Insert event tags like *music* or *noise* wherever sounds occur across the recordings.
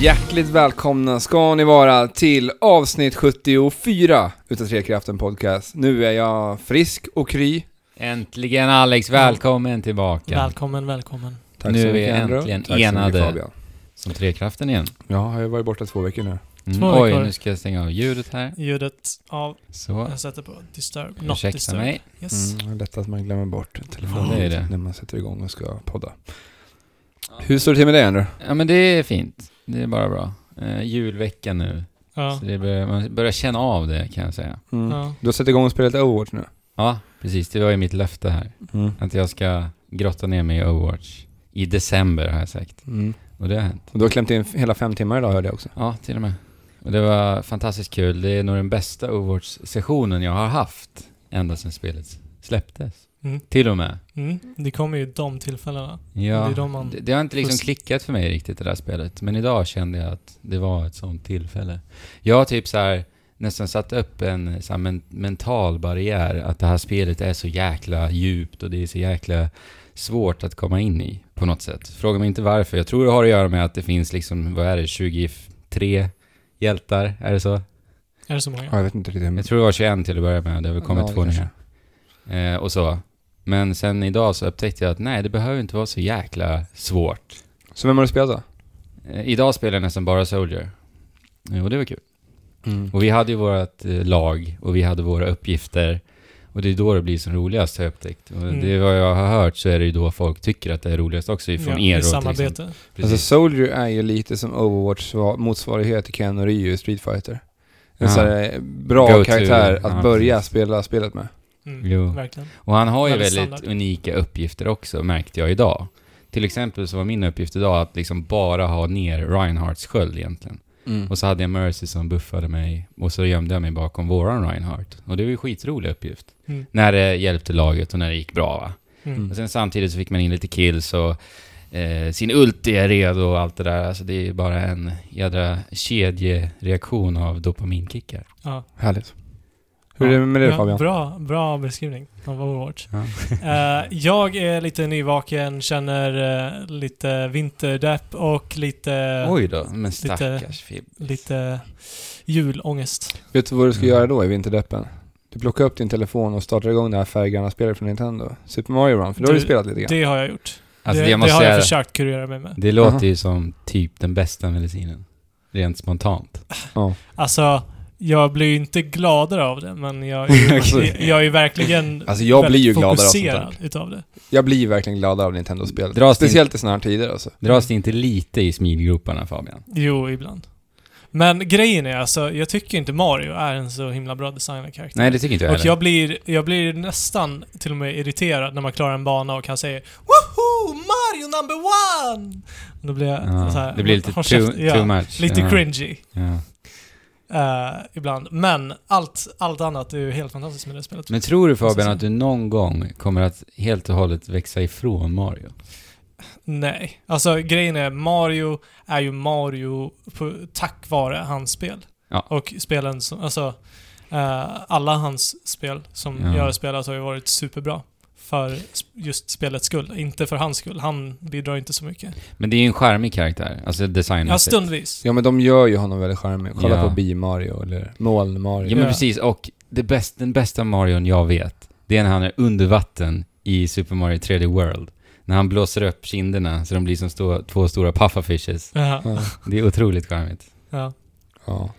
Hjärtligt välkomna ska ni vara till avsnitt 74 utav Trekraften Podcast. Nu är jag frisk och kry. Äntligen Alex, välkommen tillbaka. Välkommen, välkommen. Tack Nu så är vi mycket, äntligen Tack så mycket, enade. Fabian. Som Trekraften igen. Ja, jag har ju varit borta två veckor nu. Mm. Två Oj, veckor. nu ska jag stänga av ljudet här. Ljudet av, Så, jag sätter på disturb, not ursäkta disturb. mig. Yes. Mm, lätt att man glömmer bort telefonen Ja, det är det. när man sätter igång och ska podda. Hur står det till med dig Andrew? Ja men det är fint. Det är bara bra. Eh, julveckan nu. Ja. Så det börjar, man börjar känna av det kan jag säga. Mm. Ja. Du har satt igång och spelat Overwatch nu? Ja, precis. Det var ju mitt löfte här. Mm. Att jag ska grotta ner mig i Overwatch. I december har jag sagt. Mm. Och det har hänt. Och du har klämt in hela fem timmar idag hörde jag också. Ja, till och med. Och det var fantastiskt kul. Det är nog den bästa Overwatch-sessionen jag har haft ända sedan spelet släpptes. Mm. Till och med. Mm. Det kommer ju de tillfällena. Ja, Det de man- det, det har inte liksom klickat för mig riktigt det där spelet. Men idag kände jag att det var ett sånt tillfälle. Jag har typ så här nästan satt upp en så här, men, mental barriär att det här spelet är så jäkla djupt och det är så jäkla svårt att komma in i på något sätt. Fråga mig inte varför. Jag tror det har att göra med att det finns liksom, vad är det, 23 hjältar? Är det så? Är det så många? Ja, jag vet inte riktigt. Jag tror det var 21 till att börja med. Det har väl kommit Ja, två nya. Eh, och så. Men sen idag så upptäckte jag att nej, det behöver inte vara så jäkla svårt. Så vem har du spelat då? Eh, idag spelar jag nästan bara Soldier. Eh, och det var kul. Mm. Och vi hade ju vårt eh, lag och vi hade våra uppgifter. Och det är då det blir som roligast har jag upptäckt. Och Mm. det är vad jag har hört så är det ju då folk tycker att det är roligast också ifrån ja, er exempel. samarbete. Alltså. Soldier är ju lite som Overwatch sva- motsvarighet till Ken och Ryu i Street Fighter. En Ja. sån här bra Go-to, karaktär att ja, börja precis. spela spelet med. Mm. Jo. Verkligen. Och han har ju Väldigt standard. unika uppgifter också, märkte jag idag. Till exempel så var min uppgift idag att liksom bara ha ner Reinhardts sköld egentligen. Mm. Och så hade jag Mercy som buffade mig och så gömde jag mig bakom våran Reinhardt. Och det var ju en skitrolig uppgift. Mm. När det hjälpte laget och när det gick bra va. Mm. Och sen samtidigt så fick man in lite kills och eh, sin ulti är redo och allt det där. Alltså det är bara en jädra kedjereaktion av dopaminkickar. Ja. Härligt. Hur är det med dig Ja, Fabian? Bra, bra beskrivning av Overwatch. Ja. *laughs* Eh, jag är lite nyvaken, känner eh, lite vinterdepp och lite, Oj då, men stackars Fib. lite julångest. Vet du vad du ska Mm. göra då i vinterdeppen? Du plockar upp din telefon och startar igång det här färggranna spelet från Nintendo. Super Mario Run, för då har du spelat lite grann. Det har jag gjort. Alltså det, det, jag det har jag säga, försökt kurera mig med. det låter Aha. ju som typ den bästa medicinen. Rent spontant. Ja. Alltså, jag blir ju inte gladare av det, men jag är *laughs* Alltså- jag, jag är verkligen *laughs* Alltså, jag blir ju gladare av fokuserad utav det. Jag blir ju verkligen gladare av Nintendo-spel. Dras Speciellt i såna här tider alltså. Dras det inte lite i smilgroparna Fabian? Jo, ibland. Men grejen är alltså, jag tycker inte Mario är en så himla bra designad karaktär. Nej det tycker inte jag och heller. jag blir, jag blir nästan till och med irriterad när man klarar en bana och kan säga Woho! Mario number one! Och då blir jag ja, så här, det blir lite too, käften. ja, too much. Lite ja. cringy. Ja. Eh, ibland. Men allt, allt annat är ju helt fantastiskt med det spelet. Men tror du Fabian att du någon gång kommer att helt och hållet växa ifrån Mario? Nej. Alltså grejen är, Mario är ju Mario på, tack vare hans spel. Ja. Och spelen som, alltså, eh, alla hans spel som Ja. jag har spelat har ju varit superbra. För just spelets skull, inte för hans skull. Han bidrar inte så mycket. Men det är ju en charmig karaktär, alltså Ja, designmässigt. stundvis. Ja men de gör ju honom väldigt charmig. Kolla Ja. på Bi-Mario eller Moln-Mario. Ja men Ja. precis, och det bäst, den bästa Marion jag vet, det är när han är under vatten i Super Mario 3D World. När han blåser upp kinderna så de blir som stå, två stora pufferfishes. Ja. Ja. Det är otroligt charmigt. Ja. ja.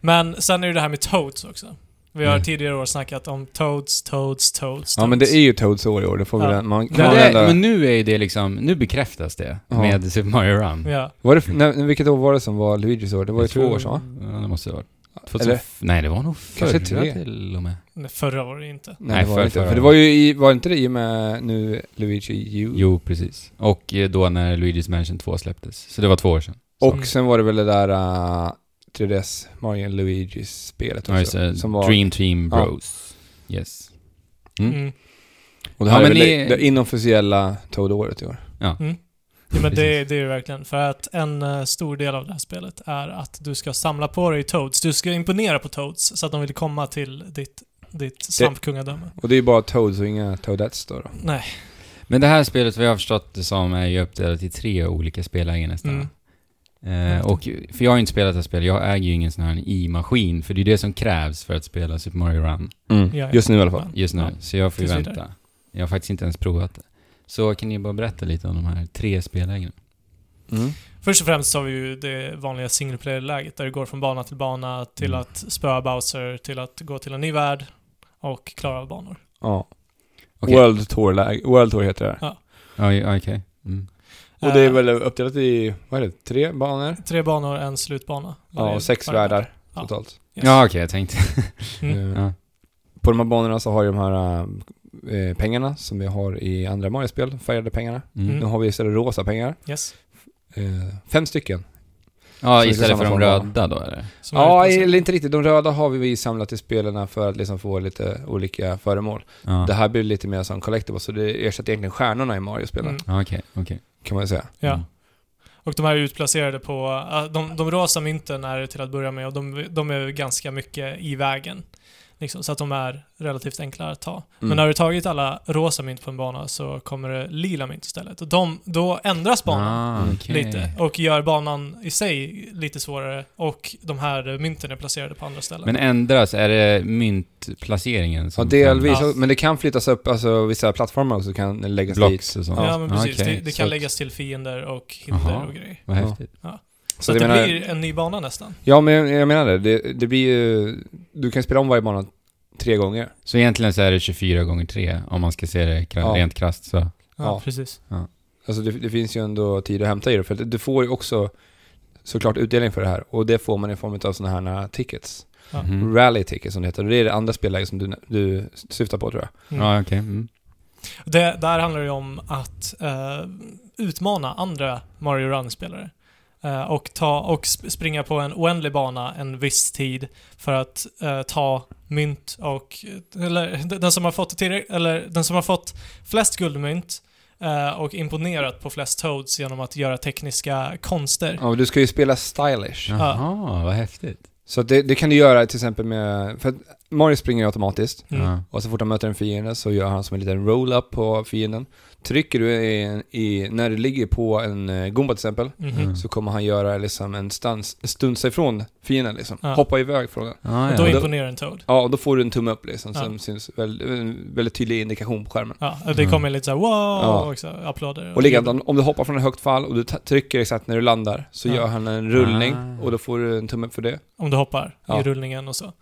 Men sen är det det här med Toads också. Vi har Mm. tidigare år snackat om Toads, Toads, Toads, Ja men det är ju Toads år i år, det får vi Ja. den. Man man det, ändå- men nu är ju det liksom, nu bekräftas det Ja. med Super Mario Run. Ja. Var det, när, vilket år var det som var Luigis år? Det var ju Jag två tror- år sedan va? Ja, det måste det ha varit. 2000, Eller? Nej, det var nog förra Kanske tre. till och med. Nej, Förra var det inte. Nej, Nej, det var för- det inte. för- För det var ju i, var inte det i och med nu Luigi U? Jo, precis. Och eh, då när Luigi's Mansion 2 släpptes. Så det var två år sedan. Och sen var det väl det där uh, 3DS Mario and Luigis spelet Ja, också. det. som var, Dream Team Ja. Bros. Yes. Mm. Mm. och det Ja, här men är väl ni- det, inofficiella Toad-året i år. Ja, men Precis. det, det är det verkligen. För att en eh, stor del av det här spelet är att du ska samla på dig Toads. Du ska imponera på Toads så att de vill komma till ditt, ditt svampkungadöme. Och det är ju bara Toads och inga Toadettes då. då. Nej. Men det här spelet, vad jag har förstått det som, är ju uppdelat i tre olika spellägen nästan. Mm. Eh, och, för jag har inte spelat det här spelet, jag äger ju ingen sån här i-maskin, för det är det som krävs för att spela Super Mario Run Mm. Ja, ja. Just nu i alla fall. just nu. Ja. Så jag får ju vidare. vänta. Jag har faktiskt inte ens provat det. Så kan ni bara berätta lite om de här tre spellägena? Mm. Först och främst så har vi ju det vanliga single player-läget där du går från bana till bana till Mm. att spöa Bowser, till att gå till en ny värld och klara av banor. Ja. Okej. World Tour, lag- World Tour heter det. Ja. Ja, ja, okej. Mm. Och det är Eh, väl uppdelat i, vad är det, tre banor? Tre banor, en slutbana. Ja, och sex världar Ja. totalt. Yes. Ja, okej, jag tänkte. Mm. Eh, ja. På de här banorna så har ju de här eh, pengarna som vi har i andra Mario-spel, färgade pengarna. Mm. Nu har vi istället rosa pengar. Yes. Eh, fem stycken. Ja, istället för de röda då eller? Ja, eller inte riktigt. De röda har vi samlat i spelen för att liksom få lite olika föremål. Ja, Det här blir lite mer som collectible, så det ersätter egentligen stjärnorna i Mario-spelen, Mm. Okej, okej. kan man ju säga. Ja. Mm. Och de här är utplacerade på... De, de rosa mynten är det till att börja med och de, de är ganska mycket i vägen. Liksom, så att de är relativt enkla att ta. Mm. Men när du tagit alla rosa mynt på en bana så kommer det lila mynt istället. Och de, då ändras banan Ah, okej. lite och gör banan i sig lite svårare och de här mynten är placerade på andra ställen. Men ändras, är det myntplaceringen Ja, som delvis. Ja. Men det kan flyttas upp, alltså vissa plattformar också kan läggas Blocks dit. och sånt? ja, men precis. okej. Det, det Så kan läggas till fiender och hinder Jaha. och grejer. Vad Ja. häftigt. Så, Så det menar- blir en ny bana nästan. Ja, men jag menar det. det. Det blir ju... Du kan spela om varje bana tre gånger. Så egentligen så är det 24 gånger 3 om man ska se det Ja. rent krasst så. Ja, Ja. precis. Alltså det, det finns ju ändå tid att hämta i det, för du får ju också såklart utdelning för det här. Och det får man i form av sådana här tickets. Ja. Mhm. Rally tickets som det heter. Och det är det andra spelläget som du, du syftar på tror jag. Mm. Ja, okej. Mm. Det, där handlar det ju om att eh, utmana andra Mario Run-spelare. Eh, och, ta, och sp- springa på en oändlig bana en viss tid för att eh, ta mynt och... Eller d- den som har fått, eller den som har fått flest guldmynt eh, och imponerat på flest Toads genom att göra tekniska konster. Ja, och du ska ju spela stylish. Jaha, vad häftigt. Så det, det kan du göra till exempel med... För att Mario springer automatiskt. Mm. Ja. Och så fort han möter en fiende så gör han som en liten roll-up på fienden. Trycker du i, i, när du ligger på en uh, Goomba till exempel, Mhm. Mm. så kommer han göra liksom en stans, stunsa ifrån fienden liksom. Ja. Hoppa iväg från den. Ah, Och då ja. imponerar en Toad. Ja, och då får du en tumme upp liksom, Ja. som syns väldigt, en väldigt tydlig indikation på skärmen. Ja, det Mm. kommer lite såhär wow Ja. också, applåder. Och likadant, om, du hoppar från ett högt fall och du trycker exakt när du landar, så Ja. gör han en rullning Ah. och då får du en tumme upp för det. Om du hoppar Ja. i rullningen och så.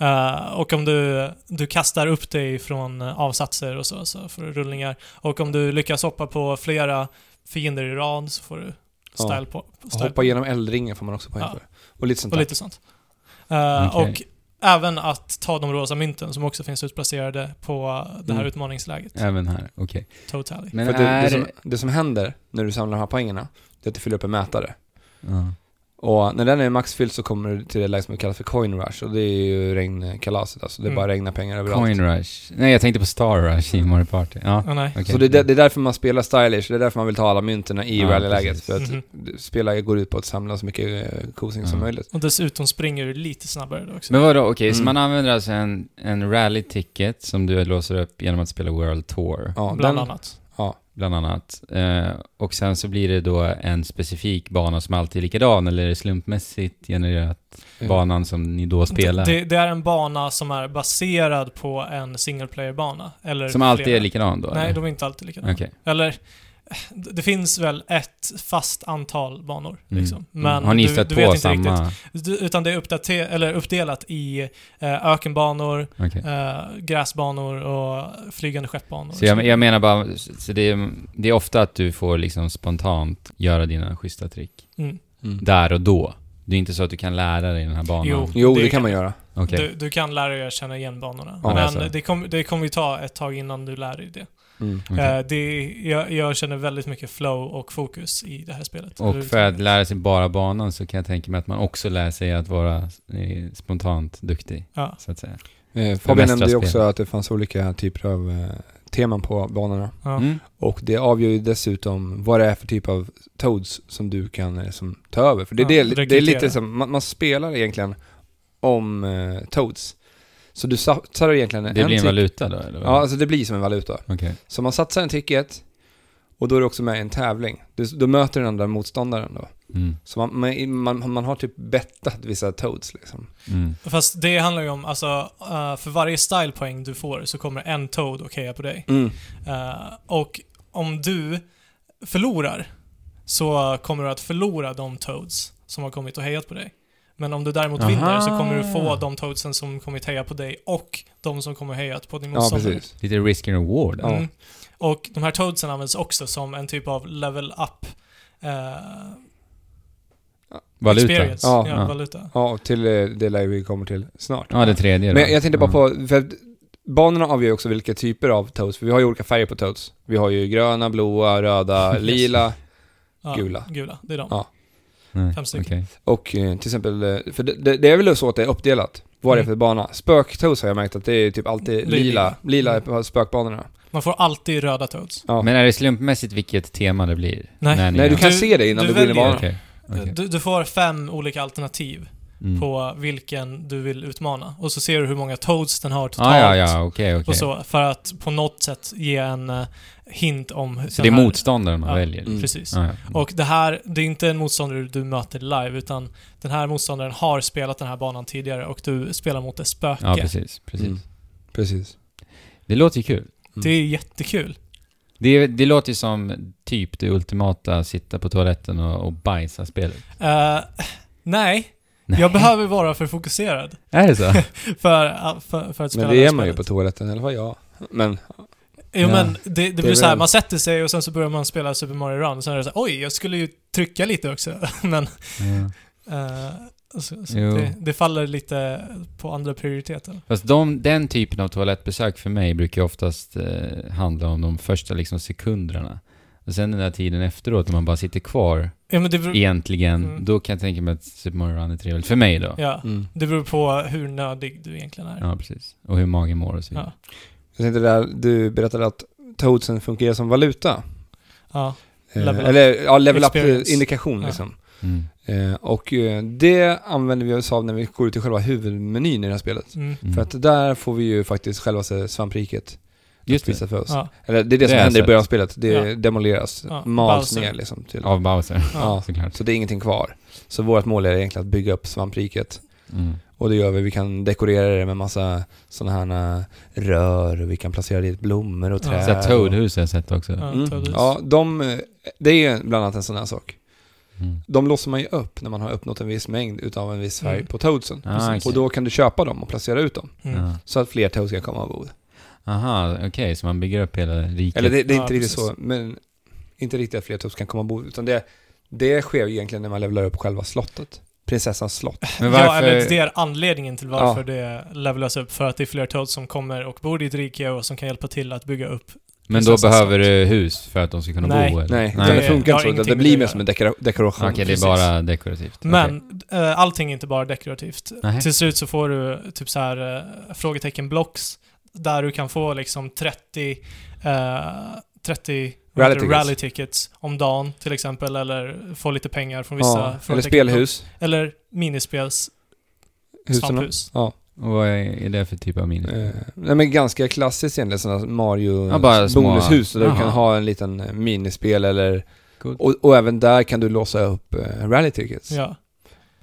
Eh, och om du, du kastar upp dig från eh, avsatser och så, så får du rullningar. Och om du lyckas hoppa på flera fiender i rad så får du Ja. style på. Och Style hoppa genom eldringen får man också poäng Ja. för. Och lite sånt Och lite sånt. Eh, Okej. Och även att ta de rosa mynten som också finns utplacerade på det här Mm. utmaningsläget. Även här, okej. Totally. Men För att det, är... det, som, det som händer när du samlar de här poängerna, det är att du fyller upp en mätare. Ja. Och när den är maxfylld så kommer du till det läge som kallas för coin rush och det är ju regnkalaset alltså. Det Mm. bara regnar pengar överallt. Coin Rush. Nej, jag tänkte på Star Rush i Mario Party. Ja, nej. okej. Så det, det är därför man spelar stylish, det är därför man vill ta alla mynten i Ja, rallyläget. För att Mhm. spela går ut på att samla så mycket eh, kosing som Ja. möjligt. Och dessutom springer du lite snabbare då också. Men vadå, okej, så Mm. man använder alltså en, en rally ticket som du låser upp genom att spela World Tour, Ja, Bland den, annat. Ja, bland annat. Eh, och sen så blir det då en specifik bana som alltid är likadan, eller är det slumpmässigt genererat eh, banan som ni då spelar? Det, det är en bana som är baserad på en single player-bana. Eller som alltid flera. är likadan då? Nej, eller? de är inte alltid likadana. Okej. Eller, det finns väl ett fast antal banor, Mm. liksom. Men Mm. Har ni du, du vet inte samma... riktigt. Du, utan det är uppdate- eller uppdelat i eh, ökenbanor, Okej. eh, gräsbanor och flygande skeppbanor. Så jag, jag menar bara, så det är, det är ofta att du får liksom spontant göra dina schyssta trick. Mm. mm. Där och då. Det är inte så att du kan lära dig den här banan? Jo. Jo, det, Det kan kan- man göra. Okej. Du, du kan lära dig att känna igen banorna. Ja, men alltså. det, kom, det kommer ju ta ett tag innan du lär dig det. Mm. Eh, det jag, jag känner väldigt mycket flow och fokus i det här spelet. Och för att lära sig bara banan så kan jag tänka mig att man också lär sig att vara eh, spontant duktig, Ja. så att säga. Eh, Fabian nämnde ju också att det fanns olika typer av eh, teman på banorna. Ja. Mm. Och det avgör ju dessutom vad det är för typ av Toads som du kan eh, som, ta över. För det, är Ja, det, det är lite som, man, man spelar egentligen om eh, Toads. Så du satsar egentligen Det blir en valuta då, eller? Ja, alltså det blir som en valuta. Okej. Så man satsar en ticket Och då är du också med i en tävling. Du, då möter den andra motståndaren då. Mm. Så man, man, man, man har typ bettat vissa toads liksom. Mm. Fast det handlar ju om, alltså, eh, för varje stylepoäng du får så kommer en Toad och heja på dig. Mm. Eh, och om du förlorar så kommer du att förlora de Toads som har kommit och hejat på dig. Men om du däremot Aha. vinner så kommer du få de Toadsen som kommit heja på dig och de som kommer hejat på din Ja, motståndare. precis. Lite risk and reward. Ja. Mm. Och de här Toadsen används också som en typ av level up eh, Valuta. experience. Ja. Ja, Ja. valuta. Ja, och till eh, det lär vi kommer till snart. Ja, det tredje då. Men jag, tänkte bara Ja. på, för banorna avgör också vilka typer av toads, för vi har ju olika färger på toads. Vi har ju gröna, blåa, röda, *laughs* lila Ja, Gula. Gula, det är de. Nej, Fem stycken. okej. och eh, till exempel, eh, för det, det, det är väl så att det är uppdelat, vad det är Mm. för bana. Spöktoads har jag märkt att det är typ alltid är lila, lila. lila Mm. på spökbanorna. Man får alltid röda Toads. Ja. Men är det slumpmässigt vilket tema det blir? Nej. När ni Nej, du gör- kan Du- se det innan du du, går in i väljer. banan. Okej. okej. Du, du får fem olika alternativ Mm. på vilken du vill utmana. Och så ser du hur många Toads den har totalt. Ah, ja, ja, okej, okej. Och så, för att på något sätt ge en eh, hint om... Så det är här- motståndaren man Ja. väljer? Mm. Precis. Ah, ja. Och det här, det är inte en motståndare du möter live, utan den här motståndaren har spelat den här banan tidigare och du spelar mot ett spöke. ja, precis. precis. Mm. Precis. Det låter ju kul. Det är jättekul. Det, det låter ju som typ det ultimata sitta på toaletten och, och bajsa spelet. Eh, nej, Nej. jag behöver vara för fokuserad Är det så? *laughs* för, för, för att spela Men det är man ju på toaletten, i alla fall jag. Men, Jo Ja. men det, det är blir så här, väl- man sätter sig och sen så börjar man spela Super Mario Run och sen är det så här, oj, jag skulle ju trycka lite också. *laughs* men Ja. eh, så, så det, det faller lite på andra prioriteter. Fast de, den typen av toalettbesök för mig brukar oftast eh, handla om de första liksom sekunderna. Och sen den där tiden efteråt när man bara sitter kvar, Ja men det beror, egentligen, Mm. då kan jag tänka mig att Super Mario Run är trevligt. För mig då. ja, mm. det beror på hur nödig du egentligen är. Ja, precis. Och hur magen mår och så vidare. Ja. Jag tänkte där, du berättade att toadsen fungerar som valuta. Ja. Eh, Level eller ja, level up-indikation Ja. liksom. Mm. Eh, och eh, det använder vi oss av när vi går ut i själva huvudmenyn i det här spelet. Mm. Mm. För att där får vi ju faktiskt själva se svampriket Just det. för oss. Ja. Eller det är det, Det som händer i början av spelet. Det Ja. demoleras, Ja, mals Bowser. ner liksom. Till, Av Bowser, Ja. *laughs* såklart. Så det är ingenting kvar. Så vårt mål är egentligen att bygga upp svampriket. Mm. Och det gör vi. Vi kan dekorera det med massa sådana här eh, rör och vi kan placera dit blommor och Ja. träd. Så här och- Toadhus har jag sett också. Ja. Mm. Ja, de, eh, det är bland annat en sån här sak. Mm. De låser man ju upp när man har uppnått en viss mängd utav en viss färg Mm. på toadsen. Ah, okej. Och då kan du köpa dem och placera ut dem. Mm. Ja. Så att fler toads kan komma ombord. Aha, okej, så man bygger upp hela riket. Eller det, det är Ja, inte riktigt precis. så, men inte riktigt att fler toads kan komma ombord. Utan det, det sker ju egentligen när man levlar upp själva slottet. Prinsessans slott. Men Ja, varför... eller det är anledningen till varför Ja. det levlas upp. För att det är fler Toads som kommer och bor i ett rike och som kan hjälpa till att bygga upp. Men då behöver slott. du hus för att de ska kunna Nej. bo eller? Nej, Nej. det funkar inte så. Det, det blir mer som en dekora- dekoration. Okej, det är bara dekorativt. Men eh, allting är inte bara dekorativt. Nej. Till slut så får du typ så här eh, frågetecken blocks där du kan få liksom 30 eh, 30 vad Rally tickets. rally tickets om dagen till exempel eller få lite pengar från vissa Ja, eller frågetecken- spelhus. Eller minispels Husen. svamphus. Ja. Och vad är det för typ av minne? Eh, nej men ganska klassiskt egentligen, sådana Mario Ja, bara små- bonushus där du Jaha. kan ha en liten eh, minispel eller... Och, och även där kan du låsa upp eh, rally tickets. Ja.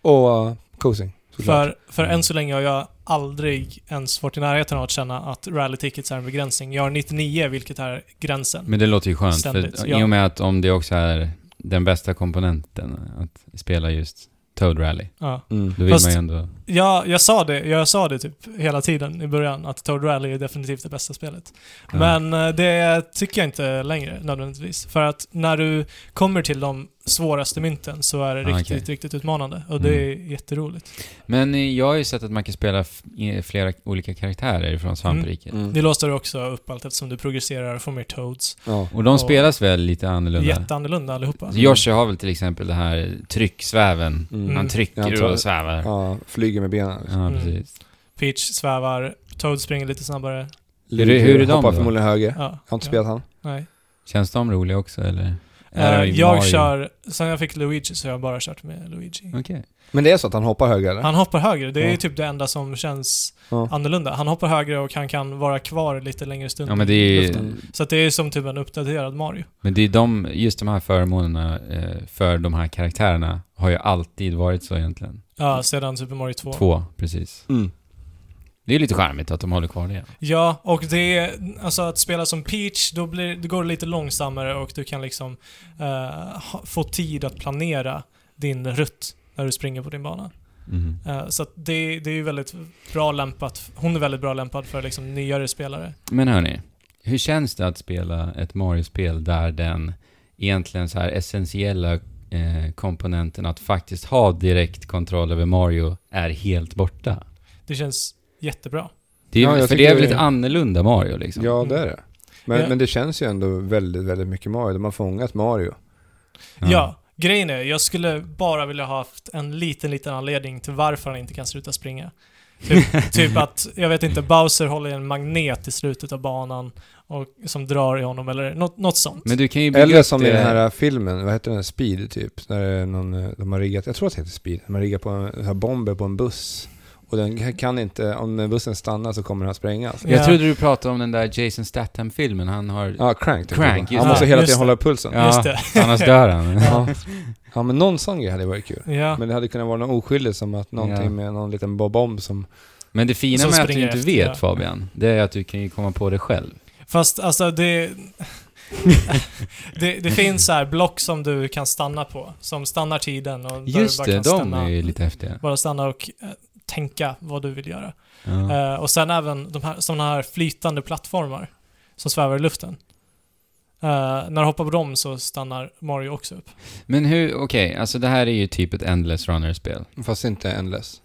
Och uh, såklart. För, för Mm. än så länge har jag aldrig ens varit i närheten av att känna att rally tickets är en begränsning. Jag har 99, vilket är gränsen. Men det låter ju skönt, Ständigt, för i och med att om det också är den bästa komponenten, att spela just Toad Rally, Ja. Mm. då vill Fast- man ju ändå... Ja, jag sa det, jag sa det typ hela tiden i början, att Toad Rally är definitivt det bästa spelet. Ja. Men eh, det tycker jag inte längre nödvändigtvis. För att när du kommer till de svåraste mynten så är det Ah, riktigt, okej. riktigt utmanande. Och det är jätteroligt. Men eh, jag har ju sett att man kan spela flera olika karaktärer från Svampriket. Mm. Det låser också upp allt eftersom du progresserar och får mer Toads. Ja. Och de Och- spelas väl lite annorlunda? Jätteannorlunda allihopa. Yoshi har väl till exempel det här trycksväven. Mm. Han trycker Jag tror- och svävar. Ja, ja, flyger med benen. Liksom. Mm. precis. Peach svävar, Toad springer lite snabbare. Hur är- hur är de Hoppar då? förmodligen höger. Ja, Jag har inte ja. spelat han. Nej. Känns de roliga också eller? Eh, jag Mario? kör, sen jag fick Luigi så har jag bara kört med Luigi. Okej. Men det är så att han hoppar högre eller? Han hoppar högre, det är Ja. typ det enda som känns Ja. annorlunda. Han hoppar högre och han kan vara kvar lite längre stund Ja men det i är luften. Så att det är som typ en uppdaterad Mario. Men det är de, just de här förmånerna eh, för de här karaktärerna har ju alltid varit så egentligen. Ja, sedan Super Mario 2. Två, precis. Mm. Det är lite charmigt att de håller kvar det. Ja, och det är, alltså att spela som Peach, då, blir, då går det lite långsammare och du kan liksom ha, få tid att planera din rutt när du springer på din bana. Mhm. Eh, så att det, det är ju väldigt bra lämpat, hon är väldigt bra lämpad för liksom nyare spelare. Men hörni, hur känns det att spela ett Mario-spel där den egentligen så här essentiella eh, komponenten att faktiskt ha direkt kontroll över Mario är helt borta? Det känns jättebra. Det är, Ja, jag för det är väl ett annorlunda Mario liksom? Ja, det är det. Men, Ja. men det känns ju ändå väldigt, väldigt mycket Mario. De har fångat Mario. Ja. grejen är, jag skulle bara vilja ha haft en liten, liten anledning till varför han inte kan sluta springa. Typ, *laughs* typ att, jag vet inte, Bowser håller i en magnet i slutet av banan och, som drar i honom eller något, något sånt. Men du kan ju Eller som i den här filmen, vad heter den? Speed typ. Där det är någon, eh, de har riggat, jag tror att det heter Speed. De har riggat på en, här bomber på en buss. Och den kan inte, om bussen stannar så kommer den att sprängas. Ja. Jag trodde du pratade om den där Jason Statham-filmen, han har... Ja, Crank. Crank, just Han måste hela tiden det. hålla pulsen. Ja, Just det. annars dör han. *laughs* Ja. ja, men någon sån grej hade varit kul. Ja. Men det hade kunnat vara något oskyldigt som att någonting Ja. med någon liten bomb som... Men det fina med att du inte efter, vet ja. Fabian, det är att du kan ju komma på det själv. Fast alltså det... *laughs* det, det finns så här block som du kan stanna på, som stannar tiden och där Just du bara det, kan de stanna, är ju lite häftiga. bara stanna och eh, tänka vad du vill göra. Ja. Eh, och sen även de här, sådana här flytande plattformar som svävar i luften. Eh, när du hoppar på dem så stannar Mario också upp. Men hur, okej, alltså det här är ju typ ett Endless Runner-spel. Fast inte endless.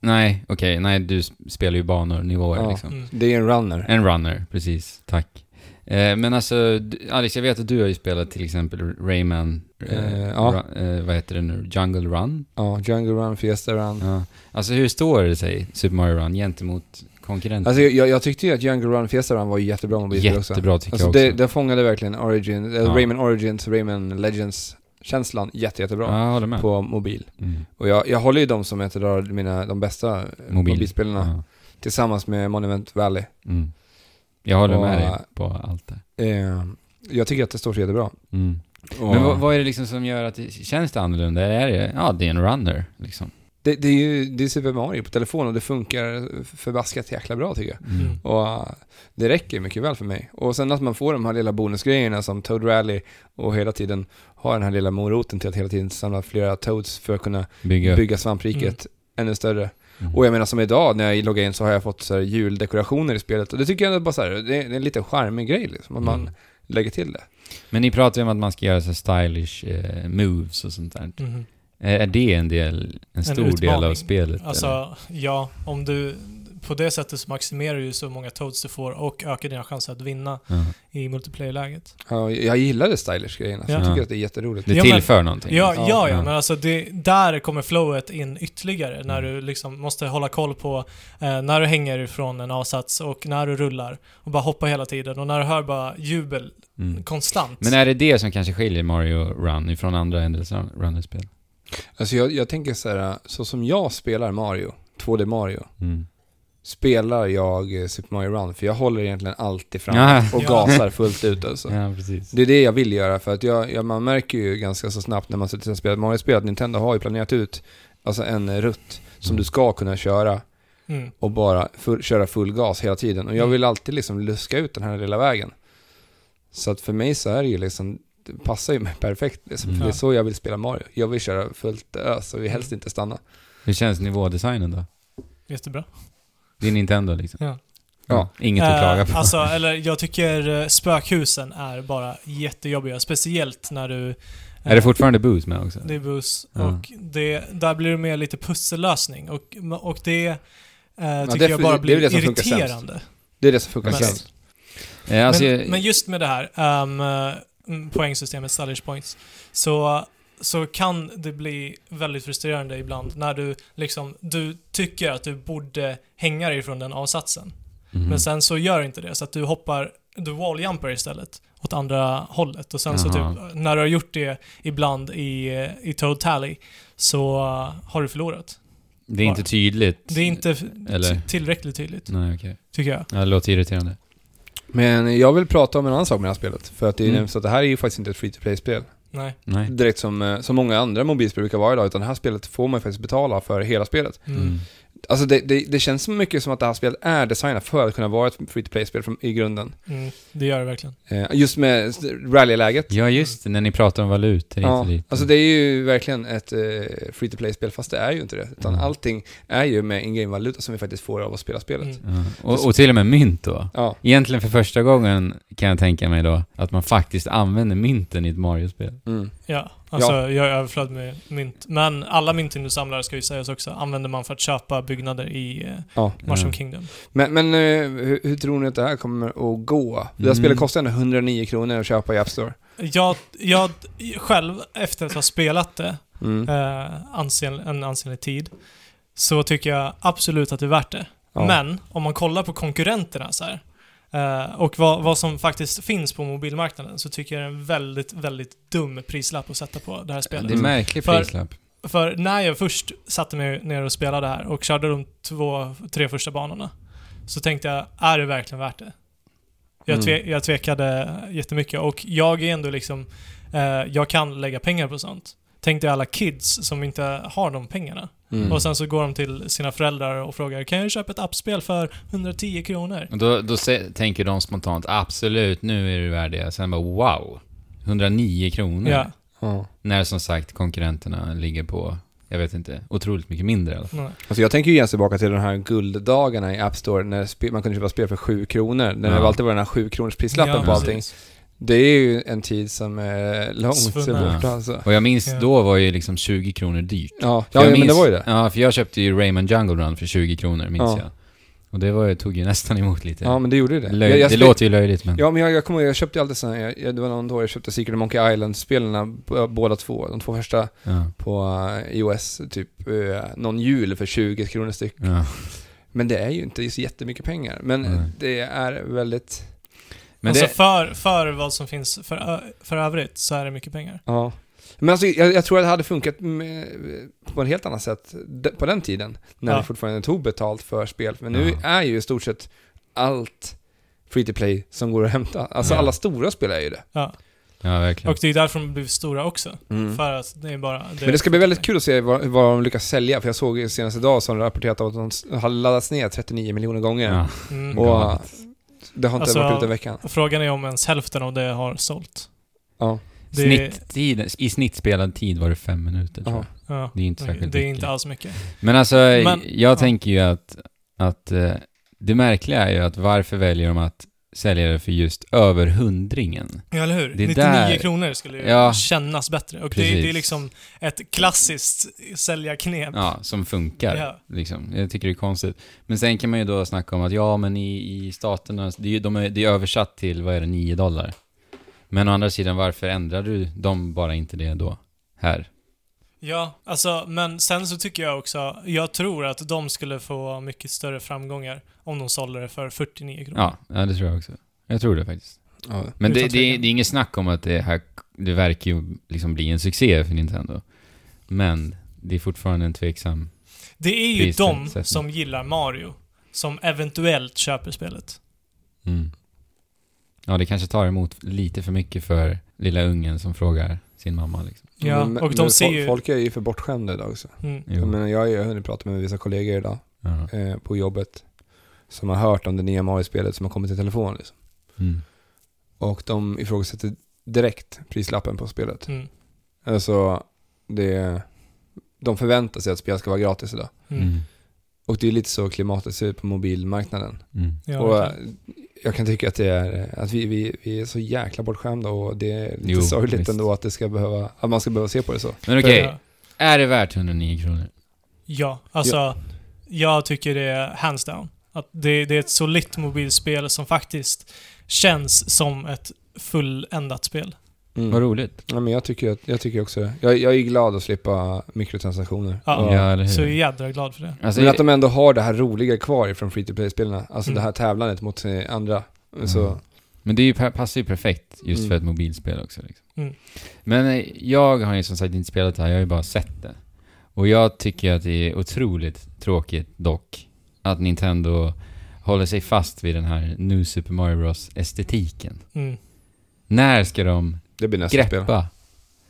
Nej, okej, nej du spelar ju banor, nivåer Ja. liksom. Mm. Det är en runner. En runner, precis. Tack. Eh, men alltså, Alex, jag vet att du har ju spelat till exempel Rayman, eh, Eh, ja. Ru- eh, vad heter det nu, Jungle Run? Ja, Jungle Run, Fiesta Run. Ja. Alltså hur står det sig, Super Mario Run, gentemot konkurrenter? Alltså jag, jag tyckte ju att Jungle Run, Fiesta Run var jättebra mobilspel också. Jättebra tycker Alltså jag det, också. det fångade verkligen Origin, Ja. Rayman Origins, Rayman Legends-känslan jätte, jättebra ja, på mobil. Mm. Och jag, jag håller ju dem som ett av mina, de bästa Mobil. mobilspelarna. Tillsammans med Monument Valley. Ja. Mm. Jag håller med Och- dig på allt det. Eh, jag tycker att det står sig jättebra. Mm. Och Men vad, vad är det liksom som gör att det känns det annorlunda? Är det, ja, det är en runner liksom. det, det är ju det är Super Mario på telefon och det funkar förbaskat jäkla bra tycker jag. Mm. Och eh, det räcker mycket väl för mig. Och sen att man får de här lilla bonusgrejerna som Toad Rally och hela tiden har den här lilla moroten till att hela tiden samla flera Toads för att kunna Bygga bygga svampriket ännu större. Mm. Och jag menar som idag när jag loggar in så har jag fått så här juldekorationer i spelet och det tycker jag är bara så här, det är, en liten charmig grej liksom, att man Mm. lägger till det. Men ni pratar ju om att man ska göra så stylish eh, moves och sånt där. Mhm. Är det en del, en stor del utmaning. av spelet? eller? Alltså, ja, om du... På det sättet så maximerar du ju så många toads du får och ökar dina chanser att vinna Ja. i multiplayer-läget. Ja, jag gillar det stylish-grejerna, så Ja. jag tycker att det är jätteroligt. Det Ja, men- tillför någonting. Ja, Ja, ja, ja, men alltså det, där kommer flowet in ytterligare när Mm. du liksom måste hålla koll på eh, när du hänger ifrån en avsats och när du rullar och bara hoppa hela tiden och när du hör bara jubel Mm. konstant. Men är det det som kanske skiljer Mario Run ifrån andra Endless Runner-spel? Alltså jag, jag tänker så här, så som jag spelar Mario, 2D Mario, Mm. Spelar jag eh, Super Mario Run, för jag håller egentligen alltid fram Ja. och gasar fullt ut alltså. Ja. Det är det jag vill göra, för att jag, jag, man märker ju ganska så snabbt när man sitter och spelar Mario-spel att Nintendo har ju planerat ut alltså en rutt som Mm. du ska kunna köra Mm. och bara full, köra full gas hela tiden. Och jag Mm. vill alltid liksom luska ut den här lilla vägen. Så att för mig så är det ju liksom, det passar ju mig perfekt liksom. Mm. För det är så jag vill spela Mario. Jag vill köra fullt ös och vill helst inte stanna. Hur känns nivådesignen då? Jättebra. Det är Nintendo liksom? Ja. Ja. Inget att klaga på. Eh, alltså, eller jag tycker eh, spökhusen är bara jättejobbiga. Speciellt när du... eh, är det fortfarande booze med också? Det är buss. Ja. Och det, där blir det mer lite pussellösning. Och, och det eh, tycker det- jag bara det blir det sämst. irriterande. Det är det som funkar sämst. Eh, alltså, men, men just med det här um, mm, poängsystemet, stylish points, så, så kan det bli väldigt frustrerande ibland när du liksom, du tycker att du borde hänga dig från den avsatsen. Mhm. Men sen så gör inte det, så att du hoppar, du walljumpar istället. åt andra hållet. Och sen så Jaha. typ, när du har gjort det ibland i, i Toad Tally så uh, har du förlorat. Det är inte tydligt. Det är inte Eller? tillräckligt tydligt, Nej, okej. tycker jag. Ja, det låter irriterande. Men jag vill prata om en annan sak med det här spelet. För att det är Mm. så att det här är ju faktiskt inte ett free to play-spel. Nej. Nej. Direkt som, eh, som många andra mobilspel brukar vara idag. Utan det här spelet får man faktiskt betala för hela spelet. Mm. Mm. Alltså det, det, det känns så mycket som att det här spelet är designat för att kunna vara ett free to play-spel från- i grunden. Mm. Det gör det verkligen. Eh, just med rallyläget. Ja, just det. När ni pratar om valutor Ja, alltså det är ju verkligen ett eh, free to play-spel, fast det är ju inte det. Utan Mm. allting är ju med in-game-valuta som vi faktiskt får av att spela spelet. Mm. Ja. Och, och till och med mynt då. Ja, Egentligen för första gången kan jag tänka mig då att man faktiskt använder mynten i ett Mario-spel. Mm. Ja, alltså jag är överflödd med mynt. Men alla mynt du samlar, ska ju sägas också, använder man för att köpa byggnader i eh, ja. Mushroom Ja. Kingdom. Men, men eh, hur, hur tror ni att det här kommer att gå? Det här Mm. spelet kostar ändå 109 kronor att köpa i App Store. Jag, jag själv, efter att ha spelat det Mm. eh, ansen, en ansenlig tid, så tycker jag absolut att det är värt det. Ja. Men, om man kollar på konkurrenterna så här, eh, och vad, vad som faktiskt finns på mobilmarknaden, så tycker jag det är en väldigt, väldigt dum prislapp att sätta på det här spelet. Det är en märklig För- prislapp. För när jag först satte mig ner och spelade här och körde de två, tre första banorna, så tänkte jag, är det verkligen värt det? Jag, Mm. tve, jag tvekade jättemycket och jag är ändå liksom, eh, jag kan lägga pengar på sånt. Tänk dig alla kids som inte har de pengarna. Mm. Och sen så går de till sina föräldrar och frågar, kan jag köpa ett appspel för 110 kronor? Och då, då se, tänker de spontant, absolut, nu är det värd det. Sen bara, wow. 109 kronor. Ja. Ja. När som sagt konkurrenterna ligger på, jag vet inte, otroligt mycket mindre i alla fall. Alltså jag tänker ju igen tillbaka till de här gulddagarna i App Store när spe- man kunde köpa spel för 7 kronor. När Ja. det alltid var den här 7 kronors prislappen Ja, på allting. precis. Det är ju en tid som är långt borta alltså. Och jag minns, då var ju liksom 20 kronor dyrt. Ja, ja jag men minns- det var ju det. Ja, för jag köpte ju Rayman Jungle Run för 20 kronor, minns Ja. jag. Och det var, ju- tog ju nästan emot lite. Ja, men det gjorde det. Löj, Jag- jag det låter ju löjligt men... Ja, men jag, jag kommer ihåg, jag köpte alltid sådana, jag, jag- det var någon då jag köpte Secret of Monkey Island-spelen, b- båda två, de två första Ja, på eh, iOS, typ eh, någon jul för 20 kronor styck. ja. Men det är ju inte så jättemycket pengar. Men Nej. det är väldigt, Men alltså det, för, för vad som finns för, för övrigt så är det mycket pengar. ja. Men alltså, jag, jag tror att det hade funkat med, på ett helt annat sätt på den tiden. När Ja. vi fortfarande tog betalt för spel. Men nu Ja. är ju i stort sett allt free to play som går att hämta. Alltså Ja. alla stora spel är ju det. Ja. ja, verkligen. Och det är därför de blivit stora också. Mm. För att det är bara... Men det ska bli väldigt kul att se vad, vad de lyckas sälja, för jag såg senast idag som rapporterat att de har laddats ner 39 miljoner gånger. Ja. Mm. Och. Det har inte Alltså- varit ute i veckan. Frågan är om ens hälften av det har sålt. Ja. Det- Snitttiden, I snitt spelad tid var det fem minuter tror Ja. jag. Ja. Det är inte särskilt Det är mycket. inte alls mycket. Men alltså, Men- jag ja. tänker ju att, att eh, det märkliga är ju att varför väljer de att sälja det för just över hundringen? Ja, eller hur? Det 99 där- kronor skulle Ja. kännas bättre. Och det, det är liksom ett klassiskt säljarknep. Ja, som funkar. Ja. Liksom. Jag tycker det är konstigt. Men sen kan man ju då snacka om att ja, men i, i staterna, det är, de är, det är översatt till, vad är det, 9 dollar. Men å andra sidan, varför ändrar du de bara inte det då? Här. Ja, alltså, men sen så tycker jag också, jag tror att de skulle få mycket större framgångar om de sålde det för 49 kronor. Ja, ja det tror jag också. Jag tror det faktiskt. Ja. Men det, det, är- tvekan. det är inget snack om att det här, det verkar ju liksom bli en succé för Nintendo. Men det är fortfarande en tveksam... Det är ju de som gillar Mario som eventuellt köper spelet. Mm. Ja, det kanske tar emot lite för mycket för lilla ungen som frågar sin mamma liksom. Ja, Men- och de men ser ju... Folk är ju för bortskämda idag också. Mm. Jag, menar, jag har ju hunnit prata med vissa kollegor idag Ja. eh, på jobbet som har hört om det nya Mario-spelet som har kommit till telefon. Liksom. Mm. Och de ifrågasätter direkt prislappen på spelet. Mm. Alltså, det, de förväntar sig att spel ska vara gratis idag. Mm. Mm. Och det är lite så klimatet ser ut på mobilmarknaden. Mm. Ja, och jag kan tycka att det är, att vi, vi, vi är så jäkla bortskämda och det är lite Jo, sorgligt visst. ändå att det ska behöva, att man ska behöva se på det så. Men okej, Ja. är det värt 109 kronor? Ja, alltså jag tycker det är hands down. Att det, det är ett solitt mobilspel som faktiskt känns som ett fulländat spel. Mm. Vad roligt. Ja, men jag tycker, jag tycker också. Jag, jag är glad att slippa mikrotransaktioner. Ja. Ja, eller hur? Så jag är jädra glad för det. Alltså, men att de ändå har det här roliga kvar från free to play-spelarna. Alltså Mm. det här tävlandet mot eh, andra. Så, Mm. Men det är ju, passar ju perfekt just Mm. för ett mobilspel också. Liksom. Mm. Men eh, jag har ju som sagt inte spelat det här, jag har ju bara sett det. Och jag tycker att det är otroligt tråkigt dock, att Nintendo håller sig fast vid den här New Super Mario Bros-estetiken. Mm. När ska de Det blir nästa spel. greppa?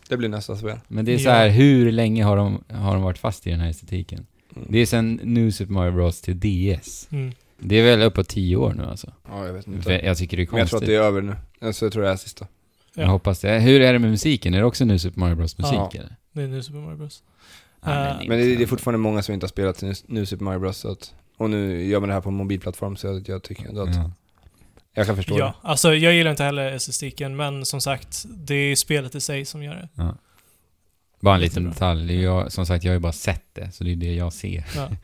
Det blir nästa spel. Men det är så Ja. här, hur länge har de, har de varit fast i den här estetiken? Mm. Det är sen New Super Mario Bros till DS. Mm. Det är väl uppåt tio år nu alltså. Ja, jag vet inte. För Jag tycker det är Men jag tror konstigt. att det är över nu. Alltså, jag tror det är sista. Jag hoppas det. Hur är det med musiken? Är det också New Super Mario Bros musik Ja. eller? Det är nu Super Mario Bros. Ja, Eh, Men det, det är fortfarande många som inte har spelat nu, nu Super Mario Bros. Så att, och nu gör man det här på en mobilplattform så jag, jag tycker ändå att Ja. Jag kan förstå Ja, alltså jag gillar inte heller estetiken, men som sagt, det är spelet i sig som gör det. Ja. Bara en liten Jättebra. detalj. Jag, som sagt, jag har ju bara sett det, så det är det jag ser. Ja. *laughs*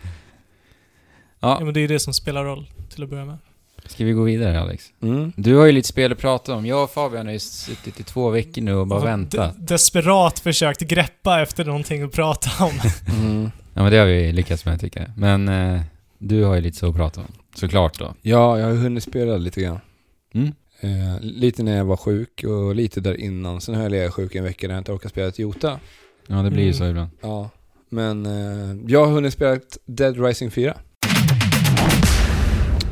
ja, Ja, men det är det som spelar roll till att börja med. ska vi gå vidare Alex? det. Mm. Du har ju lite spel att prata om. Jag och Fabian har ju suttit i två veckor nu och bara Och väntat. de- desperat försökt greppa efter någonting att prata om. Mm. Ja men det har vi lyckats med tycker jag. Men eh, du har ju lite så att prata om. Såklart då. Ja, jag har hunnit spela lite grann. Mm. Eh, lite när jag var sjuk och lite där innan. Sen har jag legat sjuk en vecka när jag inte orkat spela ett Jota. Ja det blir ju Mm. så ibland. Ja, men eh, jag har hunnit spela Dead Rising 4.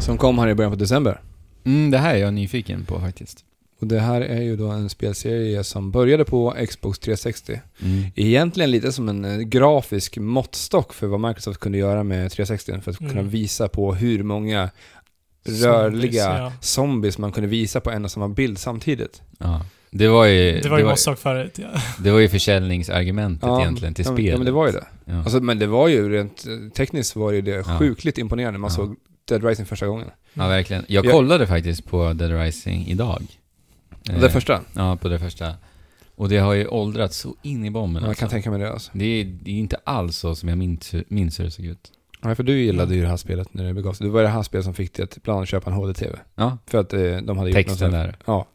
Som kom här i början på december. Mm, det här är jag nyfiken på faktiskt. Och det här är ju då en spelserie som började på Xbox 360. Mm. Egentligen lite som en eh, grafisk måttstock för vad Microsoft kunde göra med 360 för att Mm. kunna visa på hur många Zombies, rörliga ja. zombies man kunde visa på en och samma bild samtidigt. Ja. Det var ju... Det var ju måttstock förut, ja. det var ju försäljningsargumentet egentligen till ja, men- spelet. Ja, men det var ju det. Ja. Alltså, men det var ju rent eh, tekniskt var ju det Ja. sjukligt imponerande. Man Ja. såg Dead Rising första gången. ja, verkligen. Jag Jag- kollade faktiskt på Dead Rising idag. Eh, Det första. Ja, på det första. Och det har ju åldrats så in i bomben Jag alltså. kan tänka mig det alltså. det, är, det är inte alls så som jag minns, minns hur det såg ut. Ja, för du gillade ju det här spelet när det begav sig. Det var det här spelet som fick dig att ibland köpa en HD-TV. Ja, För att eh, de hade gjort texten något där. Ja.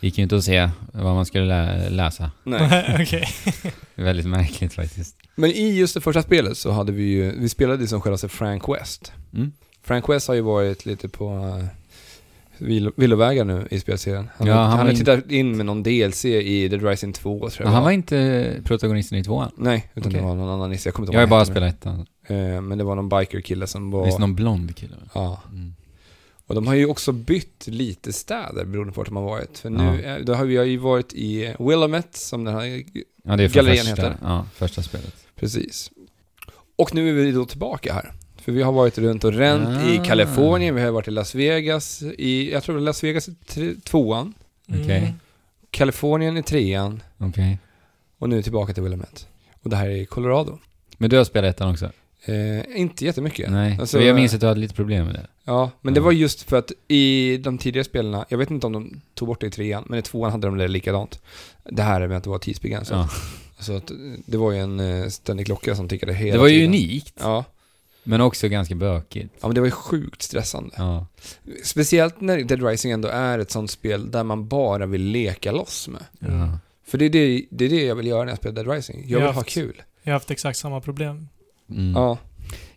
Gick ju inte att se vad man skulle lä- läsa. Nej. *laughs* Okej. *laughs* Väldigt märkligt faktiskt. Men i just det första spelet så hade vi ju, vi spelade ju som för Frank West. Mm. Frank West har ju varit lite på uh, vill- villovägar nu i spelserien. Han, Ja, han han har tittat in med någon DLC i Dead Rising 2 tror jag Men han var inte protagonisten i tvåan. Nej, utan Okej. det var någon annan nisse. Jag kommer inte Jag har ihåg bara spelat ettan. heter. Eh, Men det var någon biker-kille som var... Det någon blond kille? Ja. Mm. Och de har ju också bytt lite städer beroende på vart de har varit. För nu, Ja. då har vi ju varit i Willamette, som den här... Ja, det är Gallerian första, heter ja, första spelet. Precis. Och nu är vi då tillbaka här. För vi har varit runt och ränt i Ah. Kalifornien, vi har varit i Las Vegas, i, jag tror det Las Vegas i tre, tvåan. Mm. Kalifornien i trean Okej. och nu tillbaka till Willamette. Och det här är i Colorado. Men du har spelat ettan också? Eh, inte jättemycket. Nej. Alltså, jag minns att du hade lite problem med det. Ja, men det Ja. var just för att i de tidigare spelarna, jag vet inte om de tog bort det i trean, men i tvåan hade de det likadant. Det här med att det var tidsbegränsat. Ja. Så att det var ju en eh, ständig klocka som tickade hela Det var ju tiden. unikt, Ja. Men också ganska bökigt. ja, men det var ju sjukt stressande. Ja. Speciellt när Dead Rising ändå är ett sånt spel där man bara vill leka loss med. ja. För det är det, det, är det jag vill göra när jag spelar Dead Rising. Jag Jag vill har ha haft- kul. Jag har haft exakt samma problem. Mm. Ja.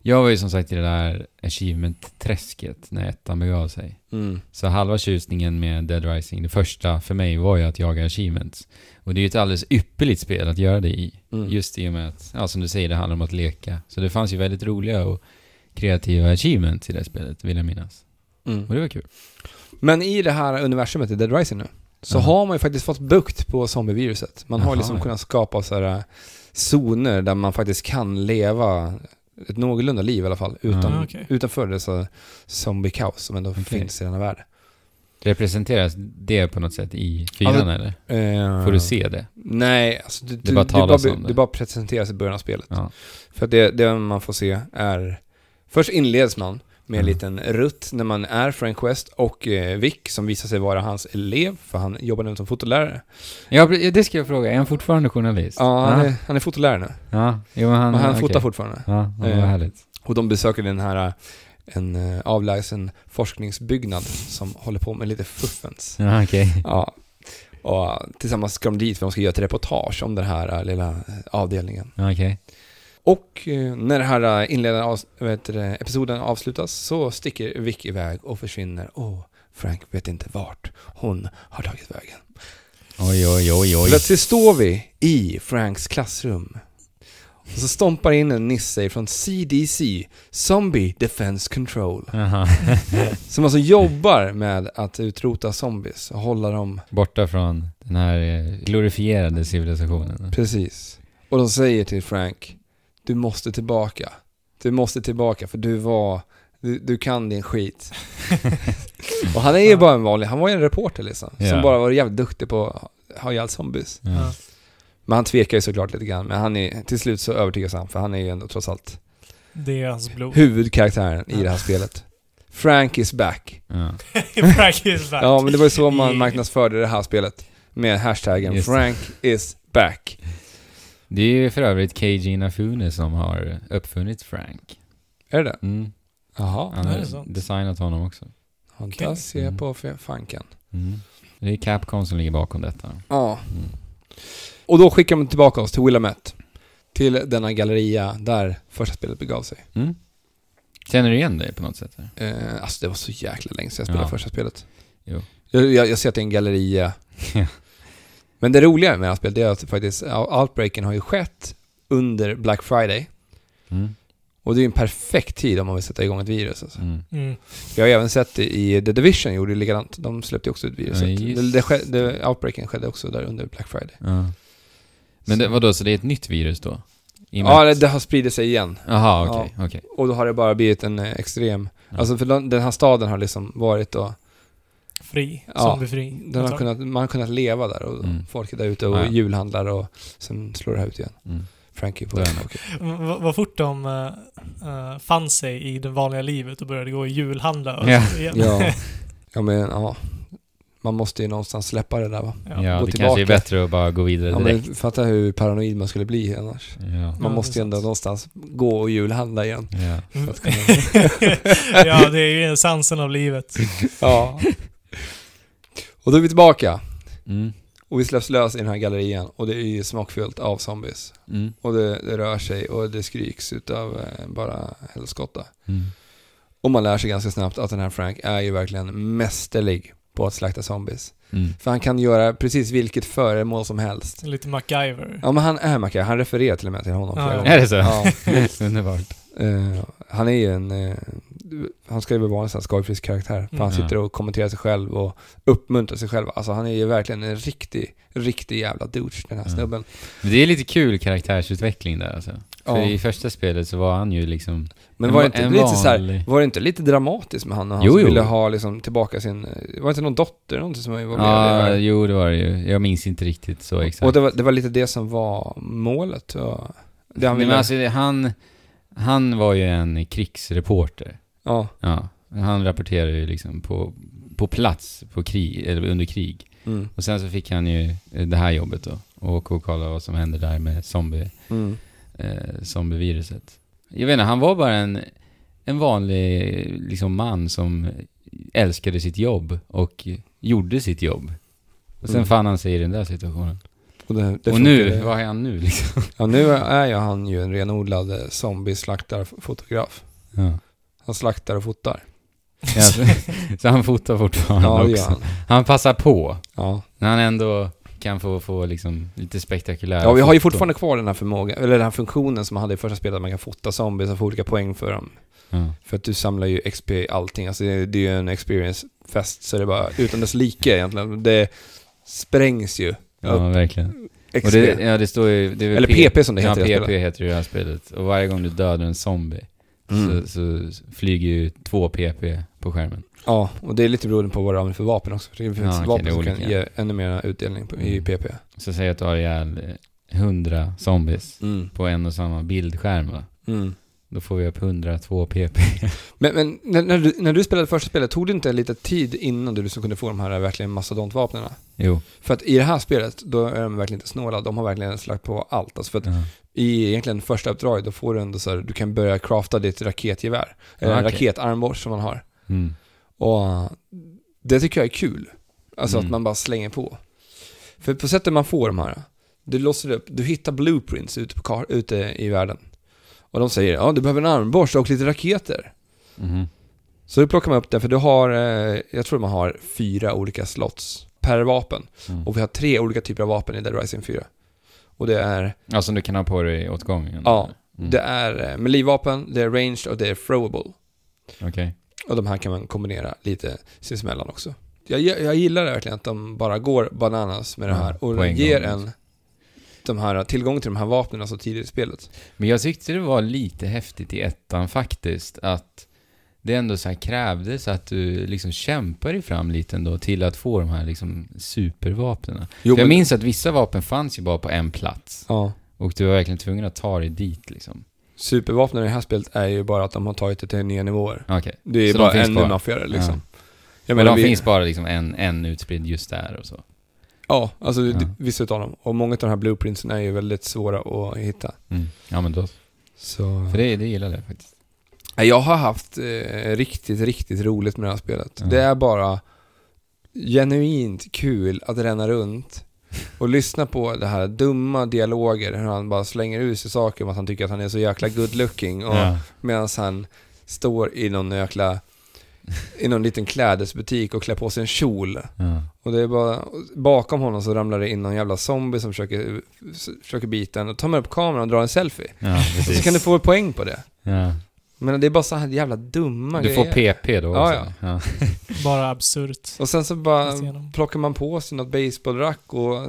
Jag var ju som sagt i det där achievement-träsket när ettan begav sig. Mm. Så halva tjusningen med Dead Rising, det första för mig var ju att jaga achievements. Och det är ju ett alldeles ypperligt spel att göra det i. Mm. Just i och med att, ja som du säger, det handlar om att leka. Så det fanns ju väldigt roliga och kreativa achievements i det spelet, vill jag minnas. Mm. Och det var kul. Men i det här universumet i Dead Rising nu, så Ja. har man ju faktiskt fått bukt på zombieviruset. Man har Jaha, liksom ja. kunnat skapa så här äh, zoner där man faktiskt kan leva ett någorlunda liv i alla fall, utan, Ja, okej. utanför dessa zombie-kaos som ändå Okej. finns i denna värld. Representeras det på något sätt i fyran Alltså, eller? Eh, Får du se det? Nej, alltså det, Det bara det, bara, det. det bara presenteras i början av spelet. Ja. För att det, det man får se är... Först inleds man med en Mm. liten rutt när man är Frank West och eh, Vic som visar sig vara hans elev, för han jobbar nu som fotolärare. ja, det ska jag fråga. Är han fortfarande journalist? Ja, han är, han är fotolärare nu. Ja, jo, men han... och han okej. fotar fortfarande. Ja, ja, vad Eh, härligt. Och de besöker den här en eh, avlägsen forskningsbyggnad som håller på med lite fuffens. Ja, *laughs* okej. Ja. Och tillsammans ska de dit för de ska göra ett reportage om den här eh, lilla eh, avdelningen. Ja, okej. Och eh, när den här inledande av, du, episoden avslutas så sticker Vic iväg och försvinner. Åh, Frank vet inte vart hon har tagit vägen. Oj, oj, oj, oj. Plötsligt står vi i Franks klassrum. Och så stompar in en nisse från CDC, Zombie Defense Control. *laughs* Som alltså jobbar med att utrota zombies och hålla dem... Borta från den här eh, glorifierade civilisationen. Precis. Och de säger till Frank, du måste tillbaka. Du måste tillbaka för du var... Du, du kan din skit. *laughs* och han är ju bara en vanlig, han var ju en reporter liksom. Som Ja. bara var jävligt duktig på att ha ihjäl zombies. Ja. Men han tvekar ju såklart lite grann. Men han är, till slut så övertygas han, för han är ju ändå trots allt Det är hans blod. huvudkaraktären i det här spelet. Frank is back. Ja. *laughs* *laughs* Frank is back. Ja, men det var ju så man I- marknadsförde det här spelet. Med hashtaggen Just det. Frank is back. Det är ju för övrigt Keiji Inafune som har uppfunnit Frank. Är det det? Mm. Jaha. Han har designat honom också. Han okay. se Mm. på fanken. Mm. Det är Capcom som ligger bakom detta. Ja. Mm. Och då skickar de tillbaka oss till Willamette. Till denna galleria där första spelet begav sig. Mm. Känner du igen dig på något sätt? Eh, alltså det var så jäkla länge sedan jag spelade Ja. första spelet. Jo. Jag, jag, jag ser att det är en galleria. Men det roliga med det här spelet är att faktiskt outbreaken har ju skett under Black Friday. Mm. Och det är ju en perfekt tid om man vill sätta igång ett virus. Alltså. Mm. Mm. Jag har även sett det i The Division, gjorde ju likadant. De släppte också ut viruset. Ja, det, det, det, outbreaken skedde också där under Black Friday. Ja. Men det, vadå, så det är ett nytt virus då? I Ja, det, det har spridit sig igen. Jaha, okej, okej. Och då har det bara blivit en eh, extrem... Ja. Alltså för den den här staden har liksom varit och... Fri. Ja, Zombiefri. Den har kunnat, man har kunnat leva där och Mm. folk är där ute och Ja, ja. julhandlar och sen slår det här ut igen. Mm. Frankie på *laughs* Vad fort de uh, fann sig i det vanliga livet och började gå och julhandla. Och Ja. igen. Ja. *laughs* ja, men ja. Man måste ju någonstans släppa det där va. Ja. Ja, gå det tillbaka. kanske är bättre att bara gå vidare Ja, direkt. men fatta hur paranoid man skulle bli annars. Ja. Man Ja, måste ju ändå sant. någonstans gå och julhandla igen. Ja. Mm. *laughs* Ja, det är ju essensen av livet. *laughs* ja. Och då är vi tillbaka. Mm. Och vi släpps lös i den här gallerian och det är ju smockfyllt av zombies. Mm. Och det, det rör sig och det skriks utav eh, bara helskotta. Mm. Och man lär sig ganska snabbt att den här Frank är ju verkligen mästerlig på att slakta zombies. Mm. För han kan göra precis vilket föremål som helst. Lite MacGyver. Ja men han är Macca, han refererar till och med till honom Ja, flera ja. Är det så? Ja. *laughs* Underbart. Eh, han är ju en... eh, han ska ju vara en sån skojfrisk karaktär. För Mm. han sitter Ja. och kommenterar sig själv och uppmuntrar sig själv. Alltså han är ju verkligen en riktig, riktig jävla douche den här Ja. snubben. Men det är lite kul karaktärsutveckling där alltså. För Ja. i första spelet så var han ju liksom... Men en var det inte en lite så här, var det inte lite dramatiskt med han när han Jo, som jo. ville ha liksom tillbaka sin... Var det inte någon dotter någonting som var med i det jo det var det ju. Jag minns inte riktigt så exakt. Och det var, det var lite det som var målet. Och det han ville... men alltså, han, han var ju en krigsreporter. ja. Ja. Han rapporterade ju liksom på, på plats på krig, eller under krig. Mm, Och sen så fick han ju det här jobbet då. Och åka och kolla vad som hände där med zombie, mm. eh, zombieviruset. Jag vet inte, han var bara en, en vanlig liksom man som älskade sitt jobb och gjorde sitt jobb. Och sen Mm. fann han sig i den där situationen. Och, det, det och nu, funkade. vad är han nu liksom? *laughs* Ja, nu är ju han ju en renodlad zombie-slaktarfotograf. Ja. Han slaktar och fotar. Ja, så, så han fotar fortfarande Ja, det också. han. Han passar på. Ja. När han ändå kan få, få liksom lite spektakulära ja, vi har ju fortfarande kvar den här förmågan, eller den här funktionen som man hade i första spelet, att man kan fota zombies och få olika poäng för dem. Ja. För att du samlar ju XP allting, alltså det, det är ju en experience-fest, så det är bara utan dess like egentligen. Det sprängs ju ja, upp verkligen. XP. Det, ja, det står ju... Det Eller P- PP som det heter Ja, PP heter det i det här spelet. Och varje gång du dödar en zombie Mm. så, så flyger ju två PP på skärmen. Ja, och det är lite beroende på vad du använder för vapen också. För det finns Ja, vapen det som kan ge ännu mer utdelning på, i Mm. PP. Så säg att du har ihjäl eh, 100 zombies Mm. på en och samma bildskärm va? Mm. Då får vi upp 102 PP. Men, men när, när, du, när du spelade första spelet, tog det inte lite tid innan du liksom kunde få de här verkligen mastodontvapnen? jo. För att i det här spelet, då är de verkligen inte snåla. De har verkligen slagt på allt. Alltså för att Ja. i egentligen första uppdraget, då får du ändå så här, du kan börja crafta ditt raketgevär. Eller en okej. raketarmborst som man har. Mm. Och det tycker jag är kul. Alltså Mm. att man bara slänger på. För på sättet man får de här, du låser upp, du hittar blueprints ute, på ute i världen. Och de säger, ja du behöver en armborst och lite raketer. Mhm. Så då plockar man upp det, för du har, eh, jag tror man har fyra olika slots per vapen. Mm. Och vi har tre olika typer av vapen i Dead Rising 4. Och det är, Ja, som du kan ha på dig åt gången? Ja, Mm. det är eh, melee-vapen, det är ranged och det är throwable. Okej. Och de här kan man kombinera lite sinsemellan också. Jag, jag gillar verkligen att de bara går bananas med det här och ger en de här, tillgång till de här vapnen så tidigt i spelet. Men jag tyckte det var lite häftigt i ettan faktiskt, att det ändå så här krävdes att du liksom kämpar dig fram lite ändå till att få de här liksom supervapnen. Jo, jag minns att vissa vapen fanns ju bara på en plats. Ja. Och du var verkligen tvungen att ta dig dit liksom. Supervapnen i det här spelet är ju bara att de har tagit det till nya nivåer. Okej. Det är Så de bara finns ännu maffigare liksom. Jag Men menar, de vi, finns bara liksom en, en utspridd just där och så. Ja, alltså Ja. vissa utav dem. Och många av de här blueprintsen är ju väldigt svåra att hitta. Mm. Ja men då. Så... För det, det gillade jag faktiskt. Jag har haft eh, riktigt, riktigt roligt med det här spelet. Ja. Det är bara genuint kul att ränna runt och lyssna på det här dumma dialoger, hur han bara slänger ur sig saker om att han tycker att han är så jäkla good looking och Ja. medan han står i någon jäkla i någon liten klädesbutik och klär på sig en kjol. Ja. Och det är bara, bakom honom så ramlar det in någon jävla zombie som försöker, försöker bita en. Och tar man upp kameran och drar en selfie. ja, så kan du få poäng på det. Ja. Men det är bara så här jävla dumma Du får grejer. PP då Ja, också. Ja. *laughs* Bara absurt. Och sen så bara plockar man på sig något baseballrack och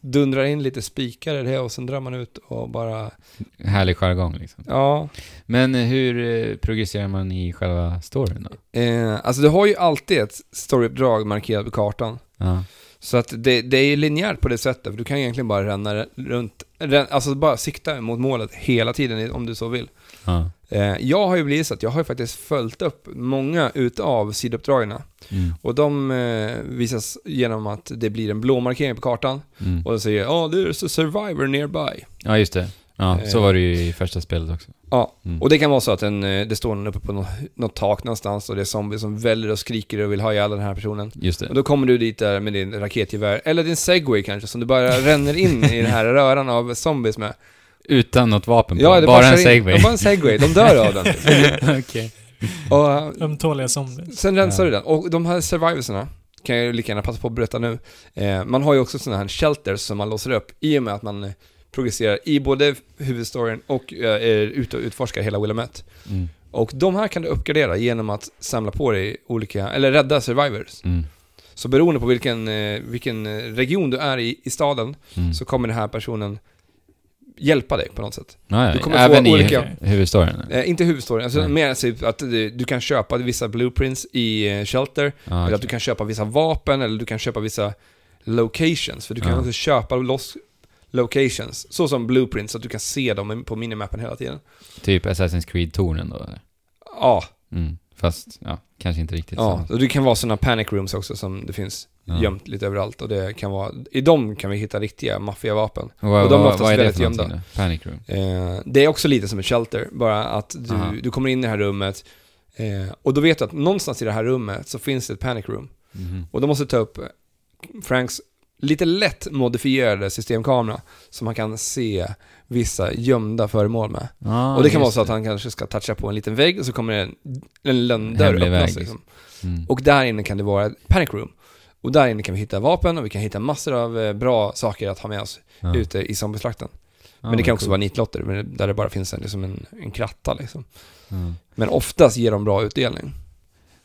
dundrar in lite spikar i det och sen drar man ut och bara... Härlig jargong liksom. Ja. Men eh, hur eh, progresserar man i själva storyn då? Eh, alltså du har ju alltid ett storyuppdrag markerat på kartan. Ja. Så att det, det är linjärt på det sättet, för du kan egentligen bara ränna runt, alltså bara sikta mot målet hela tiden om du så vill. Ja. Eh, jag har ju blivit så att jag har ju faktiskt följt upp många utav sidouppdragen. Mm. Och de eh, visas genom att det blir en blå markering på kartan. Mm. Och de säger ja, oh, there's a survivor nearby. Ja, just det. Ja, så Eh. var det ju i första spelet också. Ja, Mm. och det kan vara så att en, eh, det står någon uppe på något, något tak någonstans och det är zombies som väller och skriker och vill ha ihjäl den här personen. Just det. Och då kommer du dit där med din raketgevär, eller din segway kanske, som du bara *laughs* ränner in i den här röran av zombies med. Utan något vapen på. Ja, det bara en segway. Ja, bara en segway. De dör av den. *laughs* Okej. Och eh, Ömtåliga zombies. sen rensar Ja. du den. Och de här survivorsarna, kan jag lika gärna passa på att berätta nu. Eh, man har ju också sådana här shelters som man låser upp i och med att man progresserar i både huvudstoryn och eh, är ute och utforskar hela Willamette. Mm. Och de här kan du uppgradera genom att samla på dig olika, eller rädda survivors. Mm. Så beroende på vilken, eh, vilken eh, region du är i, i staden, Mm. så kommer den här personen hjälpa dig på något sätt. Ja. du kommer Även få i olika- hu- huvudstoryn? Eh, inte huvudstoryn, alltså Nej. mer typ att du, du kan köpa vissa blueprints i eh, Shelter, Ja, eller okej. att du kan köpa vissa vapen, eller du kan köpa vissa locations, för du kan Ja. också köpa loss locations, så som blueprints, så att du kan se dem på minimappen hela tiden. Typ Assassin's Creed-tornen då eller? Ja, Mm. Fast, ja, kanske inte riktigt ja. samma. och det kan vara sådana panic rooms också som det finns Ja. gömt lite överallt, och det kan vara, i dem kan vi hitta riktiga maffiga vapen. Och Och de är oftast vad är det väldigt gömda. Panic Room? Eh, det är också lite som ett shelter, bara att Aha. du, du kommer in i det här rummet eh, och då vet du att någonstans i det här rummet så finns det ett panic room. Mhm. Och då måste du ta upp Franks lite lätt modifierade systemkamera så man kan se vissa gömda föremål med. Ah, och det kan vara så att han kanske ska toucha på en liten vägg och så kommer en, en lönndörr öppnas. Liksom. Mm. Och där inne kan det vara ett panic room. Och där inne kan vi hitta vapen och vi kan hitta massor av eh, bra saker att ha med oss Ja. ute i zombieslakten. Men det kan också coolt. vara nitlotter, där det bara finns en, liksom en, en kratta liksom. Ja. Men oftast ger de bra utdelning.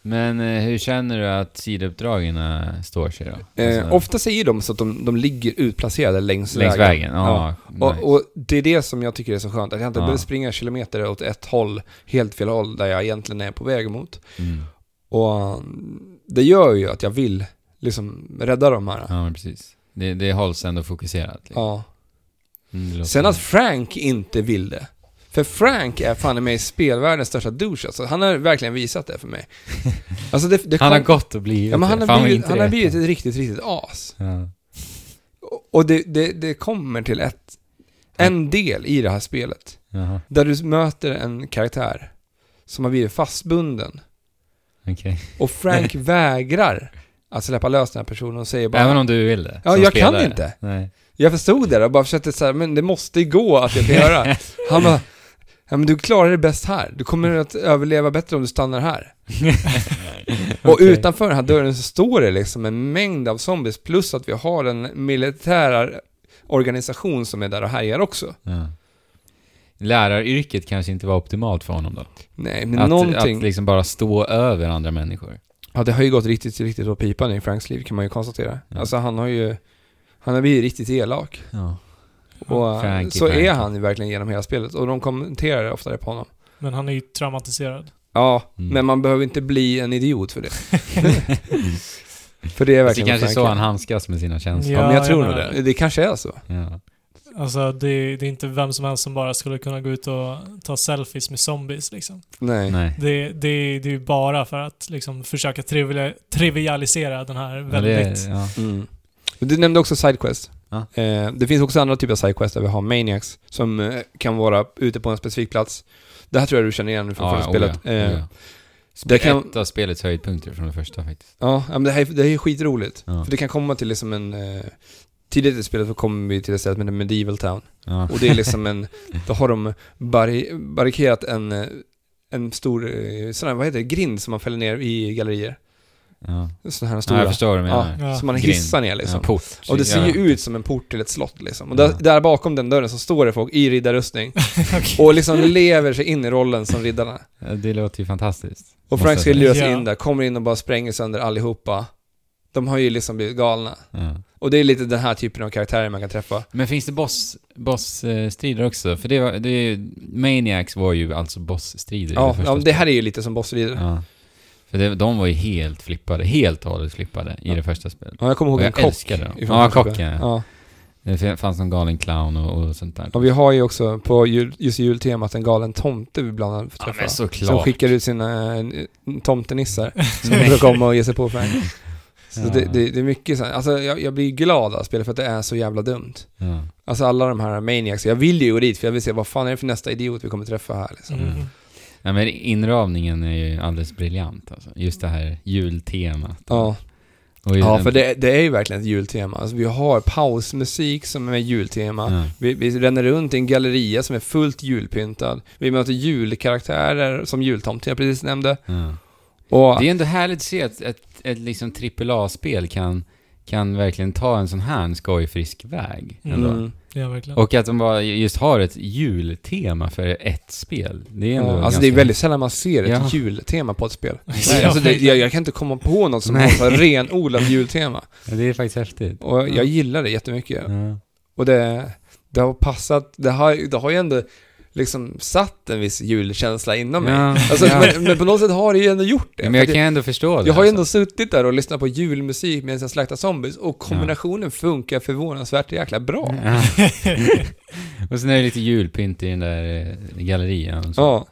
Men eh, hur känner du att sidouppdragen eh, står sig då? Eh, Alltså, ofta säger de så att de, de ligger utplacerade längs, längs vägen? Ja. nice. Och, och det är det som jag tycker är så skönt, att jag inte Ja. behöver springa kilometer åt ett håll, helt fel håll, där jag egentligen är på väg mot. Mm. Och det gör ju att jag vill liksom rädda de här. Ja, men precis. Det, det hålls ändå fokuserat. Liksom. Ja. Mm, det låter Sen att Frank inte vill det. För Frank är fan i mig spelvärldens största douche alltså. Han har verkligen visat det för mig. *laughs* Alltså det, det Han har kom- gått och blivit Ja men han har blivit, han har blivit ett riktigt, riktigt as. Ja. Och- det, det, det kommer till ett, en del i det här spelet. Jaha, Där du möter en karaktär som har blivit fastbunden. okej. Och Frank *laughs* vägrar att släppa lös den här personen och säger bara... Även om du vill det? Ja, jag kan spelare. inte. Nej. Jag förstod det och bara försökte säga, men det måste gå att jag kan göra. *laughs* Han bara, Ja, men du klarar det bäst här. Du kommer att överleva bättre om du stannar här. *laughs* Och Okej. utanför den här dörren så står det liksom en mängd av zombies, plus att vi har en militär organisation som är där och härjar också. Ja. Läraryrket kanske inte var optimalt för honom då? Nej, men Att, någonting... att liksom bara stå över andra människor. Ja, det har ju gått riktigt, riktigt åt pipan i Franks liv kan man ju konstatera. Ja. Alltså han har ju... Han har blivit riktigt elak. Ja. Och Frankie, så Frankie. är han ju verkligen genom hela spelet. Och de kommenterar det oftare på honom. Men han är ju traumatiserad. Ja, Mm. men man behöver inte bli en idiot för det. *laughs* för det är det är verkligen kanske vad så han är. handskas med sina känslor. Ja, men jag Ja, tror nog det. Det kanske är så. Ja. Alltså det, det är inte vem som helst som bara skulle kunna gå ut och ta selfies med zombies liksom. Nej. Nej. Det, det, det är ju bara för att liksom försöka triviali- trivialisera den här Ja, det, väldigt... ja. Mm. Du nämnde också Sidequest. Ja. Eh, det finns också andra typer av Sidequest där vi har Maniacs som eh, kan vara ute på en specifik plats. Det här tror jag du känner igen från Ja, förra oh spelet. ja, Eh, oh ja. det kan- Ett av spelets höjdpunkter från det första faktiskt. Ja, ja, men det här, det här är skitroligt. Ja. För det kan komma till liksom en... Eh, tidigt i spelet så kommer vi till ett ställe som heter Medieval Town. Ja. Och det är liksom en... *laughs* Då har de barri barrikerat en, eh, en stor, eh, sån här, vad heter det, grind som man fäller ner i gallerier. Ja. Såna här Ja, stora. jag förstår vad du ja, menar. Ja. som man hissar ner liksom. Ja, port. Och det ser ja. ju ut som en port till ett slott liksom. Och Ja. där, där bakom den dörren så står det folk i riddarrustning *laughs* Okej. och liksom lever sig in i rollen som riddarna. Ja, Det låter ju fantastiskt. Och Frank ska lura sig Ja. in där, kommer in och bara spränger sönder allihopa. De har ju liksom blivit galna. Ja. Och det är lite den här typen av karaktärer man kan träffa. Men finns det boss, bossstrider också? För det var, det Maniacs var ju alltså bossstrider i Ja, första ja det här är ju lite som bossrider. Ja. Ja. För det, de var ju helt flippade, helt och hållet flippade i Ja. det första spelet. jag kommer ihåg Och en kock. älskade dem. Ja, kocken, ja. ja. Det fanns någon galen clown och, och sånt där. Och vi har ju också på jul, just jultemat en galen tomte vi bland annat får Ja, träffa. men som såklart. skickar ut sina eh, tomtenissar *laughs* som brukar komma och ge sig på Frank. *laughs* Så Ja. det, det, det är mycket så här, alltså jag, jag blir glad av spelet för att det är så jävla dumt. Ja. Alltså alla de här maniacs, jag vill ju gå dit för jag vill se vad fan är det för nästa idiot vi kommer träffa här liksom. Mm. Ja, men inramningen är ju alldeles briljant alltså. Just det här jultemat. Ja, ja för det, det är ju verkligen ett jultema. Alltså vi har pausmusik som är jultema. Ja. Vi, vi ränner runt i en galleria som är fullt julpyntad. Vi möter julkaraktärer som jultomten jag precis nämnde. Ja. Och, Det är ändå härligt att se att ett, ett liksom AAA-spel kan, kan verkligen ta en sån här skojfrisk väg. Ändå. mm, Ja, verkligen. Och att de bara just har ett jultema för ett spel. Det är ändå ja, alltså ganska... det är väldigt sällan man ser ett Ja. jultema på ett spel. *laughs* Ja, alltså det, jag, jag kan inte komma på något som Nej. har renodlat jultema. *laughs* Ja, det är faktiskt häftigt. Och jag Ja. gillar det jättemycket. Ja. Och det, det har passat, det har, det har ju ändå liksom satt en viss julkänsla inom mig. Ja. Alltså, Ja. men, men på något sätt har det ju ändå gjort det. Ja, men jag kan ändå förstå jag, det. jag har ju ändå alltså. suttit där och lyssnat på julmusik medan jag slaktar zombies och kombinationen funkar förvånansvärt jäkla bra. Ja. *laughs* *laughs* och sen är det lite julpynt i den där eh, gallerian. och så. Ja.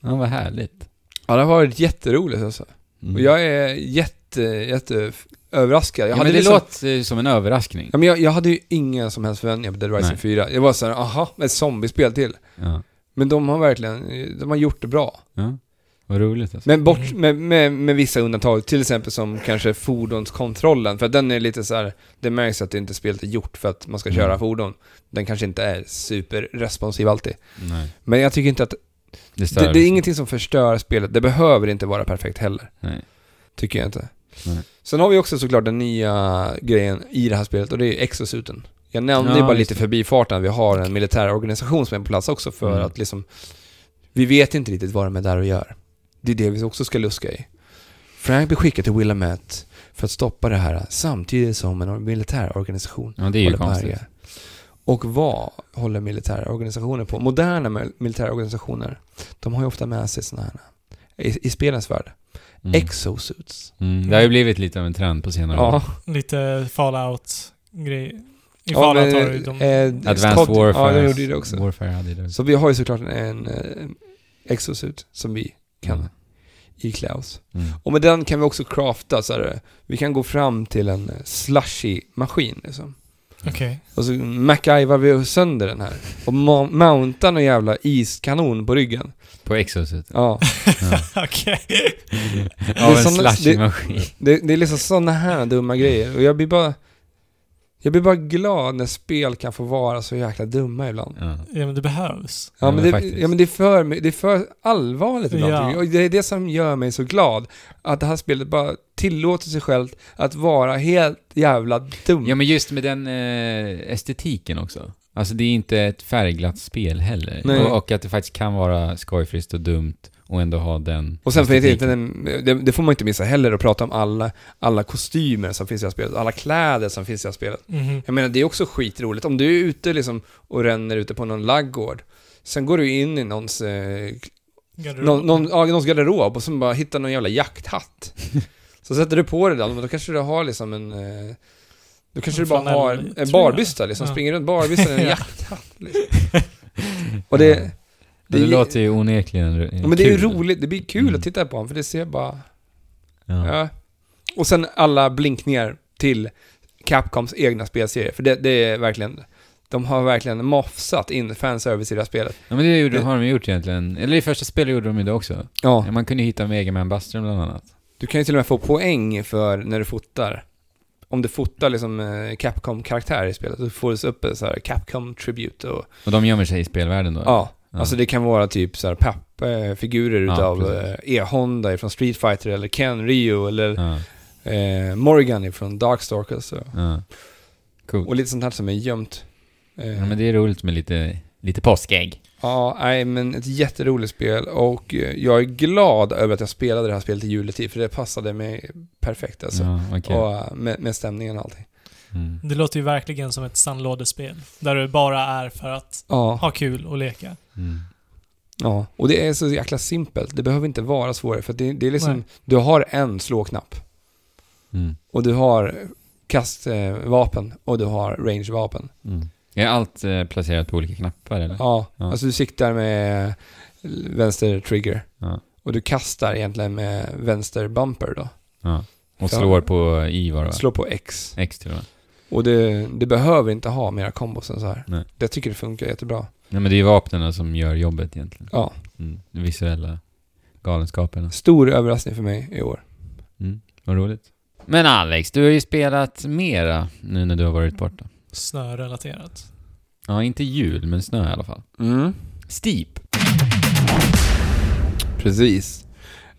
Ja, vad härligt. ja, det har varit jätteroligt alltså. Mm. Och jag är jätte, jätte överraskad. Jag ja, hade men det liksom, låter som en överraskning. Ja, men jag, jag hade ju inga som helst förväntningar på Dead Rising Nej. 4. Jag var såhär, aha, ett zombiespel till. Ja. Men de har verkligen, de har gjort det bra. ja. Vad roligt alltså. Men bort med, med, med vissa undantag, till exempel som kanske fordonskontrollen, för att den är lite så här. det märks att det inte spelet är gjort för att man ska köra Mm. fordon. Den kanske inte är superresponsiv alltid. Nej. Men jag tycker inte att, Det det, det är liksom. ingenting som förstör spelet. Det behöver inte vara perfekt heller. Nej. Tycker jag inte. Nej. Sen har vi också såklart den nya grejen i det här spelet och det är exosuten. Jag nämnde Ja, ju bara lite det. förbi farten att vi har en militär organisation som är på plats också för Mm. att liksom Vi vet inte riktigt vad de är där och gör. Det är det vi också ska luska i. Frank blir skickad till Willamette för att stoppa det här samtidigt som en militär organisation Ja, det är ju konstigt. härja. Och vad håller militära organisationer på? Moderna mil- militära organisationer, de har ju ofta med sig sådana här i, i spelens värld. Mm. Exosuits. Mm. Det har ju blivit lite av en trend på senare år. Ja, Lite Fallout-grej. I Ja, Fallout men, har ju de... eh, Advanced Scott- Warfare. Ja, de gjorde det också. Warfare hade det. Så vi har ju såklart en, en eh, exosuit som vi kan Mm. iklä oss. Mm. Och med den kan vi också crafta så här, vi kan gå fram till en eh, slushy maskin liksom. Okej. Och så MacGyvar vi sönder den här. Och ma- mounta någon jävla iskanon på ryggen. På Exosuit. Ja. *laughs* Okej. Av en såna- slushy-maskin. Det, det är liksom sådana här dumma grejer. Och jag blir bara... Jag blir bara glad när spel kan få vara så jäkla dumma ibland. Ja. Ja, men det behövs. Ja, men, det, ja, men det, är för, det är för allvarligt ibland. Ja. Och det är det som gör mig så glad. Att det här spelet bara tillåter sig självt att vara helt jävla dumt. ja, men just med den eh, estetiken också. Alltså det är inte ett färgglatt spel heller. Nej. Och, och att det faktiskt kan vara skojfriskt och dumt och ändå ha den Och sen finns det, inte den, det, det får man inte missa heller att prata om alla, alla kostymer som finns i det här spelet, alla kläder som finns i det här spelet. Mhm. Jag menar, det är också skitroligt. Om du är ute liksom och ränner ute på någon laggård, sen går du in i någons, eh, Garderob. någon, någon, ja, någons garderob och så bara hittar någon jävla jakthatt. *laughs* så sätter du på dig den, men då kanske du har liksom en... Eh, då kanske En du bara har en barbysta liksom, Ja. springer runt barbysta i en Ja. *laughs* jakthatt. Liksom. *laughs* Och det... Det, det- låter ju onekligen Ja, men det är ju roligt, det blir kul Mm. att titta på honom, för det ser bara... Ja. Ja. Och sen alla blinkningar till Capcoms egna spelserie, för det, det är verkligen... De har verkligen mofsat in fanservice i det här spelet. Ja men det gjorde, Det- har de gjort egentligen. Eller i första spelet gjorde de ju det också. Ja, Man kunde hitta Mega Man Buster bland annat. du kan ju till och med få poäng för när du fotar. Om du fotar liksom eh, Capcom-karaktär i spelet, då får du upp en så här Capcom Tribute och... Och de gömmer sig i spelvärlden då? Ja, Ja. alltså det kan vara typ så här pappfigurer Ja, utav precis. eh, E-Honda från Street Fighter eller Ken Ryu eller eh, Morgan ifrån Darkstalkers. Så. ja. Coolt. Och lite sånt här som är gömt. Eh, Ja men det är roligt med lite, lite påskägg. Ja, nej men ett jätteroligt spel och eh, jag är glad över att jag spelade det här spelet i juletid för det passade mig perfekt alltså. Ja, okej. Och med, med stämningen och allting. Mm. Det låter ju verkligen som ett sandlådespel. Där du bara är för att Ja, ha kul och leka. Mm. ja, och det är så jäkla simpelt. Det behöver inte vara svårare för det, det är liksom, Nej. du har en slåknapp Mm. och du har kastvapen och du har rangevapen. Mm. Är allt eh, placerat på olika knappar eller? Ja, Ja. alltså du siktar med vänster trigger Ja. och du kastar egentligen med vänster bumper då. ja. Och För- slår på I var det va? Slå på X. X till och med. Och det, det behöver inte ha mera kombos än så här. Nej. Jag tycker det funkar jättebra. Nej men det är ju vapnen som gör jobbet egentligen. Ja, Mm. De visuella galenskaperna. stor överraskning för mig i år. Mm. Vad roligt. Men Alex, du har ju spelat mera nu när du har varit borta. Snörelaterat. Ja, inte jul, men snö i alla fall. Mm. Steep. Precis.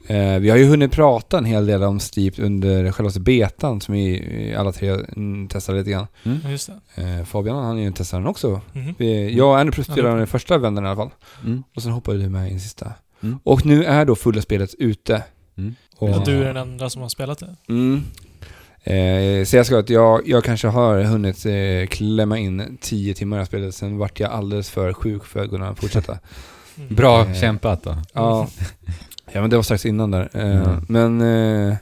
Eh, vi har ju hunnit prata en hel del om Steep under själva betan som vi alla tre mm, testade lite grann. Det. Eh, Fabian han är ju testat den också. Mhm. Vi, jag och Andrew spelade Ja. den första vändan i alla fall. Mm. Och sen hoppade du med i den sista. Mm. Och nu är då fulla spelet ute. Mm. Och, Och du är den enda som har spelat det. Mm. Eh, så jag ska att jag, jag kanske har hunnit eh, klämma in 10 timmar i spelet, sen vart jag alldeles för sjuk för att kunna fortsätta. *laughs* Mm. Bra Eh. kämpat då. ja. *laughs* ja, men det var strax innan där. Eh, Mm. Men eh,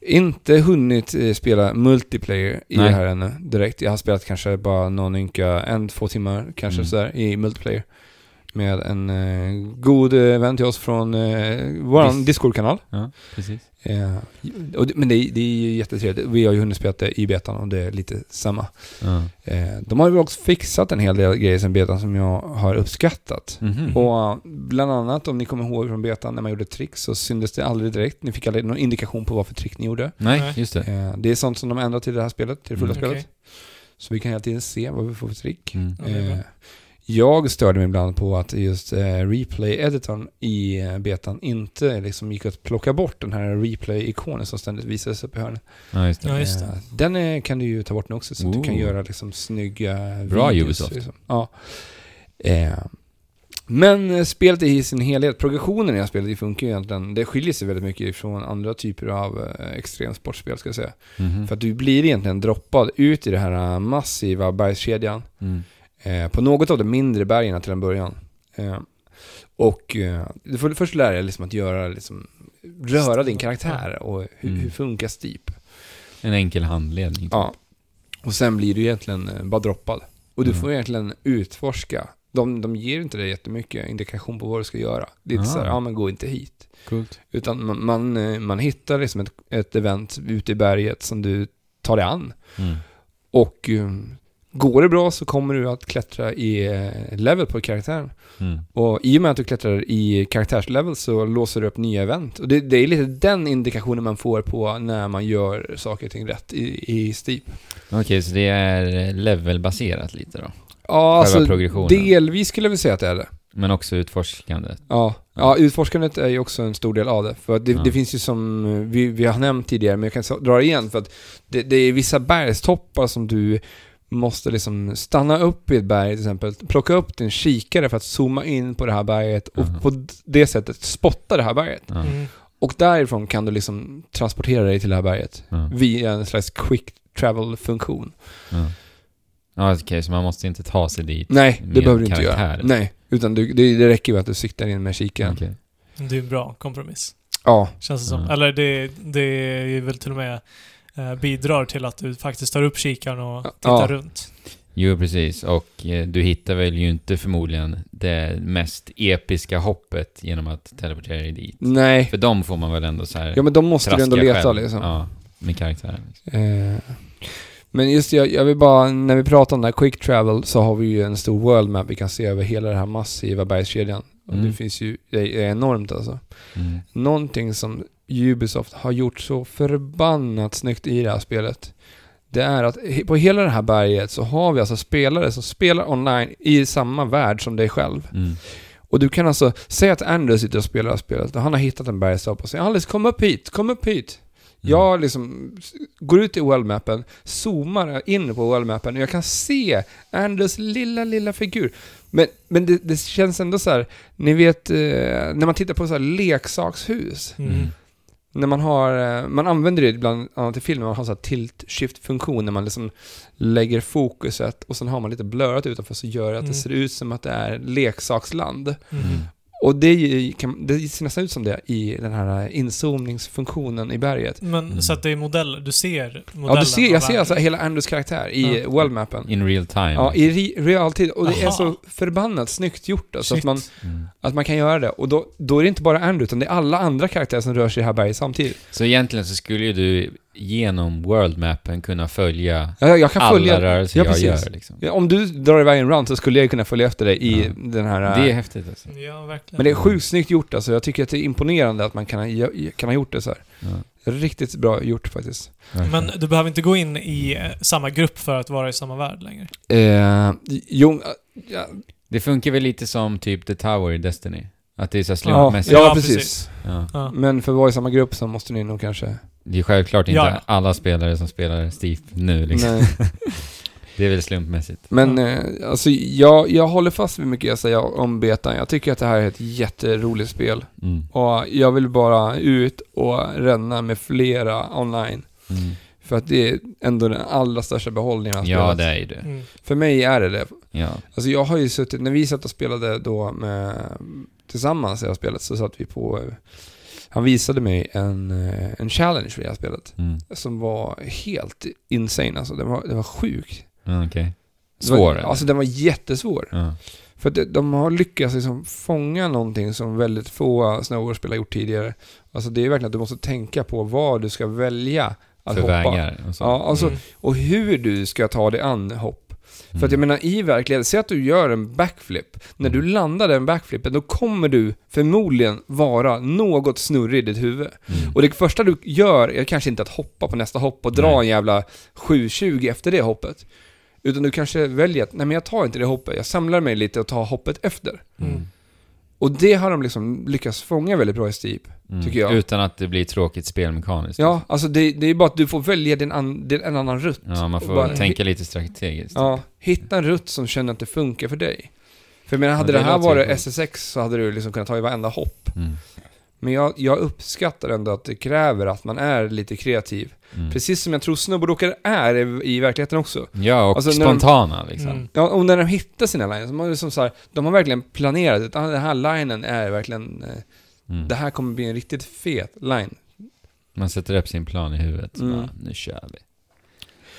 inte hunnit eh, spela multiplayer i Nej. det här ännu direkt. Jag har spelat kanske bara någon ynka, en, två timmar kanske Mm. sådär i multiplayer. Med en eh, god eh, vän till oss från eh, Dis- Discord-kanal. Ja, precis. Eh, och, det- men det, är- det är ju jättetrevligt. Vi har ju hunnit spela det i betan och det är lite samma. Ja. Eh, de har ju också fixat en hel del grejer sen betan som jag har uppskattat. Mhm. Och eh, bland annat om ni kommer ihåg från betan när man gjorde trick så syntes det aldrig direkt. Ni fick aldrig någon indikation på vad för trick ni gjorde. Nej, Nej. just det. Eh, det är sånt som de ändrar till det här spelet, till det fulla Mm, spelet. okej. Så vi kan hela tiden se vad vi får för trick. Mm. Ja, jag störde mig ibland på att just eh, replay-editorn i eh, betan inte liksom gick att plocka bort den här replay-ikonen som ständigt visades upp i hörnet. Ja, just det. Ja, just det. Eh, Den är, kan du ju ta bort nu också så att du kan göra liksom snygga Bra videos, Ubisoft. Liksom. Ja. Eh, men spelet i sin helhet, progressionen i det här spelet det funkar ju egentligen, det skiljer sig väldigt mycket från andra typer av eh, extremsportspel ska jag säga. Mhm. För att du blir egentligen droppad ut i den här massiva bergskedjan Mm. Eh, på något av de mindre bergen till en början. Eh, och eh, du får först lära dig liksom att göra, liksom, röra din karaktär och hur, Mm. hur funkar Steep. En enkel handledning. Ja. Och sen blir du egentligen eh, bara droppad. Och du Mm. får egentligen utforska. De, de ger inte dig jättemycket indikation på vad du ska göra. Det är inte Ah. så här, ja men gå inte hit. Coolt. Utan man, man, eh, man hittar liksom ett, ett event ute i berget som du tar dig an. Mm. Och eh, går det bra så kommer du att klättra i eh, level på karaktären. Mm. Och i och med att du klättrar i karaktärslevel så låser du upp nya event. Och det, det är lite den indikationen man får på när man gör saker och ting rätt i, i Steep. Okej, så det är levelbaserat lite då? Ja, alltså delvis skulle jag vilja säga att det är det. Men också utforskandet? Ja, ja utforskandet är ju också en stor del av det. För det, Ja. det finns ju som eh, vi, vi har nämnt tidigare, men jag kan dra det igen för att det, det är vissa bergstoppar som du måste liksom stanna upp i ett berg till exempel, plocka upp din kikare för att zooma in på det här berget och Aha. på det sättet spotta det här berget. Ja. Mm. Och därifrån kan du liksom transportera dig till det här berget Ja. via en slags quick travel-funktion. Ja, ja okej, så man måste inte ta sig dit? Nej, det behöver du inte göra. Nej, utan du, det, det räcker ju att du siktar in med kikaren. Okej. Det är en bra kompromiss. Ja, Känns det som. Mm. Eller det, det är väl till och med bidrar till att du faktiskt tar upp kikaren och Ja. tittar runt. Jo, precis. Och eh, du hittar väl ju inte förmodligen det mest episka hoppet genom att teleportera dig dit. nej. För dem får man väl ändå så här Ja men de måste du ändå leta själv. liksom. Ja, med karaktären. Liksom. Eh, men just det, jag, jag vill bara, när vi pratar om den här quick travel så har vi ju en stor world map vi kan se över hela den här massiva bergskedjan. Och Mm. det finns ju, det är enormt alltså. Mm. Någonting som Ubisoft har gjort så förbannat snyggt i det här spelet. Det är att på hela det här berget så har vi alltså spelare som spelar online i samma värld som dig själv. Mm. Och du kan alltså, säga att Andrew sitter och spelar det här spelet och han har hittat en bergstopp och säger Alice kom upp hit, kom upp hit. Mm. Jag liksom går ut i worldmappen, zoomar in på worldmappen och jag kan se Anders lilla, lilla figur. Men, men det, det känns ändå så här, ni vet eh, när man tittar på så här leksakshus. Mm. När man har, eh, man använder det ibland annat i film, man har så här tilt-shift-funktion när man liksom lägger fokuset och sen har man lite blurrat utanför så gör det att Mm. det ser ut som att det är leksaksland. Mm. Och det, är kan, det ser nästan ut som det i den här inzoomningsfunktionen i berget. Men Mm. så att det är modeller, du ser modellen Ja, du ser, jag ser alltså hela Andrews karaktär i Ja. worldmappen. In real time. Ja, i re- realtid. Och det är Aha. så förbannat snyggt gjort alltså, att man, Mm. att man kan göra det. Och då, då är det inte bara Andrew, utan det är alla andra karaktärer som rör sig i det här berget samtidigt. Så egentligen så skulle ju du genom worldmappen kunna följa Ja, jag kan alla följa... rörelser Ja, jag precis. gör liksom. Ja, om du drar iväg en run så skulle jag kunna följa efter dig i Ja. den här... Det är häftigt alltså. Ja, verkligen. men det är sjukt snyggt gjort alltså. Jag tycker att det är imponerande att man kan ha, kan ha gjort det så här. Ja, Riktigt bra gjort faktiskt. Men du behöver inte gå in i eh, samma grupp för att vara i samma värld längre. Eh, jo, ja, Det funkar väl lite som typ The Tower i Destiny? Att det är så här ja, slumpmässigt. ja, Ja, precis. Ja. Ja. Men för att vara i samma grupp så måste ni nog kanske... Det är självklart inte Ja, alla spelare som spelar Steve nu liksom. Nej. *laughs* Det är väl slumpmässigt. Men eh, alltså, jag, jag håller fast vid mycket jag säger om betan. Jag tycker att det här är ett jätteroligt spel. Mm. Och jag vill bara ut och ränna med flera online. Mm. För att det är ändå den allra största behållningen av Ja, det är det. Mm. För mig är det det. Ja. Alltså jag har ju suttit, när vi satt och spelade då med, tillsammans i det här spelet så satt vi på, han visade mig en, eh, en challenge i det här spelet. Mm. Som var helt insane alltså. Det var, det var sjuk. Det var- Svår eller? Alltså den var jättesvår. Ja. För att de har lyckats liksom fånga någonting som väldigt få snowboardspelare gjort tidigare. Alltså det är verkligen att du måste tänka på vad du ska välja att För hoppa. vägar och så. Ja, alltså, Mm. och hur du ska ta dig an hopp. Mm. För att jag menar i verkligheten, säg att du gör en backflip. När du landar den backflippen, då kommer du förmodligen vara något snurrig i ditt huvud. Mm. Och det första du gör är kanske inte att hoppa på nästa hopp och dra Nej. en jävla 720 efter det hoppet. Utan du kanske väljer att, nej men jag tar inte det hoppet, jag samlar mig lite och tar hoppet efter. Mm. Och det har de liksom lyckats fånga väldigt bra i Steep. Mm. tycker jag. Utan att det blir tråkigt spelmekaniskt. Ja, alltså det, det är bara att du får välja din an, din, en annan rutt. Ja, man får bara- tänka lite strategiskt. Ja, hitta en rutt som känner att det funkar för dig. För jag menar, hade Ja, det, det här varit SSX så hade du liksom kunnat ta i varenda hopp. Mm. Men jag, jag uppskattar ändå att det kräver att man är lite kreativ. Mm. Precis som jag tror snowboardåkare är i, i verkligheten också. Ja, och Alltså, när de- spontana liksom. Mm. Ja, och när de hittar sina lines, de har, liksom så här, de har verkligen planerat att ah, den här linen är verkligen, eh, Mm. det här kommer bli en riktigt fet line. Man sätter upp sin plan i huvudet. Mm. Bara, nu kör vi.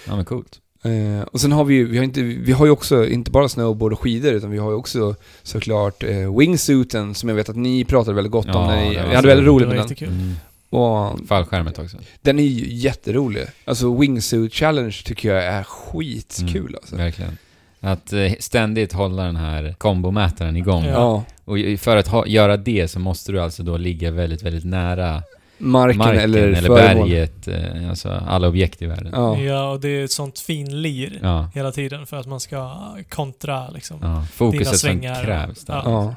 Ja, men coolt. Eh, och sen har vi ju, vi har, inte, vi har ju också inte bara snowboard och skidor utan vi har ju också såklart eh, wingsuiten som jag vet att ni pratade väldigt gott om Ja, när ni, det var hade så- väldigt roligt med den. Mm. Och Fallskärmet också. den är ju jätterolig. Alltså Wingsuit Challenge tycker jag är skitkul alltså. Verkligen. Att eh, ständigt hålla den här kombomätaren igång. Ja. Och för att ha, göra det så måste du alltså då ligga väldigt, väldigt nära Marken, marken eller, eller, berget. Eh, alltså alla objekt i världen. Ja. Ja, och det är ett sånt finlir Ja. hela tiden för att man ska kontra liksom. ja. Fokuset som svängar. krävs där. Ja. Ja.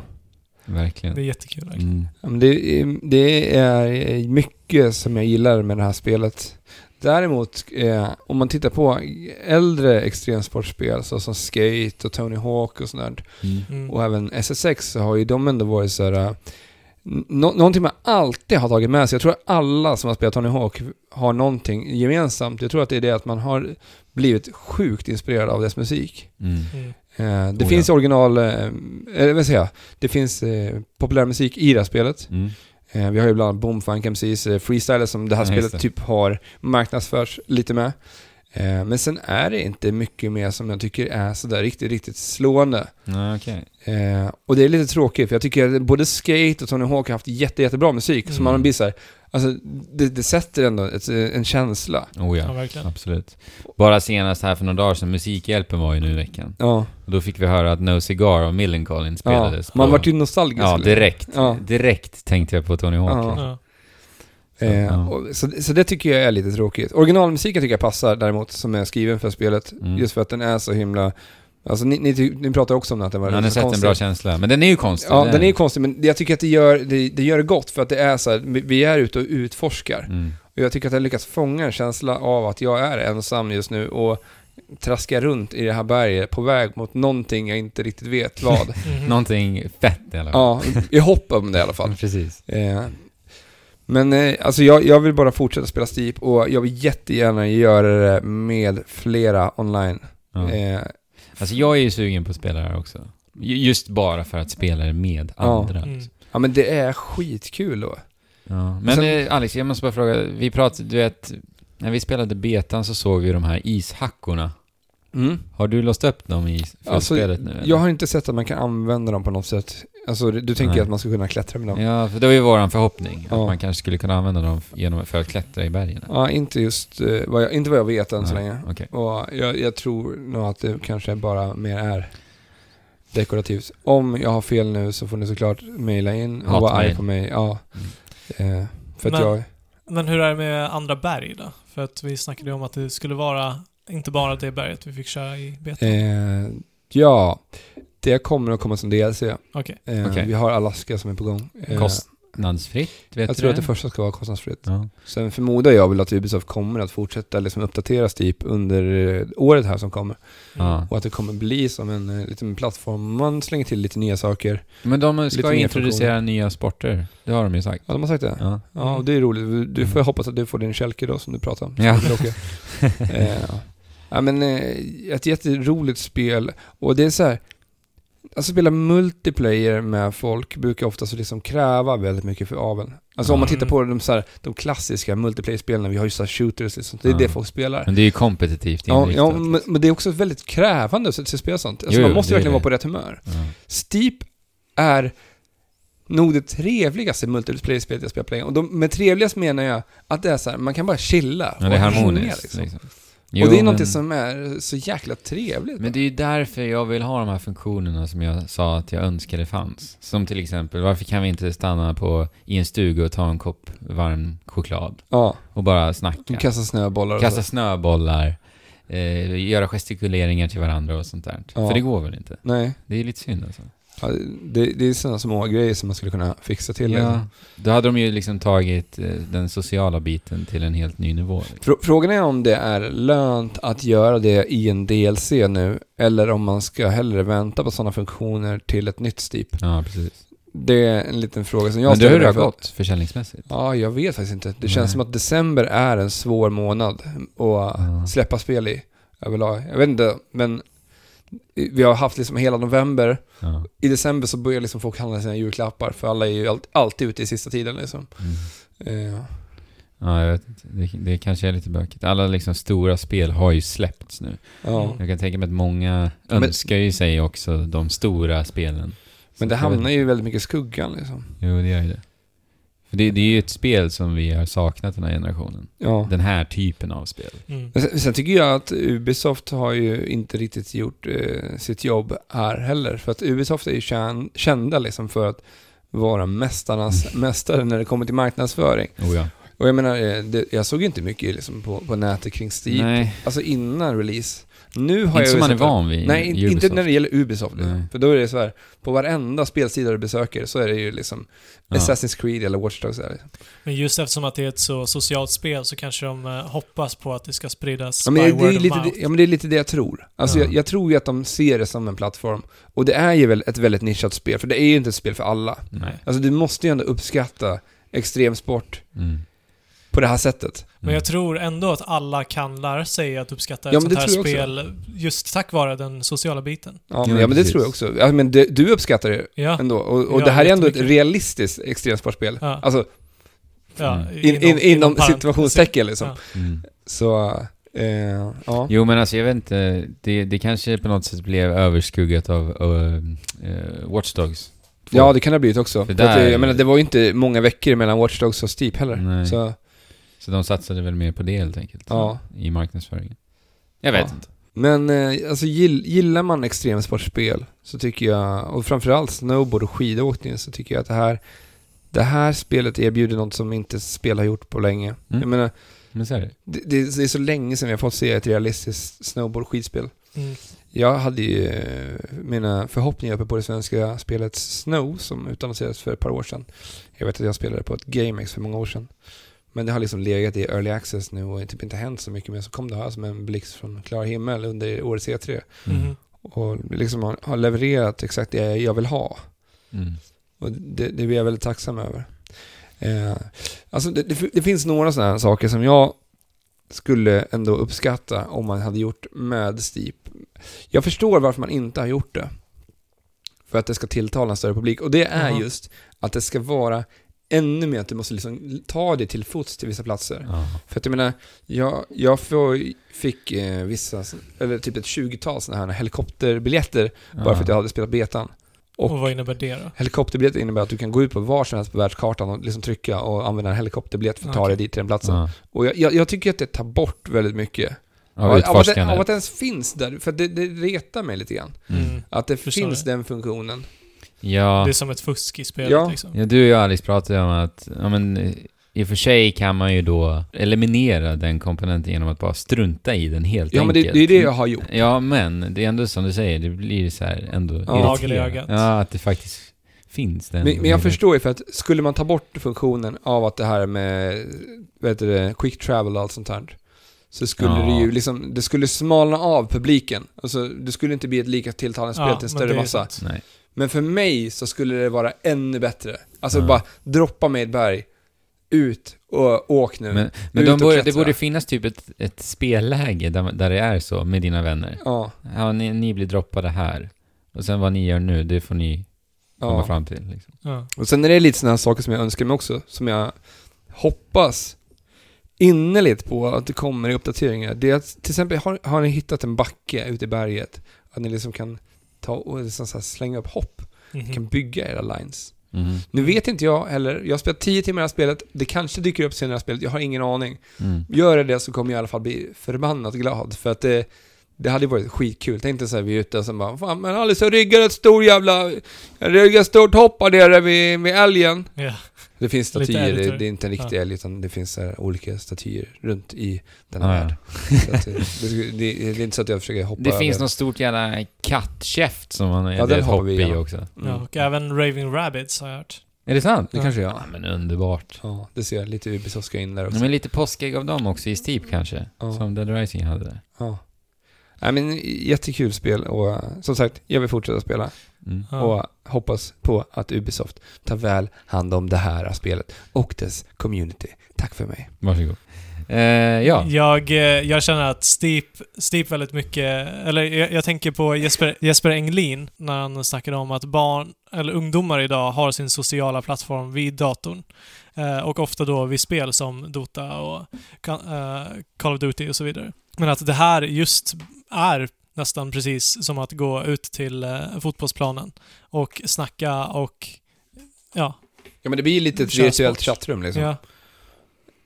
Verkligen. Det är jättekul verkligen. Mm. Ja, men det, är- det är mycket som jag gillar med det här spelet. Däremot, eh, om man tittar på äldre extremsportspel så som Skate och Tony Hawk och sånt där, Mm. Mm. och även SSX så har ju de ändå varit så här. Nå- någonting man alltid har tagit med sig. Jag tror att alla som har spelat Tony Hawk har någonting gemensamt. Jag tror att det är det att man har blivit sjukt inspirerad av dess musik. Mm. Mm. Eh, det Oh, finns ja. original, eh, eller vad säger jag? Det finns eh, populär musik i det här spelet. Mm. Vi har ju bland annat Boomfunk MCs freestyler som det här Ja, spelet det. typ har marknadsförts lite med. Eh, men sen är det inte mycket mer som jag tycker är sådär riktigt, riktigt slående. Ja, okej. Eh, och det är lite tråkigt för jag tycker att både Skate och Tony Hawk har haft jätte, jättebra musik. Så Mm. man blir såhär, alltså det, det sätter ändå ett, en känsla. Oh Ja, ja, verkligen. absolut. Bara senast här för några dagar sedan, Musikhjälpen var ju nu i veckan. Ja, Och då fick vi höra att No Cigar av Millencolin ja. spelades. man på- vart ju nostalgisk. Ja, direkt. Ja. Direkt tänkte jag på Tony Hawk. Ja. Ja. Eh, Ja. och, så, så det tycker jag är lite tråkigt. Originalmusiken tycker jag passar däremot, som är skriven för spelet. Mm. Just för att den är så himla... Alltså ni, ni, ni pratar också om att den var Han har lite sett en konstig. bra känsla. Men den är ju konstig. Ja, den är ju konstig, men jag tycker att det gör det, det gör det gott för att det är så här, vi- är ute och utforskar. Mm. Och jag tycker att den lyckas fånga en känsla av att jag är ensam just nu och traskar runt i det här berget på väg mot någonting jag inte riktigt vet vad. *laughs* Någonting fett i alla fall. ja, i hopp om det i alla fall. *laughs* Precis. Eh, men eh, alltså jag, jag vill bara fortsätta spela Steep och jag vill jättegärna göra det med flera online. Ja. Eh, Alltså jag är ju sugen på att spela det här också. Ju- Just bara för att spela det med Ja. andra. Mm. ja men det är skitkul då. Ja. Men Sen- eh, Alex, jag måste bara fråga. Vi pratade, du vet, när vi spelade betan så såg vi de här ishackorna. Har du låst upp dem i Alltså, spelet nu? eller? Jag har inte sett att man kan använda dem på något sätt. Alltså du tänker Nej. att man ska kunna klättra med dem? Ja, för det var ju våran förhoppning. Ja. Att man kanske skulle kunna använda dem genom, för att klättra i bergen. Ja, inte just eh, vad jag, inte vad jag vet än så Nej, länge. Okej. Och jag, jag tror nog att det kanske bara mer är dekorativt. Om jag har fel nu så får ni såklart mejla in och vara arg på mig. Ja. Eh, för att Men- jag... Men hur är det med andra berg då? För att vi snackade ju om att det skulle vara inte bara det berget vi fick köra i beta. Eh, ja, det kommer att komma som DLC. Okej. Eh, Okej. Vi har Alaska som är på gång. Eh, Kostnadsfritt, vet jag du tror att det det första ska vara kostnadsfritt. Ja. Sen förmodar jag väl att Ubisoft kommer att fortsätta liksom uppdatera Steep under eh, året här som kommer. Mm. Ja. Och att det kommer bli som en eh, liten plattform. Man slänger till lite nya saker. Men de ska introducera nya sporter. Det har de ju sagt. Ja, de har sagt det. Ja. Ja, och det är roligt. Du får hoppas att du får din kälke då som du pratade om. Ja. *laughs* Eh, ja, men eh, ett jätteroligt spel. Och det är så här. Alltså spela multiplayer med folk brukar oftast liksom kräva väldigt mycket för aveln. Alltså om man Mm. tittar på de, så här, de klassiska multiplayer-spelen, vi har ju så här shooters liksom, det är Ja. det folk spelar. Men det är ju kompetitivt Ja, inriktat. ja men, men det är också väldigt krävande att att spela sånt. Alltså Jo, man måste verkligen det. vara på rätt humör. Ja. Steep är nog det trevligaste multiplayer-spelet jag spelat på länge. Och de, med trevligast menar jag att det är så här, man kan bara chilla. Ja, det är och harmoniskt. liksom. Liksom. Och Jo, det är men- som är så jäkla trevligt. Men det är ju därför jag vill ha de här funktionerna som jag sa att jag önskade fanns. Som till exempel, varför kan vi inte stanna på, i en stuga och ta en kopp varm choklad? ja, Och bara snacka. kastar snöbollar och Kasta snöbollar, eh, göra gestikuleringar till varandra och sånt där. Ja. För det går väl inte? Nej, Det är lite synd alltså. Ja, det, det är sådana små grejer som man skulle kunna fixa till. Ja, då hade de ju liksom tagit eh, den sociala biten till en helt ny nivå. Liksom. Frå- Frågan är om det är lönt att göra det i en DLC nu, eller om man ska hellre vänta på sådana funktioner till ett nytt Steep. Ja, precis. Det är en liten fråga som jag Men du ställer hur det har gått försäljningsmässigt? Ja, jag vet faktiskt inte. Det Nej. känns som att december är en svår månad att Ja. släppa spel i överlag. Jag vet inte, men vi har haft liksom hela november. Ja. I december så börjar liksom folk handla sina julklappar, för alla är ju allt, alltid ute i sista tiden liksom. Mm. Eh, Ja, jag vet inte. Det, det kanske är lite bökigt. Alla liksom stora spel har ju släppts nu. ja. Jag kan tänka mig att många Men- önskar ju sig också de stora spelen. Men det Så vet hamnar ju väldigt mycket i skuggan liksom. Jo, det gör ju det. För det, det är ju ett spel som vi har saknat den här generationen. Ja. Den här typen av spel. Mm. Sen, sen tycker jag att Ubisoft har ju inte riktigt gjort eh, sitt jobb här heller. För att Ubisoft är ju kän, kända liksom för att vara mästarnas *laughs* mästare när det kommer till marknadsföring. Oh ja. Och jag menar, eh, det, jag såg ju inte mycket liksom på, på nätet kring Steam. Nej, Alltså innan release. Nu har inte jag som man är van vid Nej, i Ubisoft. inte när det gäller Ubisoft. Liksom. Nej. För då är det så här, på varenda spelsida du besöker så är det ju liksom Ja. Assassin's Creed eller Watch Dogs. Där. Men just eftersom att det är ett så socialt spel så kanske de eh, hoppas på att det ska spridas Ja men, by det, det word är of lite, mouth. det- ja men det är lite det jag tror. Alltså Ja. jag, jag tror ju att de ser det som en plattform. Och det är ju väl ett väldigt nischat spel, för det är ju inte ett spel för alla. Nej. Alltså du måste ju ändå uppskatta extremsport Mm. på det här sättet. Men jag tror ändå att alla kan lära sig att uppskatta Ja, ett sånt det här spel just tack vare den sociala biten. Ja, Ja, men, ja, men det tror jag också. Ja, men det, du uppskattar det Ja, ändå. Och, och Ja, det här är ändå ett realistiskt extremsportspel. Ja. Alltså, ja Mm. in, in, inom parentes- situationstecken liksom. Ja. Mm. Så, eh, ja. Jo men alltså jag vet inte, det, det kanske på något sätt blev överskuggat av uh, uh, Watch Dogs. Ja, det kan det ha blivit också. Att, där- det- jag menar, det var ju inte många veckor mellan Watch Dogs och Steep heller. Nej. Så, Så de satsade väl mer på det helt enkelt. Ja. I marknadsföringen. Jag vet Ja. inte. men eh, alltså gill, gillar man extremsportspel så tycker jag, och framförallt snowboard och skidåkning, så tycker jag att det här det här spelet erbjuder något som inte spel har gjort på länge. Mm. Jag menar, Men så är det. det, det, det är så länge sedan vi har fått se ett realistiskt snowboard-skidspel. Mm. Jag hade ju eh, mina förhoppningar uppe på det svenska spelet Snow som utannonserades för ett par år sedan. Jag vet att jag spelade på ett GameX för många år sedan. Men det har liksom legat i early access nu och typ inte hänt så mycket. Men så kom det här som en blixt från klar himmel under årets E3. Mhm. Och liksom har, har levererat exakt det jag vill ha. Mm. Och det, det är jag väldigt tacksam över. Eh, alltså det, det, det finns några sådana här saker som jag skulle ändå uppskatta om man hade gjort med Steep. Jag förstår varför man inte har gjort det. För att det ska tilltala en större publik. Och det är Jaha. just att det ska vara ännu mer att du måste liksom ta dig till fots till vissa platser. Ja. För att jag menar, jag, jag fick eh, vissa, eller typ ett 20-tal sådana här helikopterbiljetter bara för att jag hade spelat betan. Och, Och vad innebär det då? Helikopterbiljett innebär att du kan gå ut på var som helst på världskartan och liksom trycka och använda en helikopterbiljett för att ta dig dit till den platsen. Ja. Och jag, jag, jag tycker att det tar bort väldigt mycket. Av av, att av att det ens finns där, för det, det retar mig lite grann. Mm. Mm. Att det Förstår finns det. den funktionen. Ja. Det är som ett fusk i spelet Ja. liksom. ja, du och jag Alice pratade om att, ja men i och för sig kan man ju då eliminera den komponenten genom att bara strunta i den helt Ja, men enkelt. det, det är det jag har gjort. Ja, men det är ändå som du säger, det blir så här ändå Ja. irriterande. Ja, att det faktiskt finns den. Men, men jag förstår ju för att skulle man ta bort funktionen av att det här med, vad heter det, quick travel och allt sånt här. Så skulle Ja. det ju liksom, det skulle smalna av publiken. Alltså, det skulle inte bli ett lika tilltalande spel till en men större massa. Nej. Men för mig så skulle det vara ännu bättre. Alltså Ja. bara droppa mig i ett berg, ut och åk nu. Men, men de borde, det borde finnas typ ett, ett spelläge där, där det är så med dina vänner. Ja, Ja, ni, ni blir droppade här. Och sen vad ni gör nu, det får ni komma ja. fram till. Liksom. Ja. Och sen är det lite sådana saker som jag önskar mig också, som jag hoppas innerligt på att det kommer i uppdateringar. Det är att, till exempel, har, har ni hittat en backe ute i berget, att ni liksom kan ta och liksom så här slänga upp hopp, Mhm. kan bygga era lines. Mhm. Nu vet inte jag heller, jag har spelat 10 timmar i det här spelet, det kanske dyker upp senare i spelet, jag har ingen aning. Mm. Gör det det så kommer jag i alla fall bli förbannat glad, för att det, det hade varit skitkul. Tänk dig såhär, vi är ute och sen bara, fan men Alice jag riggar ett stor jävla, jag riggar ett stort hopp där vid, vid älgen. Ja. Det finns statyer, det, det är inte en riktig Ja. älg utan det finns här olika statyer runt i denna Ja, ja. värld. *laughs* Så att, det, det, är inte så att jag försöker hoppa Det finns över. något stort jävla kattkäft som man Ja, det är hopp vi i också. Mm. ja, och även Raving Rabbits har jag hört. Är det sant? Det Ja. kanske Ja, jag. men underbart. Ja, det ser jag. Lite Ubisoft in där också. Ja, men lite påskägg av dem också i Steep kanske. Ja. Som Dead Rising hade där. Ja. Nej men jättekul spel och som sagt, jag vill fortsätta spela. Mm. Och hoppas på att Ubisoft tar väl hand om det här spelet och dess community. Tack för mig. Varsågod. Eh, ja. Jag, eh, jag känner att Steep, Steep väldigt mycket, eller jag, jag tänker på Jesper, Jesper Englin när han snackade om att barn, eller ungdomar idag har sin sociala plattform vid datorn. Eh, och ofta då vid spel som Dota och eh, Call of Duty och så vidare. Men att det här just är nästan precis som att gå ut till eh, fotbollsplanen och snacka och ja, Ja men det blir lite ett virtuellt sport. chattrum liksom. Ja.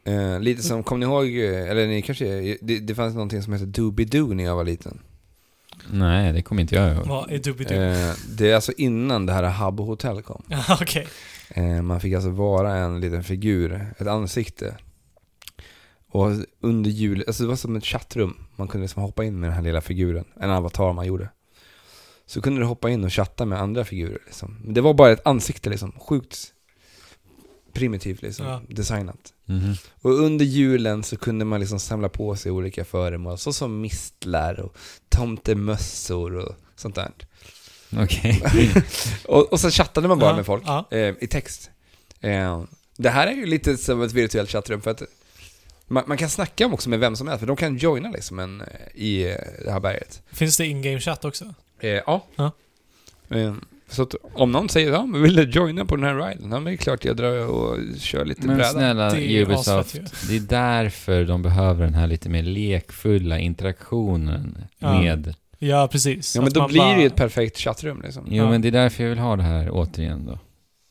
Eh, lite som, kommer ni ihåg, eh, eller ni kanske, det, det fanns någonting som hette Doobidoo när jag var liten. Nej, det kommer inte jag ihåg. Vad är Doobidoo? Eh, det är alltså innan det här Habbo Hotel kom. *laughs* Okej. Eh, man fick alltså vara en liten figur, ett ansikte. Och under jul, alltså det var som ett chattrum. Man kunde liksom hoppa in med den här lilla figuren, en avatar man gjorde. Så kunde du hoppa in och chatta med andra figurer liksom. Det var bara ett ansikte liksom, sjukt primitivt liksom, Ja. designat. Mhm. Och under julen så kunde man liksom samla på sig olika föremål, så som mistlar och tomtemössor och sånt där. Okej. *laughs* Och, och så chattade man bara Ja, med folk ja. eh, i text. Eh, det här är ju lite som ett virtuellt chattrum för att man, man kan snacka också med vem som helst, för de kan joina liksom en, eh, i eh, det här berget. Finns det in-game chat också? Eh, ja. Ja. Eh, så att om någon säger ja, men vill du joina på den här riden? Ja, men det är klart jag drar och kör lite Men bräda. snälla Det är Ubisoft, det är därför de behöver den här lite mer lekfulla interaktionen Ja. med... Ja, precis. Ja men Att då blir det bara- ju ett perfekt chattrum liksom. Jo Ja. men det är därför jag vill ha det här återigen då.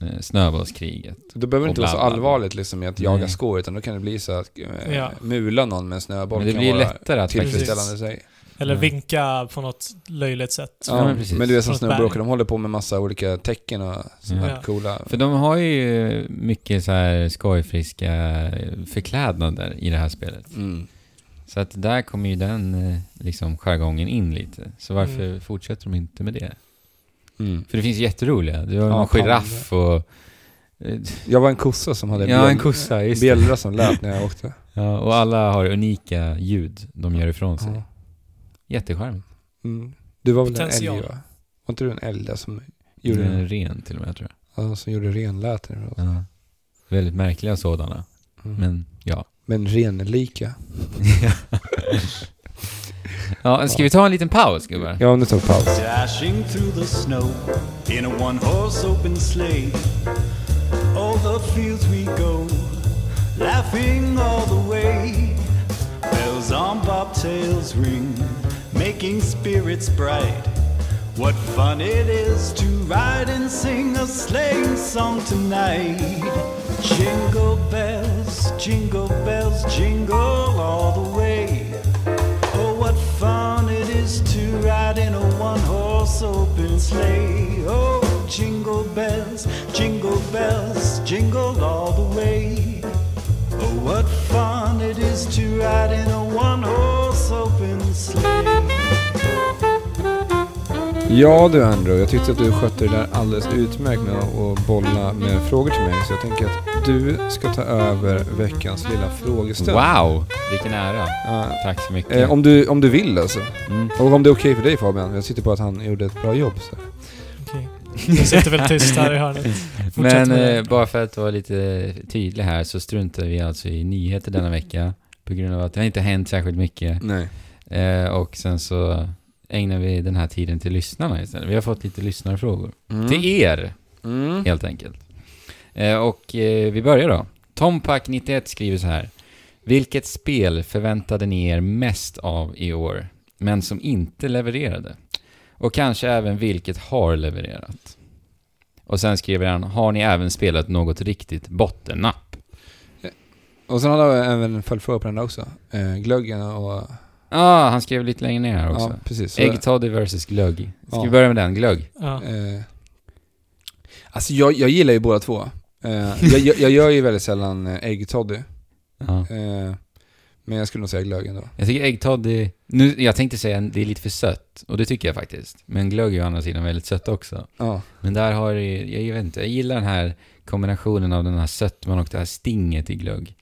Eh, Snöbollskriget. Då behöver det inte vara så allvarligt liksom med att jaga Nej. skor, utan då kan det bli så att eh, Ja. mula någon med en snöboll Men det kan blir vara lättare att tillfredsställande sig. Eller Ja. vinka på något löjligt sätt. Ja, men precis. men du är som berg. de håller på med massa olika tecken och sådana Ja. coola... För de har ju mycket så här skojfriska förklädnader i det här spelet. Mm. Så att där kommer ju den eh, liksom jargongen in lite. Så varför Mm. fortsätter de inte med det? Mm. För det finns jätteroliga. Du har Ja, någon giraff och... Jag var en kossa som hade Ja, en kossa, just bjällra som lät när jag åkte. *laughs* Ja, och alla har unika ljud de gör ifrån sig. Ja. Jättecharmigt. Mm. Du var väl en älg Potential. va? Var inte du en älg där som Gjorde gjorde, en ren till och med tror jag. ja, som gjorde renläten? Ja. Väldigt märkliga sådana. Mm. Men ja. Men renlika. *laughs* *laughs* ja, ska vi ta en liten paus gubbar? Ja, nu tar vi paus. Dashing through the snow in a one horse open sleigh. All the fields we go, laughing all the way. Bells on bobtails ring, making spirits bright. What fun it is to ride and sing a sleighing song tonight. Jingle bells, jingle bells, jingle all the way. Fun it is to ride in a one horse open sleigh. Oh, jingle bells, jingle bells, jingle all the way. Oh, what fun it is to ride in a one horse open sleigh. Ja du Andrew, jag tyckte att du skötte det där alldeles utmärkt med att bolla med frågor till mig. Så jag tänker att du ska ta över veckans lilla frågestund. Wow! Vilken ära. Ja, Tack så mycket. eh, om, du, om du vill alltså. mm. Och om det är okej för dig Fabian. Jag sitter på att han gjorde ett bra jobb. Så. Okej. Jag sitter väl tyst här i hörnet. Fortsätt Men eh, bara för att vara lite tydlig här så struntar vi alltså i nyheter denna vecka. På grund av att det har inte hänt särskilt mycket. Nej. Eh, och sen så ägnar vi den här tiden till lyssnarna istället. Vi har fått lite lyssnarfrågor. Mm. Till er, Mm. helt enkelt. Eh, och eh, vi börjar då. Tompack91 skriver så här. Vilket spel förväntade ni er mest av i år, men som inte levererade? Och kanske även vilket har levererat? Och sen skriver han, har ni även spelat något riktigt bottennapp? Och sen hade jag även en följdfråga på den där också. Eh, glöggen och... Ja, ah, han skrev lite längre ner här också. Ja, precis. Så, Ägg toddy versus glögg. Ska Ja. vi börja med den? Glögg? Ja. Eh, alltså jag, jag gillar ju båda två. Eh, jag, jag, jag gör ju väldigt sällan eh, äggtoddy. Ja. Eh, men jag skulle nog säga glöggen då. Jag tycker ägg toddy... Nu, jag tänkte säga att det är lite för sött. Och det tycker jag faktiskt. Men glögg är å andra sidan väldigt sött också. Ja. Men där har det, jag vet inte, jag gillar den här kombinationen av den här sötman och det här stinget i glögg.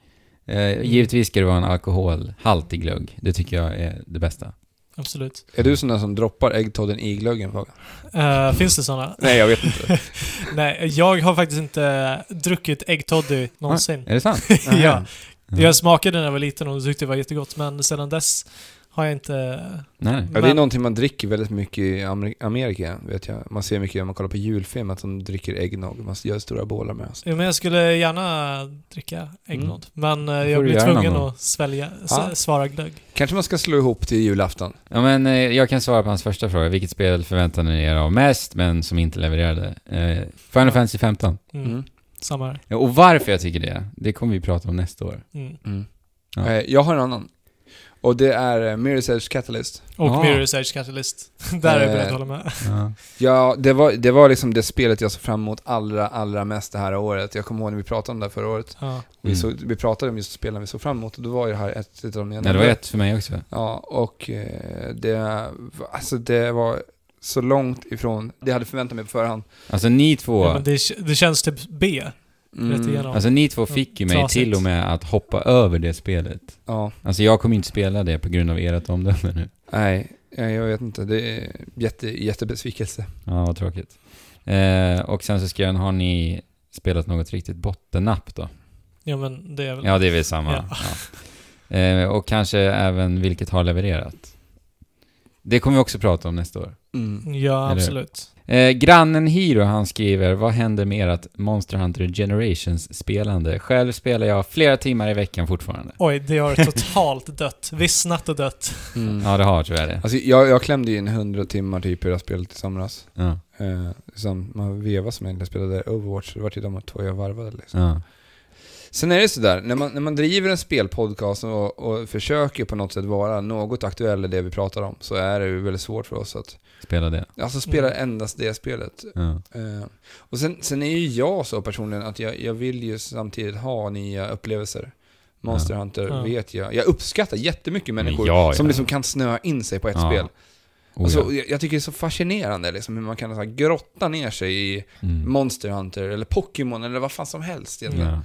Eh, Givetvis ska det vara en alkoholhalt i glögg. Det tycker jag är det bästa. Absolut. Är du sån där som droppar äggtodden i glöggen? Eh, finns det sådana? Nej, jag vet inte. *laughs* Nej, jag har faktiskt inte druckit äggtoddy någonsin. Är det sant? *laughs* ja. Jag smakade när jag var liten och tyckte det var jättegott, men sedan dess har jag inte... Nej. Ja, det är Men- någonting man dricker väldigt mycket i Amer- Amerika, vet jag. Man ser mycket när man kollar på julfilm, att de dricker äggnog. Man gör stora bålar med. Alltså. Ja, men jag skulle gärna dricka äggnog. Men eh, jag blir tvungen att svälja, Ja. s- svara glögg. Kanske man ska slå ihop till julafton. Ja, men eh, jag kan svara på hans första fråga. Vilket spel förväntade ni er av mest, men som inte levererade? Eh, Final Fantasy 15. Mm. Mm. Samma här. Ja, och varför jag tycker det, det kommer vi prata om nästa år. Mm. Mm. Ja. Eh, jag har en annan. Och det är eh, Mirror's Edge Catalyst. Och Ah. Mirror's Edge Catalyst. *laughs* Där är jag Eh, beredd att hålla med. Ja. Ja, det var, det var liksom det spelet jag såg fram emot allra, allra mest det här året. Jag kommer ihåg när vi pratade om det här förra året. Vi, Mm. såg, vi pratade om just spelen vi såg fram emot och då var ju det här ett av de ja, det var ett för mig också. Ja, och eh, det, var- alltså det var så långt ifrån det jag hade förväntat mig på förhand. Alltså ni två, Ja, men det, det känns typ B. Mm, Rätt igenom. alltså ni två fick ju mig Trasigt. till och med att hoppa över det spelet. Ja, Alltså jag kommer inte spela det på grund av ert omdöme nu. nej, jag, jag vet inte. Det är jätte, jättebesvikelse. Ja, vad tråkigt. Eh, och sen så skrev han, har ni spelat något riktigt bottennapp då? Ja, men det är väl... Ja, det är väl samma. Ja. Ja. Eh, och kanske även vilket har levererat. Det kommer vi också prata om nästa år. Mm. Ja, Eller- absolut. Eh, grannen Hiro han skriver, vad händer med ert Monster Hunter Generations-spelande? Själv spelar jag flera timmar i veckan fortfarande. Oj, det har *laughs* totalt dött. Vissnat och dött. Mm. Ja, det har tyvärr det. Alltså jag, jag klämde in 100 timmar typ i det här spelet i somras. Ja. Eh, som man veva som egentligen spelade Overwatch, det var till de två jag varvade liksom. Ja. Sen är det sådär, när man, när man driver en spelpodcast och, och försöker på något sätt vara något aktuell i det vi pratar om, så är det ju väldigt svårt för oss att Spela det. alltså spela Mm. endast det spelet. Ja. Eh, och sen, sen är ju jag så personligen att jag, jag vill ju samtidigt ha nya upplevelser. Monster Hunter Ja. vet jag. Jag uppskattar jättemycket människor ja, ja. som liksom kan snöa in sig på ett Ja. spel. Oh, Alltså, ja. jag, jag tycker det är så fascinerande liksom, hur man kan så här, grotta ner sig i Mm. Monster Hunter eller Pokémon eller vad fan som helst egentligen.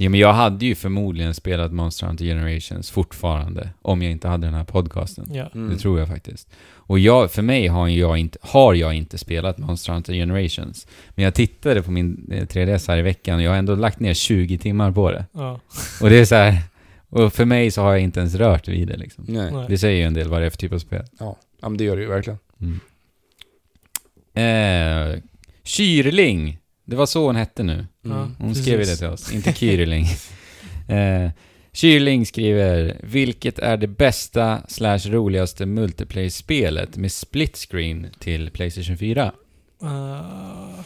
Ja, men jag hade ju förmodligen spelat Monster Hunter Generations fortfarande, om jag inte hade den här podcasten. Ja. Mm. Det tror jag faktiskt. Och jag, för mig har jag, inte, har jag inte spelat Monster Hunter Generations. Men jag tittade på min eh, 3DS här i veckan och jag har ändå lagt ner 20 timmar på det. Ja. Och det är så här. Och för mig så har jag inte ens rört vid det liksom. Nej. Nej. Det säger ju en del vad det är för typ av spel. Ja. ja, men det gör det ju verkligen. Mm. Eh, Kyrling. Det var så hon hette nu. Ja. Hon Precis. skrev ju det till oss, inte Kyrling. *laughs* eh, Kyrling skriver, vilket är det bästa slash roligaste multiplayer-spelet med split screen till Playstation 4? Eh,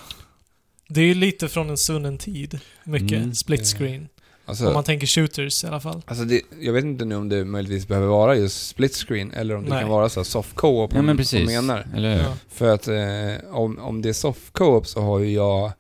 det är ju lite från en svunnen tid. Mycket Mm. split screen. Alltså, Om man tänker shooters i alla fall. alltså det, jag vet inte nu om det möjligtvis behöver vara just split screen eller om det Nej. kan vara så här soft co-op Ja men precis, menar. eller hur? Ja. För att eh, om, om det är soft co-op så har ju jag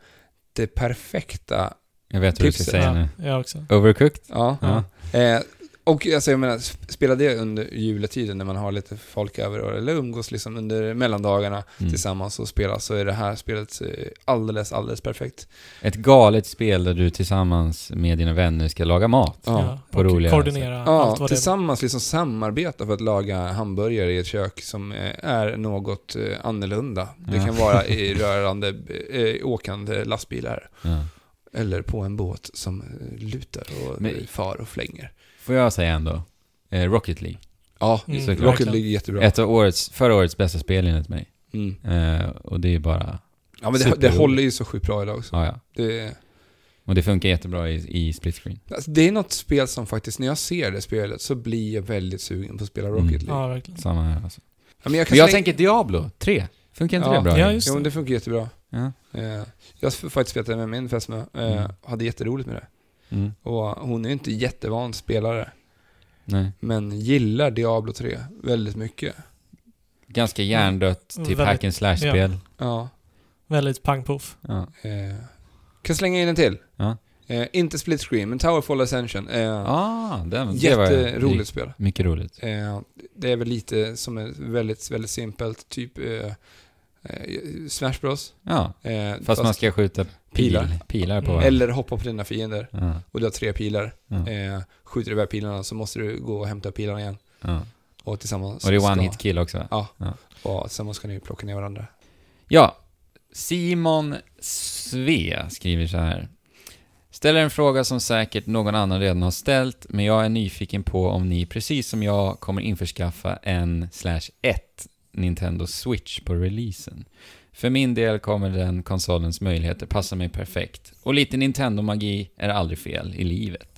det perfekta, Jag vet vad du ska säga Ja, nu. jag också. Overcooked? ja. Ja. Eh, och alltså jag menar, sp- spela det under juletiden när man har lite folk över och- eller umgås liksom under mellandagarna Mm. tillsammans och spela så är det här spelet eh, alldeles, alldeles perfekt. Ett galet spel där du tillsammans med dina vänner ska laga mat. Ja. på och roliga koordinera Ja, allt vad det tillsammans liksom samarbeta för att laga hamburgare i ett kök som eh, är något eh, annorlunda. Det Ja. kan vara i *laughs* rörande, åkande lastbilar. Ja. Eller på en båt som lutar och Men- far och flänger. Får jag säga ändå? Eh, Rocket League. Ja, Mm. Rocket. League är jättebra. Ett av årets, förra årets bästa spel enligt mig. Mm. Eh, och det är bara... Ja, men det, det håller ju så sjukt bra idag också. Ja, ja. Det, Och det funkar jättebra i, i split screen. alltså, det är något spel som faktiskt, när jag ser det spelet så blir jag väldigt sugen på att spela Rocket Mm. League. Ja, verkligen. Samma här alltså. Ja, men jag Men jag tänker Diablo 3. Funkar inte Ja. det bra? Ja, just Jo, det. det funkar jättebra. Ja. Eh, jag har faktiskt spelat det med min fästmö. Eh, Mm. Hade jätteroligt med det. Mm. Och hon är ju inte jättevan spelare. Nej. Men gillar Diablo 3 väldigt mycket. Ganska hjärndött, typ Väldigt- hack and slash-spel. Ja. Väldigt pang-poff. Ja. Eh, kan slänga in en till. Ja. Eh, inte split screen, men Towerfall Ascension. Eh, Ah, den, det var jätteroligt spel. mycket roligt. Eh, det är väl lite som är väldigt, väldigt simpelt. Typ eh, eh, Smash Bros. Ja, Eh, fast, man ska skjuta pil, Pilar. pilar på. Eller hoppa på dina fiender. Ja, Och du har tre pilar. ja, Eh, skjuter du iväg pilarna så måste du gå och hämta pilarna igen. ja. Och tillsammans Och det är ska- one hit kill också? Ja. Ja. Och tillsammans ska ni plocka ner varandra. Ja, Simon Sve skriver så här. Ställer en fråga som säkert någon annan redan har ställt, men jag är nyfiken på om ni, precis som jag, kommer införskaffa en slash ett Nintendo Switch på releasen. För min del kommer den konsolens möjligheter passa mig perfekt. Och lite Nintendo-magi är aldrig fel i livet.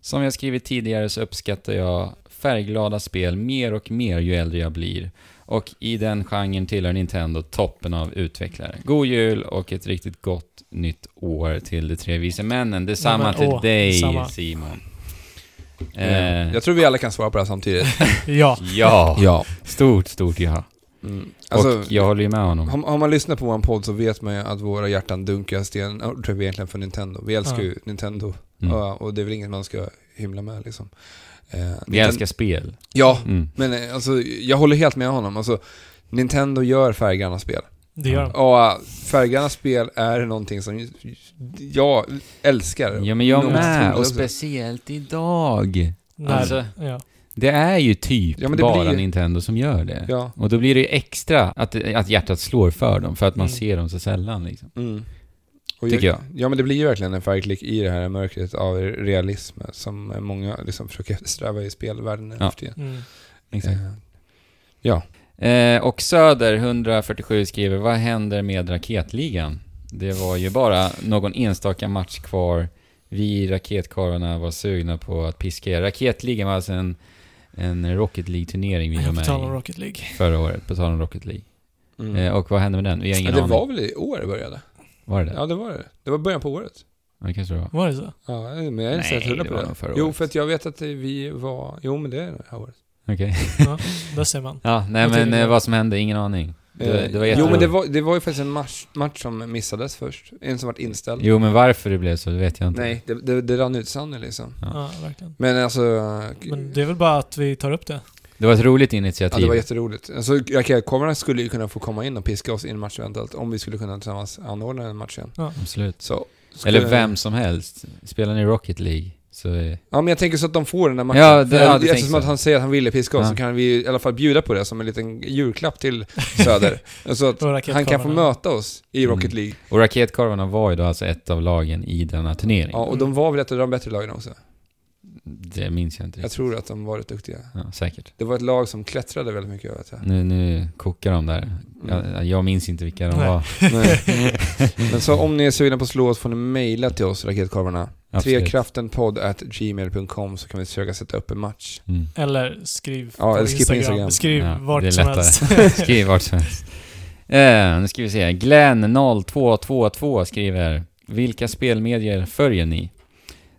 Som jag skrivit tidigare så uppskattar jag färgglada spel mer och mer ju äldre jag blir. Och i den genren tillhör Nintendo toppen av utvecklare. God jul och ett riktigt gott nytt år till de tre vise männen. Detsamma Ja, men, till åh, dig detsamma. Simon. Eh, Eh, Jag tror vi alla kan svara på det här samtidigt. Ja. ja. ja. stort, stort ja. Mm. Alltså, och jag håller ju med honom. har, har man lyssnat på vår podd så vet man ju att våra hjärtan dunkar sten, ja, tror vi egentligen för Nintendo. Vi älskar Ja. ju Nintendo. Mm. Ja, och det är väl inget man ska hymla med liksom. Eh, Vi Ninten- älskar spel. Ja, Mm. men eh, alltså, jag håller helt med honom. Alltså, Nintendo gör färggranna spel. Det gör de. Och äh, färggranna spel är någonting som jag älskar. Ja men jag med, och också. speciellt idag. När, Alltså, ja. Det är ju typ Ja, bara blir- Nintendo som gör det. Ja. Och då blir det ju extra att, att hjärtat slår för dem, för att man Mm. ser dem så sällan liksom. Mm. Och Tycker jag. Ja men det blir ju verkligen en färgklick i det här mörkret av realism som många liksom försöker sträva i spelvärlden nu Ja. för tiden. Mm. Exakt. Eh, Ja. Eh, och Söder, 147, skriver Vad händer med Raketligan? Det var ju bara någon enstaka match kvar. Vi raketkarlarna var sugna på att piska er. Raketligan var alltså en, en Rocket League-turnering vi var med i Rocket League. förra året, på tal om Rocket League. Mm. Eh, och vad hände med den? Vi har Ja, ingen det aning. var väl i år det började? Var det det? Ja det var det. Det var början på året. Ja, det kanske det var. Var det så? Ja, men jag är inte så hundra det på var det. förra Jo, året. för att jag vet att det- vi var... Jo, men det är det här året. Okej. Ja, där ser man. *laughs* Ja, nej men eh, vad som hände, ingen aning. Det, Eh, det var jo, men det var, det var ju faktiskt en match, match som missades först. En som vart inställd. Jo, men varför det blev så, det vet jag inte. Nej, det, det, det rann ut sanden liksom. Ja. Ja, verkligen. Men alltså... Men det är väl bara att vi tar upp det. Det var ett roligt Ja, initiativ. det var jätteroligt. Alltså, raketkorvarna skulle ju kunna få komma in och piska oss i en match eventuellt, om vi skulle kunna tillsammans anordna en match igen. Absolut. Så, skulle- Eller vem som helst. Spelar ni Rocket League så är... Ja, men jag tänker så att de får den där matchen. Ja, det- ja, eftersom att han säger att han ville piska oss, Ja. så kan vi i alla fall bjuda på det som en liten julklapp till *laughs* Söder. så att Och han kan få möta oss i Rocket Mm. League. Och Raketkorvarna var ju då alltså ett av lagen i denna turnering. Ja, och de var väl ett av de bättre lagen också. Det minns jag inte Jag riktigt. tror att de var rätt duktiga. Ja, säkert. Det var ett lag som klättrade väldigt mycket, vet jag. Nu, nu kokar de där. Mm. Jag, jag minns inte vilka de Nej. var. Nej. *laughs* Men så om ni är sugna på att slå oss får ni mejla till oss, Raketkorvarna. Absolut. Trekraftenpodd at gmail.com så kan vi försöka sätta upp en match. Mm. Eller skriv Ja, på eller skriv på Instagram. Skriv Ja, det är vart som lättare. helst. *laughs* *laughs* Skriv vart som helst. Eh, nu ska vi se. Glenn0222 skriver Vilka spelmedier följer ni?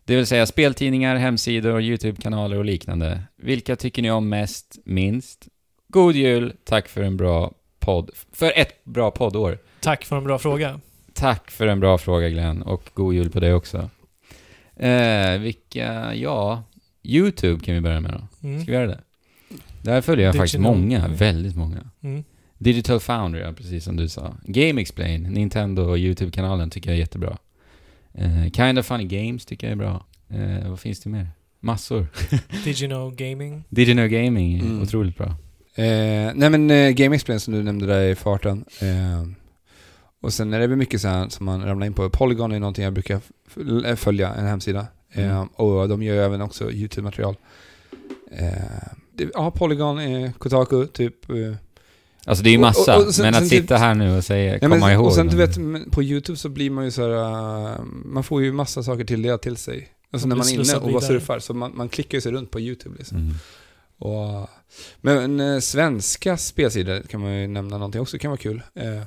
Det vill säga speltidningar, hemsidor, YouTube-kanaler och liknande. Vilka tycker ni om mest, minst? God jul, tack för en bra podd. För ett bra poddår. Tack för en bra fråga. Tack för en bra fråga Glenn, och god jul på dig också. Eh, vilka, ja... YouTube kan vi börja med då. Mm. Ska vi göra det? Där följer jag faktiskt Digital. många, väldigt många. Mm. Digital Foundry, ja, precis som du sa. Game Explain, Nintendo och YouTube-kanalen tycker jag är jättebra. Eh, kind of Funny Games tycker jag är bra. Eh, vad finns det mer? Massor. *laughs* Did you know gaming? Digino Gaming är Mm. otroligt bra. Eh, nej men eh, Game Experience som du nämnde där i farten. Eh, och sen är det väl mycket så här som man ramlar in på. Polygon är någonting jag brukar följa, en hemsida. Eh, Mm. och de gör ju även också YouTube-material. Eh, det, ja, Polygon, eh, Kotaku, typ. Eh, Alltså det är ju Och- massa, och- och sen- men att sen sitta typ- här nu och säga, komma men, ihåg Och sen du vet, på YouTube så blir man ju så här, eh, man får ju massa saker tilldelat till sig. Alltså när man är inne och bara surfar, så man, man klickar ju sig runt på YouTube liksom. Mm. Och, men eh, svenska spelsidor kan man ju nämna någonting också, kan vara kul. Eh,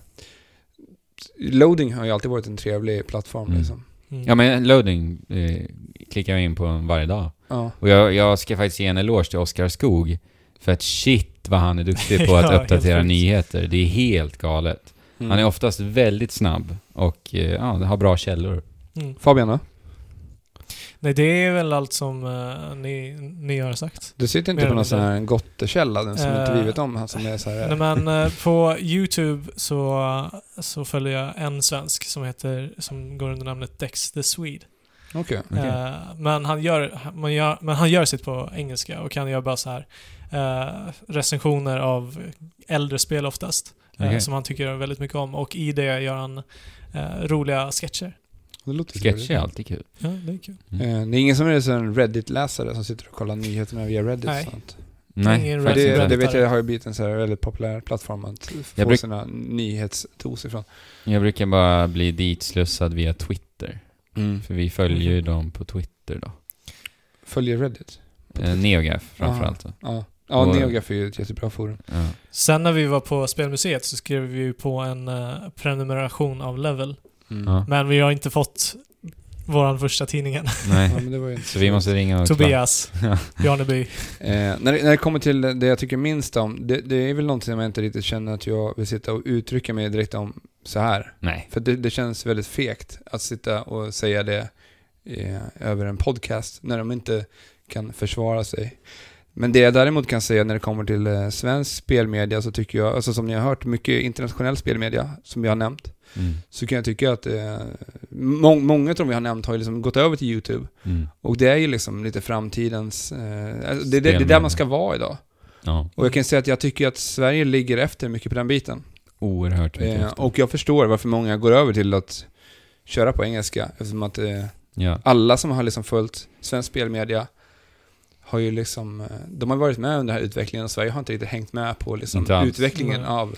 loading har ju alltid varit en trevlig plattform Mm. liksom. Mm. Ja men loading eh, klickar jag in på varje dag. Ja. Och jag, jag ska faktiskt ge en eloge till Oskar Skog. För att shit vad han är duktig på *laughs* att Ja, uppdatera nyheter. Det är helt galet. Mm. Han är oftast väldigt snabb och eh, ja, har bra källor. Mm. Fabian då? Nej, det är väl allt som eh, ni, ni har sagt. Du sitter inte Mer på någon sån här gottekälla, den som inte vi Eh, vet om, han som är så här... Nej, men eh, på YouTube så, så följer jag en svensk som heter, som går under namnet Dex the Swede. Okej. Okej. Eh, men, han gör, man gör, men han gör sitt på engelska och han gör bara så här recensioner av äldre spel oftast. Okej. som han tycker väldigt mycket om. Och i det gör han roliga sketcher. Det låter Sketcher är alltid kul. Ja, det är kul. Mm. Eh, det är ingen som är så en Reddit-läsare som sitter och kollar nyheterna via Reddit Nej. och sånt. Nej, Ingen För det, det vet jag har ju blivit en så här väldigt populär plattform att få Jag bruk- sina nyhetstos ifrån. Jag brukar bara bli dit slussad via Twitter. Mm. För vi följer ju dem på Twitter då. följer Reddit. Eh, NeoGaf framförallt. då. Ja, ja Och- NeoGaf är ju ett jättebra forum. Ja. Sen när vi var på Spelmuseet så skrev vi ju på en eh, prenumeration av Level. Mm. Men vi har inte fått våran första tidning än. Nej. Ja, men det var ju Så vi måste ringa och Tobias, Ja. Janeby. Eh, när, det, när det kommer till det jag tycker minst om, det, det är väl någonting som jag inte riktigt känner att jag vill sitta och uttrycka mig direkt om så här. Nej. För det, det känns väldigt fegt att sitta och säga det eh, över en podcast när de inte kan försvara sig. Men det jag däremot kan säga när det kommer till eh, svensk spelmedia så tycker jag, alltså som ni har hört, mycket internationell spelmedia som vi har nämnt, Mm. så kan jag tycka att eh, må, många av de vi har nämnt har ju liksom gått över till YouTube. Mm. Och det är ju liksom lite framtidens, eh, alltså det, det, det är där man ska vara idag. Ja. Och jag kan säga att jag tycker att Sverige ligger efter mycket på den biten. Oerhört mycket Eh, och jag förstår varför många går över till att köra på engelska. Eftersom att eh, Ja. alla som har liksom följt svensk spelmedia har ju liksom, eh, de har varit med under den här utvecklingen och Sverige har inte riktigt hängt med på liksom utvecklingen av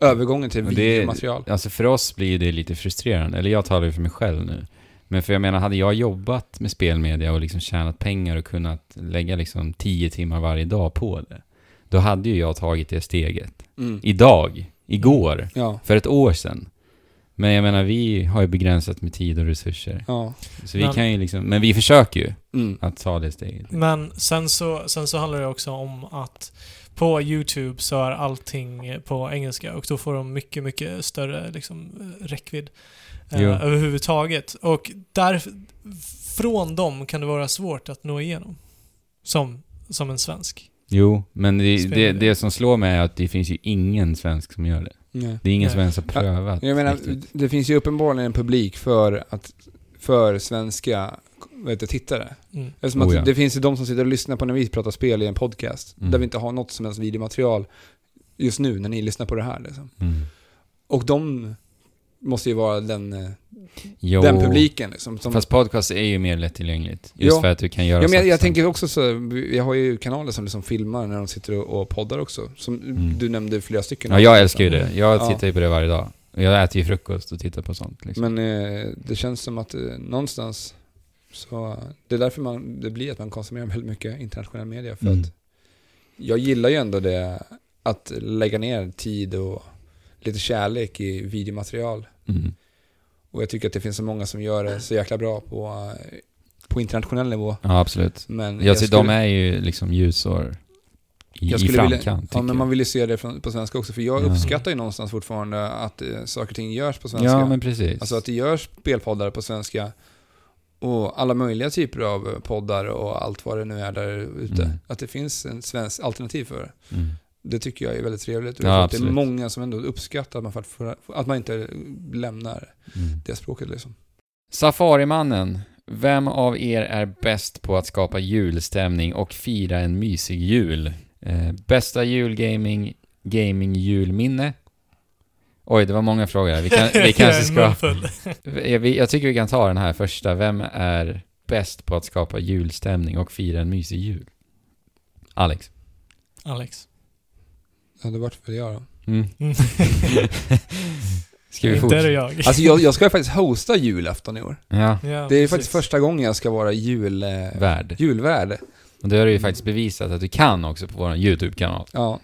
övergången till det- videomaterial. Alltså för oss blir det lite frustrerande, eller jag talar ju för mig själv nu. Men för jag menar, hade jag jobbat med spelmedia och liksom tjänat pengar och kunnat lägga liksom 10 timmar varje dag på det, då hade ju jag tagit det steget. Mm. Idag, igår, Ja, för ett år sedan. Men jag menar, vi har ju begränsat med tid och resurser. ja. Så vi Men- kan ju liksom, men vi försöker ju Mm. att ta det steget. Men sen så, sen så handlar det också om att på YouTube så är allting på engelska och då får de mycket, mycket större liksom, räckvidd eh, överhuvudtaget. Och där, från dem kan det vara svårt att nå igenom. Som, som en svensk. Jo, men det, det, det som slår mig är att det finns ju ingen svensk som gör det. Nej. Det är ingen Nej. som ens har prövat. Jag menar, riktigt. det finns ju uppenbarligen en publik för, att, för svenska det, tittare. Mm. Eftersom att Oh ja. det finns ju de som sitter och lyssnar på när vi pratar spel i en podcast, Mm. där vi inte har något som helst videomaterial just nu när ni lyssnar på det här. Liksom. Mm. Och de måste ju vara den, eh, Jo. den publiken. Liksom, som, Fast podcast är ju mer lättillgängligt. Just Ja. för att du kan göra ja, men jag, jag tänker också så, jag har ju kanaler som liksom filmar när de sitter och, och poddar också. Som Mm. du nämnde flera stycken. Ja, jag älskar ju det. Jag Ja. tittar ju på det varje dag. Jag äter ju frukost och tittar på sånt. Liksom. Men eh, det känns som att eh, någonstans så, det är därför man, det blir att man konsumerar väldigt mycket internationell media. För Mm. att jag gillar ju ändå det, att lägga ner tid och lite kärlek i videomaterial. Mm. Och jag tycker att det finns så många som gör det så jäkla bra på, på internationell nivå. Ja, absolut. Men Jag ser, skulle- de är ju liksom ljusår i, jag i framkant, vilja, Ja, men jag. man vill ju se det från, på svenska också. För jag Ja. uppskattar ju någonstans fortfarande att eh, saker och ting görs på svenska. Ja, men precis. Alltså att det görs spelpoddar på svenska och alla möjliga typer av poddar och allt vad det nu är där ute. Mm. Att det finns en svensk alternativ för det. Mm. Det tycker jag är väldigt trevligt. Och Ja, det är många som ändå uppskattar att man, får- att man inte lämnar Mm. det språket liksom. Safarimannen. Vem av er är bäst på att skapa julstämning och fira en mysig jul? Eh, bästa julgaming, gaming julminne? Oj, det var många frågor här. Vi, kan, vi kanske ska... *laughs* *laughs* Jag, tycker vi kan ta den här första. Vem är bäst på att skapa julstämning och fira en mysig jul? Alex. Alex. Ja, det vart väl jag då. Mm. *laughs* Ska vi Inte är det jag. Alltså jag, jag ska ju faktiskt hosta julafton i år. Ja, Ja, Det är precis. faktiskt första gången jag ska vara jul, eh, värd. julvärd. Och det har du ju faktiskt bevisat att du kan också på vår YouTube-kanal. Ja,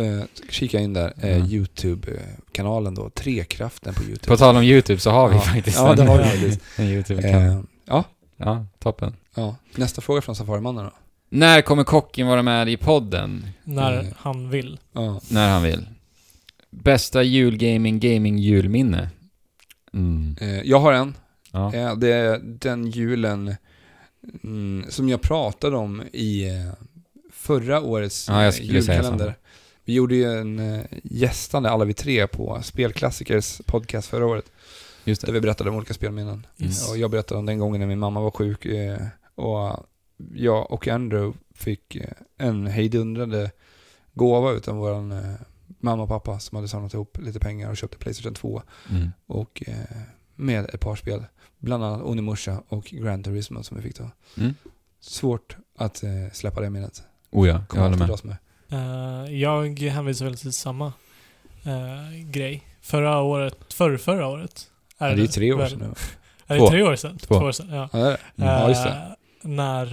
eh, kika in där. Eh, Ja. YouTube-kanalen då. Trekraften på YouTube. På tal om YouTube så har vi Ja. faktiskt Ja, det en, har vi faktiskt. *laughs* en YouTube-kanal. Eh, ja, Ja, toppen. ja. Nästa fråga från Safarimannen då. När kommer kocken vara med i podden? När Mm. han vill. Ja. När han vill. Bästa julgaming, gaming julminne? Mm. Eh, jag har en. Ja. Eh, det är den julen mm, som jag pratade om i eh, förra årets Ja, jag skulle säga julkalender. Vi gjorde ju en eh, gästande, alla vi tre, på Spelklassikers podcast förra året. Just Där det. vi berättade om olika spelminnen. Yes. Och jag berättade om den gången när min mamma var sjuk eh, och jag och Andrew fick eh, en hejdundrande gåva utan vår eh, mamma och pappa som hade samlat ihop lite pengar och köpte Playstation 2 Mm. och med ett par spel. Bland annat Onimusha och Gran Turismo som vi fick ta. Mm. Svårt att släppa det minnet. Oh ja, jag håller med. Eh, jag hänvisar väl till samma eh, grej. Förra året, förr, förra året. Ja, det är ju tre år sedan nu. *laughs* Är Två. det tre år sedan? Två. år sedan, ja. Ja, är. Ja, just det. Eh, När,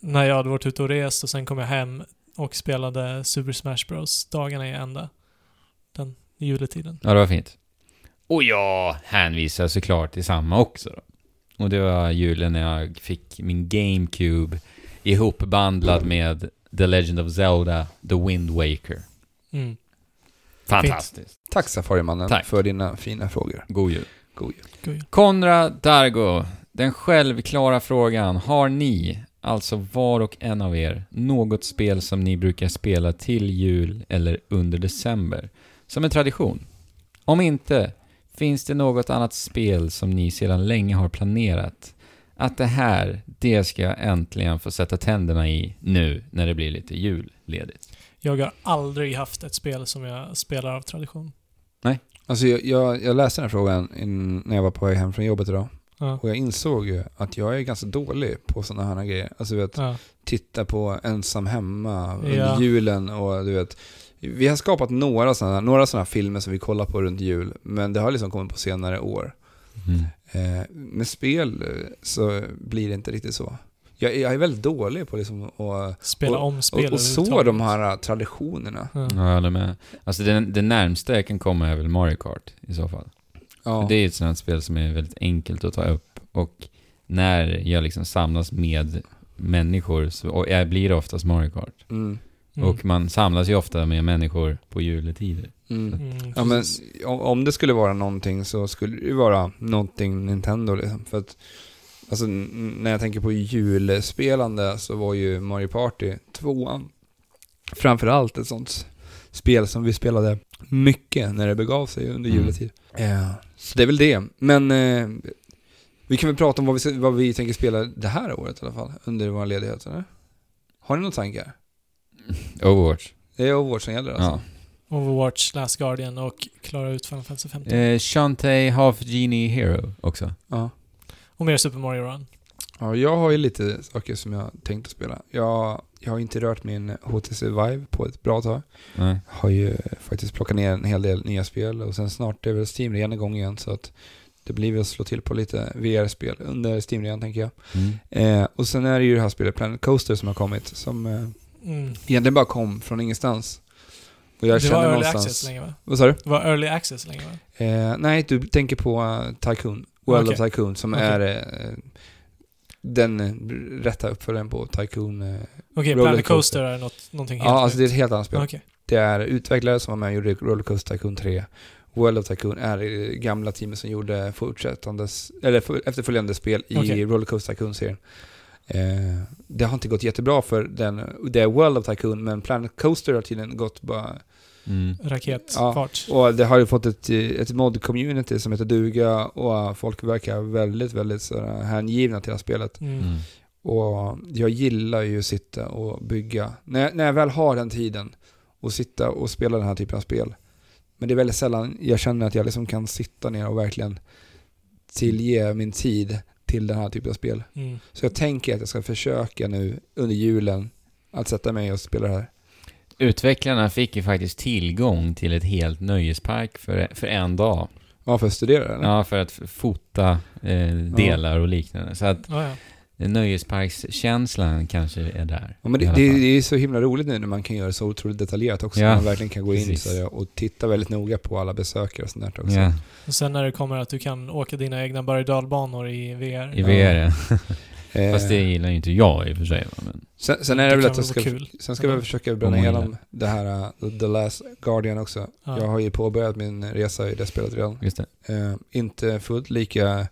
när jag hade varit ute och rest och sen kom jag hem och spelade Super Smash Bros dagarna i ända. Den juletiden. Ja, det var fint. Och jag hänvisar såklart till samma också då. Och det var julen när jag fick min GameCube ihopbandlad med The Legend of Zelda, The Wind Waker. Mm. Fantastiskt. Tack Safarimannen Tack. för dina fina frågor. God jul. God jul. God jul. Konrad Dargo, den självklara frågan. Har ni, alltså var och en av er, något spel som ni brukar spela till jul eller under december? Som en tradition? Om inte, finns det något annat spel som ni sedan länge har planerat? Att det här, det ska jag äntligen få sätta tänderna i nu när det blir lite julledigt. Jag har aldrig haft ett spel som jag spelar av tradition. Alltså jag, jag, jag läste den här frågan in, när jag var på väg hem från jobbet idag. Ja. Och jag insåg ju att jag är ganska dålig på sådana här grejer. Alltså du vet, Ja. titta på ensam hemma under Ja. julen och du vet. Vi har skapat några sådana, några sådana filmer som vi kollar på runt jul, men det har liksom kommit på senare år. Eh, med spel eh, så blir det inte riktigt så. Jag, jag är väldigt dålig på liksom att Spela om spel och, och så de här eh, traditionerna. Ja. Ja, jag håller med. Alltså det, det närmsta jag kan komma är väl Mario Kart i så fall. Ja. Det är ett sånt spel som är väldigt enkelt att ta upp och när jag liksom samlas med människor så och jag blir det oftast Mario Kart. Mm. Mm. Och man samlas ju ofta med människor på juletider. Mm. Mm, Ja men om, det skulle vara någonting så skulle det ju vara någonting Nintendo liksom. För att, alltså när jag tänker på julspelande så var ju Mario Party 2 framförallt ett sånt spel som vi spelade mycket när det begav sig under Mm. juletid. Ja, så det är väl det. Men eh, vi kan väl prata om vad vi, vad vi tänker spela det här året i alla fall, under våra ledigheter. Eller? Har ni några tankar? Overwatch. Det är Overwatch som gäller alltså? Ja. Overwatch, Last Guardian och klara ut Final Fantasy 15. Eh, Shantae Half Genie Hero också. ja. Och mer Super Mario Run. Ja, jag har ju lite saker som jag tänkt att spela. Jag, jag har inte rört min HTC Vive på ett bra tag. Nej. Jag har ju faktiskt plockat ner en hel del nya spel och sen snart är väl Steam-rean igång igen så att det blir väl att slå till på lite VR-spel under Steam-rean tänker jag. Mm. Eh, och sen är det ju det här spelet Planet Coaster som har kommit som eh, Mm. egentligen bara kom från ingenstans. Och jag det var early någonstans... access länge va? Vad sa du? Det var early access länge va? Eh, nej, du tänker på uh, Tycoon. World Okej. of Tycoon som Okej. är eh, den eh, rätta uppföljaren på Tycoon. Eh, Okej, Roller Planet Coaster. Är något, någonting helt ja, alltså det är ett helt annat spel. Okej. Det är utvecklare som var med och gjorde Rollercoaster Tycoon 3. World of Tycoon är det gamla teamet som gjorde fortsättandes, eller efterföljande spel i Okej. Rollercoaster Tycoon-serien. Eh, det har inte gått jättebra för den, det är World of Tycoon, men Planet Coaster har tydligen gått bara... Mm. Raketfart. Och det har ju fått ett, ett mod-community som heter duga och folk verkar väldigt, väldigt sådär hängivna till det här spelet. Mm. Mm. Och jag gillar ju att sitta och bygga. När jag, när jag väl har den tiden och sitta och spela den här typen av spel. Men det är väldigt sällan jag känner att jag liksom kan sitta ner och verkligen tillge min tid till den här typen av spel. Mm. Så jag tänker att jag ska försöka nu under julen att sätta mig och spela det här. Utvecklarna fick ju faktiskt tillgång till ett helt nöjespark för, för en dag. Ja, för att studera eller? Ja, för att fota eh, delar och liknande. Så att Ja, ja. Nöjesparkskänslan kanske är där. Ja, men det, det, det är så himla roligt nu när man kan göra det så otroligt detaljerat också. Ja, man verkligen kan gå in så och titta väldigt noga på alla besökare och sånt där också. Ja, Och sen när det kommer att du kan åka dina egna berg och dalbanor i VR. i VR. ja. Eh, *laughs* Fast det gillar ju inte jag i och för sig. Men, sen, sen är det väl kan att jag ska, kul. sen ska vi försöka bränna igenom det här uh, The Last Guardian också. Ja. Jag har ju påbörjat min resa i det spelet redan. just det. Eh, inte fullt lika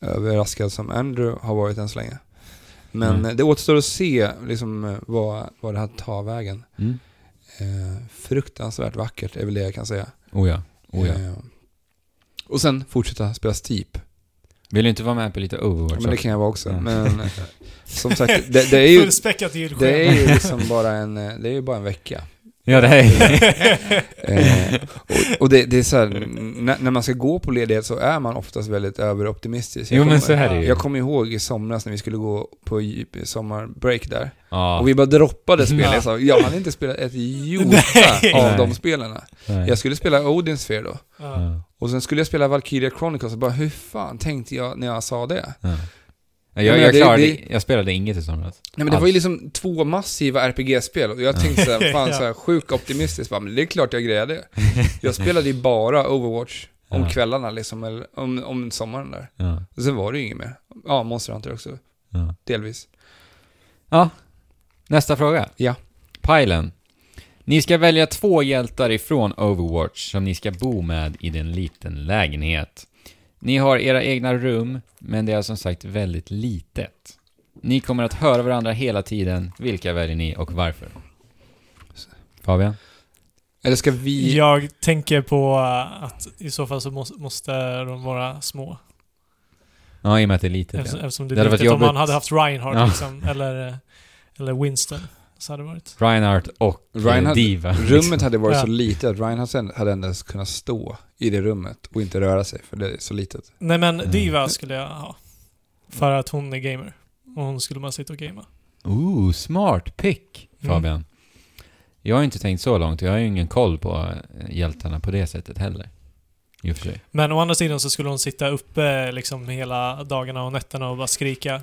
överraskad som Andrew har varit än så länge. Men Mm. det återstår att se liksom, vad, vad det här tar vägen. Mm. Eh, fruktansvärt vackert är väl det jag kan säga. Oh ja. Oh ja. Eh, och sen fortsätta spela Steep. Vill du inte vara med på lite Overwatch Ja, men det kan jag vara också. Ja. Men *laughs* eh, som sagt, det, det är ju, Fullspäckat julschema. det är ju liksom bara en, eh, det är ju bara en vecka. Ja, det är *laughs* Eh, och, och det, det är så här, n- när man ska gå på ledighet så är man oftast väldigt överoptimistisk. Jag Jo, men kommer- så här är det ju. Jag kommer ihåg i somras när vi skulle gå på sommarbreak där. Ja. Och vi bara droppade *laughs* spel. Ja. Jag sa, jag hade inte spelat ett jota av de spelarna. Nej. Jag skulle spela Odin Sphere då. Ja. Och sen skulle jag spela Valkyria Chronicles och bara hur fan tänkte jag när jag sa det? Ja. Jag, Jag jag, menar, det- klarade, det- jag spelade inget i somras. Nej men det var ju Alls. liksom två massiva RPG-spel och jag *laughs* Ja. tänkte såhär, fan såhär sjukt optimistiskt bara, men det är klart jag grejer det. *laughs* Jag spelade ju bara Overwatch om Ja. kvällarna liksom, eller om, om sommaren där. Ja, Och sen var det ju inget mer. Ja, Monster Hunter också, ja. delvis. ja, nästa fråga. Ja. Pilen. Ni ska välja två hjältar ifrån Overwatch som ni ska bo med i en liten lägenhet. Ni har era egna rum, men det är som sagt väldigt litet. Ni kommer att höra varandra hela tiden. Vilka väljer ni och varför? Fabian? Eller ska vi... Jag tänker på uh, att i så fall så måste, de vara små. Ja, i och med att det är litet. Eftersom, Ja. eftersom det Det är varit litet. Om man hade haft Reinhardt Ja. liksom, eller, eh, eller Winston. Så hade det varit. Reinhardt och eh, Reinhardt- Diva. Rummet liksom. hade varit Ja. så litet att Reinhardt hade endast kunnat stå i det rummet och inte röra sig, för det är så litet. Nej men Mm. Diva skulle jag ha. För att hon är gamer. Och hon skulle bara sitta och gamea. Ooh, smart pick, Mm. Fabian. Jag har inte tänkt så långt. Jag har ju ingen koll på eh, hjältarna på det sättet heller. I och för sig. Men å andra sidan så skulle hon sitta uppe liksom hela dagarna och nätterna och bara skrika. eh,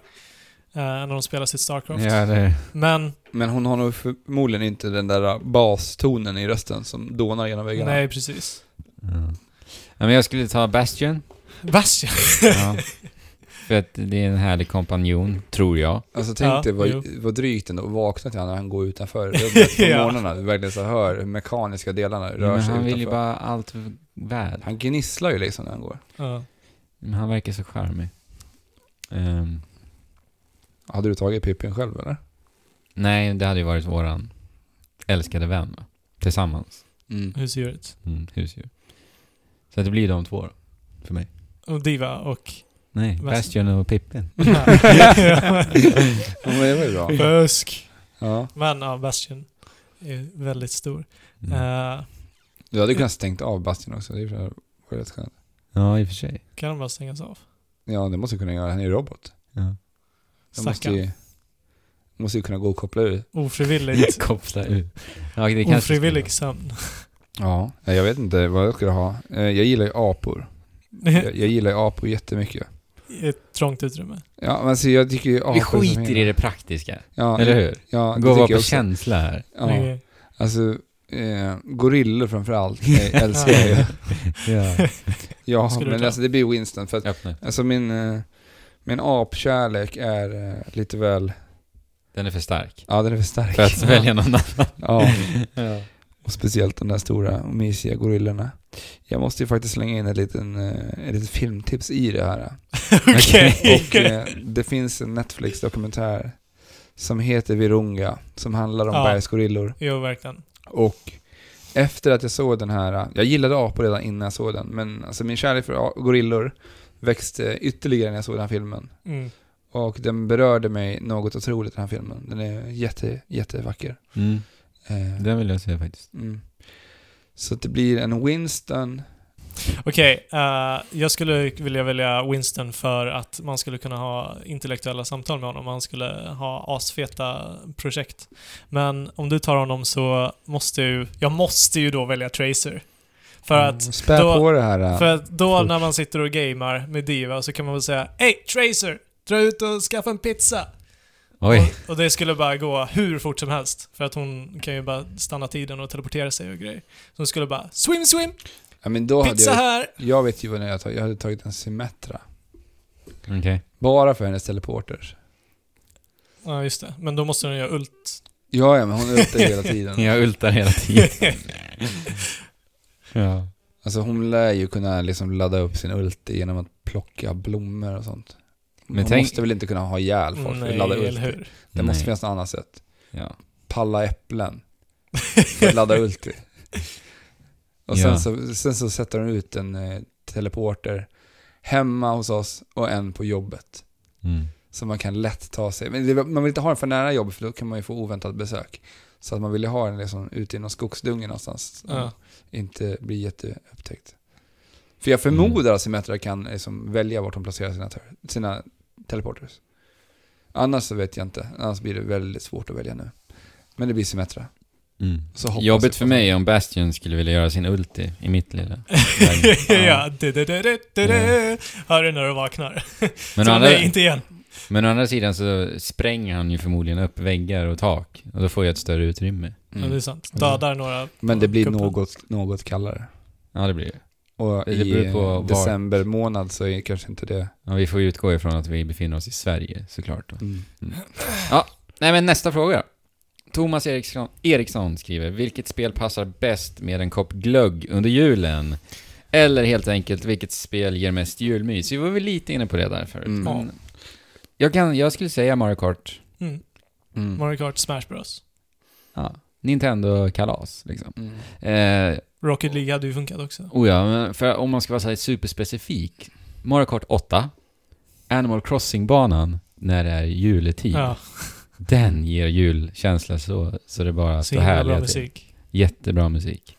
när de spelar sitt Starcraft. Ja, det... Men, Men hon har nog förmodligen inte den där bastonen i rösten som dånar genom väggarna. nej precis. Ja. Ja, men jag skulle ta Bastion. Bastion! Ja. *laughs* För att det är en härlig kompanjon, tror jag. Alltså tänk Ja, dig vad, jo. vad drygt ändå att vakna till honom när han går utanför *laughs* rummet på Ja. morgnarna. Du verkligen så hör hur mekaniska delarna rör Men sig han vill ju utanför. bara allt väl. Han gnisslar ju liksom när han går. Ja. Men han verkar så charmig. Ehm, Hade du tagit Pippin själv eller? nej, det hade ju varit våran älskade vän? Tillsammans. Mm. Husdjuret. Mm, husdjur. Så det blir de två då, för mig. Och Diva och... Nej, Bast- Bastion och Pippin. *laughs* Ja. Men det var ju bra. Fusk. Ja. Men ja, Bastion är väldigt stor. Mm. Eh, Du hade kunnat stängt av Bastion också, det är ju rätt skönt. Ja, i och för sig. kan de bara stängas av? Ja, det måste du kunna göra. Han är ju robot. Ja. Jag måste Stackarn. ju, måste ju kunna gå och koppla ur. Ofrivilligt. *laughs* Koppla ut. Ja, det kanske Ofrivillig sömn. Ja, jag vet inte vad jag skulle ha. Eh, Jag gillar ju apor. Jag, jag gillar ju apor jättemycket. I ett trångt utrymme. Ja, men alltså jag tycker ju apor Vi skiter i det praktiska. Ja, Eller hur? Ja, Gå och vara jag på känsla här. Ja, Okej. alltså eh, gorillor framförallt *laughs* eh, älskar jag ju. Ja. Ja, men alltså det blir Winston för att Öppna. alltså min, eh, min apkärlek är eh, lite väl, Den är för stark. ja den är för stark. För att välja någon *laughs* annan. Ja, ja. Och speciellt de där stora och mysiga gorillorna. Jag måste ju faktiskt slänga in ett litet, ett litet filmtips i det här. *laughs* Okej. Och eh, det finns en Netflix-dokumentär som heter Virunga, som handlar om Ja. bergsgorillor. Jo, verkligen. Och efter att jag såg den här, jag gillade apor redan innan jag såg den, men alltså min kärlek för gorillor växte ytterligare när jag såg den här filmen. Mm. Och den berörde mig något otroligt den här filmen. Den är jätte, jättevacker. Mm. Eh, Den vill jag se faktiskt. mm. Så att det blir en Winston. Okej, eh, jag skulle vilja välja Winston för att man skulle kunna ha intellektuella samtal med honom. Man skulle ha asfeta projekt. Men om du tar honom så måste ju... Jag måste ju då välja Tracer. För att Mm, då- på det här. eh, För att då fort. när man sitter och gamar med Diva så kan man väl säga Hej Tracer! Dra ut och skaffa en pizza! Oj. Och, och det skulle bara gå hur fort som helst. För att hon kan ju bara stanna tiden och teleportera sig och grejer. Så hon skulle bara Swim swim! ja, men då hade Pizza jag, här! jag vet ju vad jag hade tagit. Jag hade tagit en Symmetra. Okej. Bara för hennes teleporters. Ja, just det. Men då måste den göra ult. Ja, ja, men hon ultar hela tiden. *laughs* Jag ultar hela tiden. *laughs* ja. Alltså hon lär ju kunna liksom ladda upp sin ulti genom att plocka blommor och sånt. Men hon tänk- måste väl inte kunna ha ihjäl folk för att ladda Nej, ulti? eller hur? Det måste Nej. finnas något annat sätt. Ja. Palla äpplen. *laughs* För att ladda ulti. Och sen, Ja. så, sen så sätter hon ut en eh, teleporter hemma hos oss och en på jobbet. Mm. Så man kan lätt ta sig. Men det, man vill inte ha den för nära jobbet för då kan man ju få oväntat besök. Så att man vill ju ha den liksom ute i någon skogsdunge någonstans. Ja. Inte bli jätteupptäckt. För jag förmodar att Symmetra kan liksom välja vart de placerar sina, sina teleporters. Annars så vet jag inte. Annars blir det väldigt svårt att välja nu. Men det blir Symmetra. Mm. Så hoppas jag Jobbigt för mig om Bastion skulle vilja göra sin ulti i mitt lilla. *laughs* ja, du, du, du, du, du, du. Hör du när du vaknar. Men så andra, nej, inte igen. Men å andra sidan så spränger han ju förmodligen upp väggar och tak. Och då får jag ett större utrymme. Ja, det är Mm. sant. Dödar några Men det blir kuppen. något, något kallare. Ja, det blir det. Och Det i beror på var- december månad så är kanske inte det... Ja, vi får ju utgå ifrån att vi befinner oss i Sverige, såklart. Då. Mm. Nej, men nästa fråga. Thomas Eriksson, Eriksson skriver, vilket spel passar bäst med en kopp glögg under julen? Eller helt enkelt, vilket spel ger mest julmys? Vi var väl lite inne på det där förut. Mm. Men jag, kan, jag skulle säga Mario Kart, Mm. Mm. Mario Kart Smash Bros. ja, Nintendo-kalas liksom. Mm. Eh, Rocket League hade ju funkat också. oh ja, men för om man ska vara så här superspecifik. Mario Kart 8, Animal Crossing-banan, när det är juletid. Ja, *laughs* Den ger julkänsla så, så det bara så härliga bra till. musik. Jättebra musik.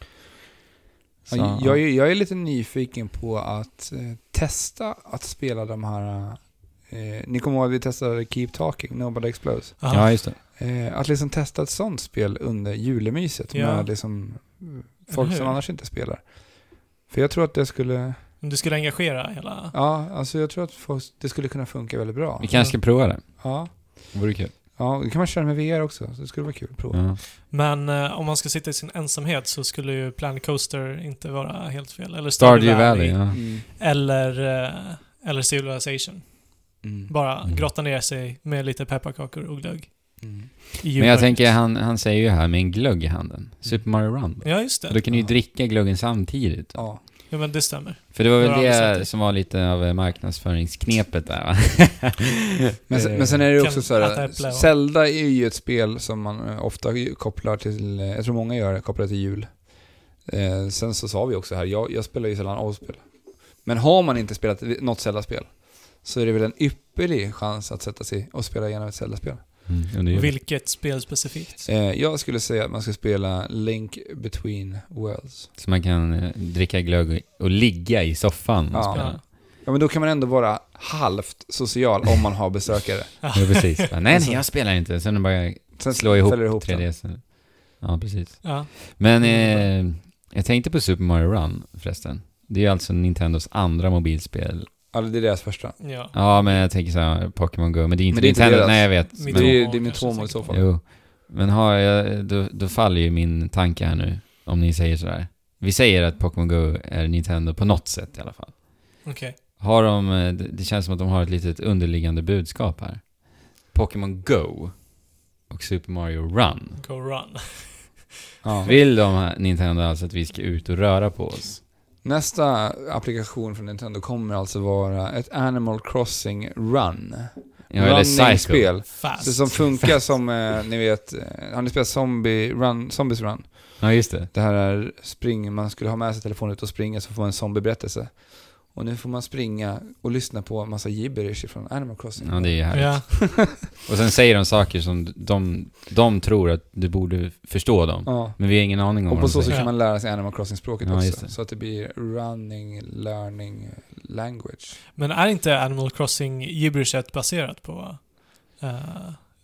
Så, Ja, jag, är, jag är lite nyfiken på att eh, testa att spela de här... Eh, ni kommer ihåg att vi testade Keep Talking, Nobody Explodes. ja, Aha. just det. Eh, att liksom testa ett sånt spel under julemyset Ja. med liksom folk som annars inte spelar. För jag tror att det skulle... Men Du skulle engagera hela... Ja, alltså jag tror att folk, det skulle kunna funka väldigt bra. Vi kanske ska prova det. Ja, Det vore kul. ja det kan man köra med VR också. Så det skulle vara kul att prova. Ja. Men eh, om man ska sitta i sin ensamhet så skulle ju Planet Coaster inte vara helt fel. Eller Stardew Valley, ja. Mm. Eller, eh, eller Civilization. Mm. Bara Mm. grotta ner sig med lite pepparkakor och glögg. Mm. Men jag tänker, han, han säger ju här med en glögg i handen. Super Mario Run. Ja, just Och det. då kan du ju Ja. dricka glöggen samtidigt. Ja. Ja, men det stämmer. För det var väl det det. som var lite av eh, marknadsföringsknepet där va? *laughs* Men, sen, men sen är det ju också så här, och- Zelda är ju ett spel som man eh, ofta kopplar till, eh, jag tror många gör det, kopplar till jul. Eh, sen så sa vi också här, jag, jag spelar ju sällan avspel. Men har man inte spelat något Zelda-spel så är det väl en ypperlig chans att sätta sig och spela igenom ett Zelda-spel. Mm. Vilket spel specifikt? Eh, jag skulle säga att man ska spela Link Between Worlds. Så man kan eh, dricka glögg och ligga i soffan och Ja. spela. Ja men då kan man ändå vara halvt social om man har besökare. *laughs* Ja, precis. *laughs* Bara, nej, Alltså- nej, jag spelar inte. Sen bara Sen slå ihop, ihop 3DS. Ja, precis. Ja. Men eh, jag tänkte på Super Mario Run förresten. Det är alltså Nintendos andra mobilspel. Ja, det är deras första. ja. Ja, men jag tänker så här, Pokémon Go. Men det är inte Men det är inte Nintendo. deras. Nej, jag vet. Mitt Men, Det är, det är min kanske Tomo i så fall. jo. Men har jag, då, då faller ju min tanke här nu. Om ni säger sådär. Vi säger att Pokémon Go är Nintendo på något sätt i alla fall. Okej. Har de, eh, det det känns som att de har ett litet underliggande budskap här. Pokémon Go och Super Mario Run. Go run. Ja. Vill de, här- Nintendo, alltså att vi ska ut och röra på oss? Nästa applikation från Nintendo kommer alltså vara ett Animal Crossing Run. Ja. Running-spel. Fast. Det som funkar som, eh, ni vet, eh, har ni spelat Zombie Run, Zombies Run? Ja, just det. Det här är spring, man skulle ha med sig telefonen ut och springa så får man en zombieberättelse. Och nu får man springa och lyssna på en massa gibberish från Animal Crossing. Ja, det är härligt. Ja. *laughs* Och sen säger de saker som de, de tror att du borde förstå dem. Ja. Men vi har ingen aning om Och på så sätt kan man lära sig Animal Crossing-språket Ja, också. Så att det blir running, learning, language. Men är inte Animal Crossing gibberishet baserat på... Eh,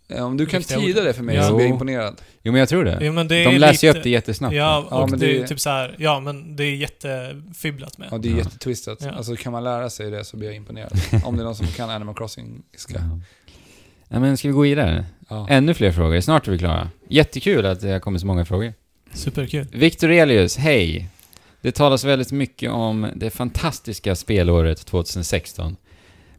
Om du kan Riktiga tyda ord. det för mig Ja. så blir jag Jo. imponerad. Jo, men jag tror det. jo, men det är de läser ju lite- upp det jättesnabbt. Ja, Ja, och men det, det- är typ så här, ja men det är jättefibblat med. Ja, det är Ja. jättetwistat. Ja. Alltså kan man lära sig det så blir jag imponerad. *laughs* Om det är någon som kan Animal Crossing ska. Ja. ja, men ska vi gå vidare? Ja. Ännu fler frågor. Snart är vi klara. Jättekul att det har kommit så många frågor. Superkul. Victor Elius, hej! Det talas väldigt mycket om det fantastiska spelåret 2016.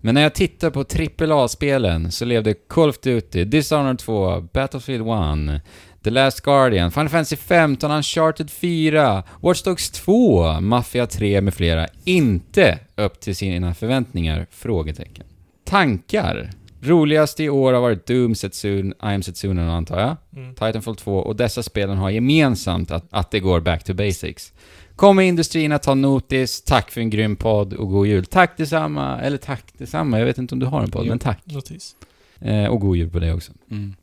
Men när jag tittar på AAA-spelen så levde Call of Duty, Dishonored 2, Battlefield 1, The Last Guardian, Final Fantasy 15, Uncharted 4, Watch Dogs 2, Mafia 3 med flera inte upp till sina förväntningar? Frågetecken. Tankar? Roligast i år har varit Doom, Setsuna, I am Setsuna antar jag. Mm. Titanfall 2 och dessa spelen har gemensamt att, att det går back to basics. Kommer industrin att ta notis? Tack för en grym podd och god jul. Tack detsamma, eller tack detsamma. Jag vet inte om du har en podd, Jo. men tack. Notis. Eh, och god jul på dig också. Mm.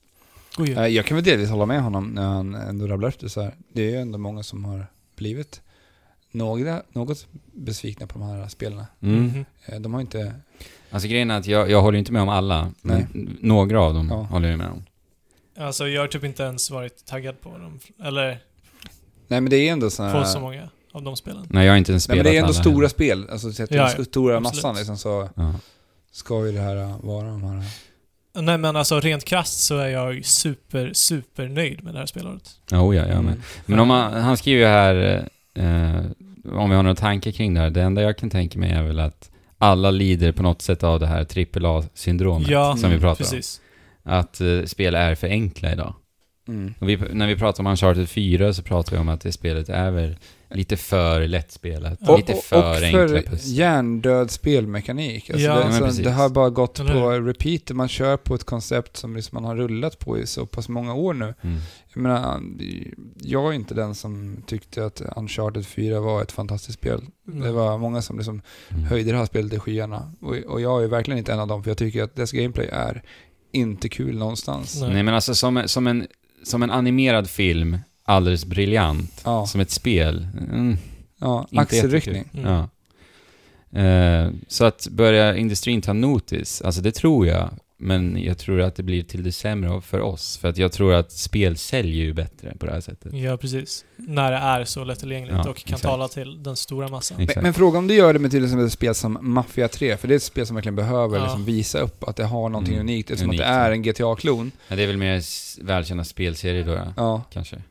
God jul. Eh, Jag kan väl delvis hålla med honom när han ändå rabblar efter så här. Det är ju ändå många som har blivit några, något besvikna på de här spelarna. Mm. Mhm. Eh, De har inte... Alltså grejen är att jag, jag håller inte med om alla, men några av dem Ja. håller jag med om. Alltså jag har typ inte ens varit taggad på dem. Eller Nej men det är ändå sådana på så många av de spelen. Nej, jag har inte ens Nej spelat men det är ändå alla stora spel. Alltså sett till Ja, den ja. stora Absolut. massan liksom så Ja. ska ju det här äh, vara de här Nej men alltså rent krasst så är jag super, super nöjd med det här spelåret. Jo, ja, jag med. Mm. Men om man, han skriver ju här, eh, om vi har några tankar kring det här, det enda jag kan tänka mig är väl att alla lider på något sätt av det här AAA-syndromet Ja, som vi pratar om. precis. Att eh, spel är för enkla idag. Mm. Och vi, när vi pratar om Uncharted 4 så pratar vi om att det spelet är väl lite för lättspelat. Och- lite och, för och enkla för pussel. hjärndöd spelmekanik. Alltså Ja, det, alltså, det har bara gått Eller på repeat. Man kör på ett koncept som liksom man har rullat på i så pass många år nu. Mm. Jag menar, jag är inte den som tyckte att Uncharted 4 var ett fantastiskt spel. Mm. Det var många som liksom Mm. höjde det här spelet i skyarna. Och, och jag är verkligen inte en av dem, för jag tycker att dess gameplay är inte kul någonstans. Nej. Nej men alltså som, som, en, som en animerad film, alldeles briljant. Ja, Som ett spel, mm, ja axelryckning. Mm. Ja. Eh, så att börja industrin ta notis, alltså det tror jag. Men jag tror att det blir till det sämre för oss. För att jag tror att spel säljer ju bättre på det här sättet. Ja, precis. När det är så lättillgängligt Ja, och kan exakt. tala till den stora massan. Men, men fråga om du gör det med till exempel ett spel som Mafia 3, för det är ett spel som verkligen behöver Ja. liksom visa upp att det har någonting Mm, unikt, eftersom unikt, att det är en GTA-klon. Ja, det är väl mer välkända spelserier då. Ja. kanske.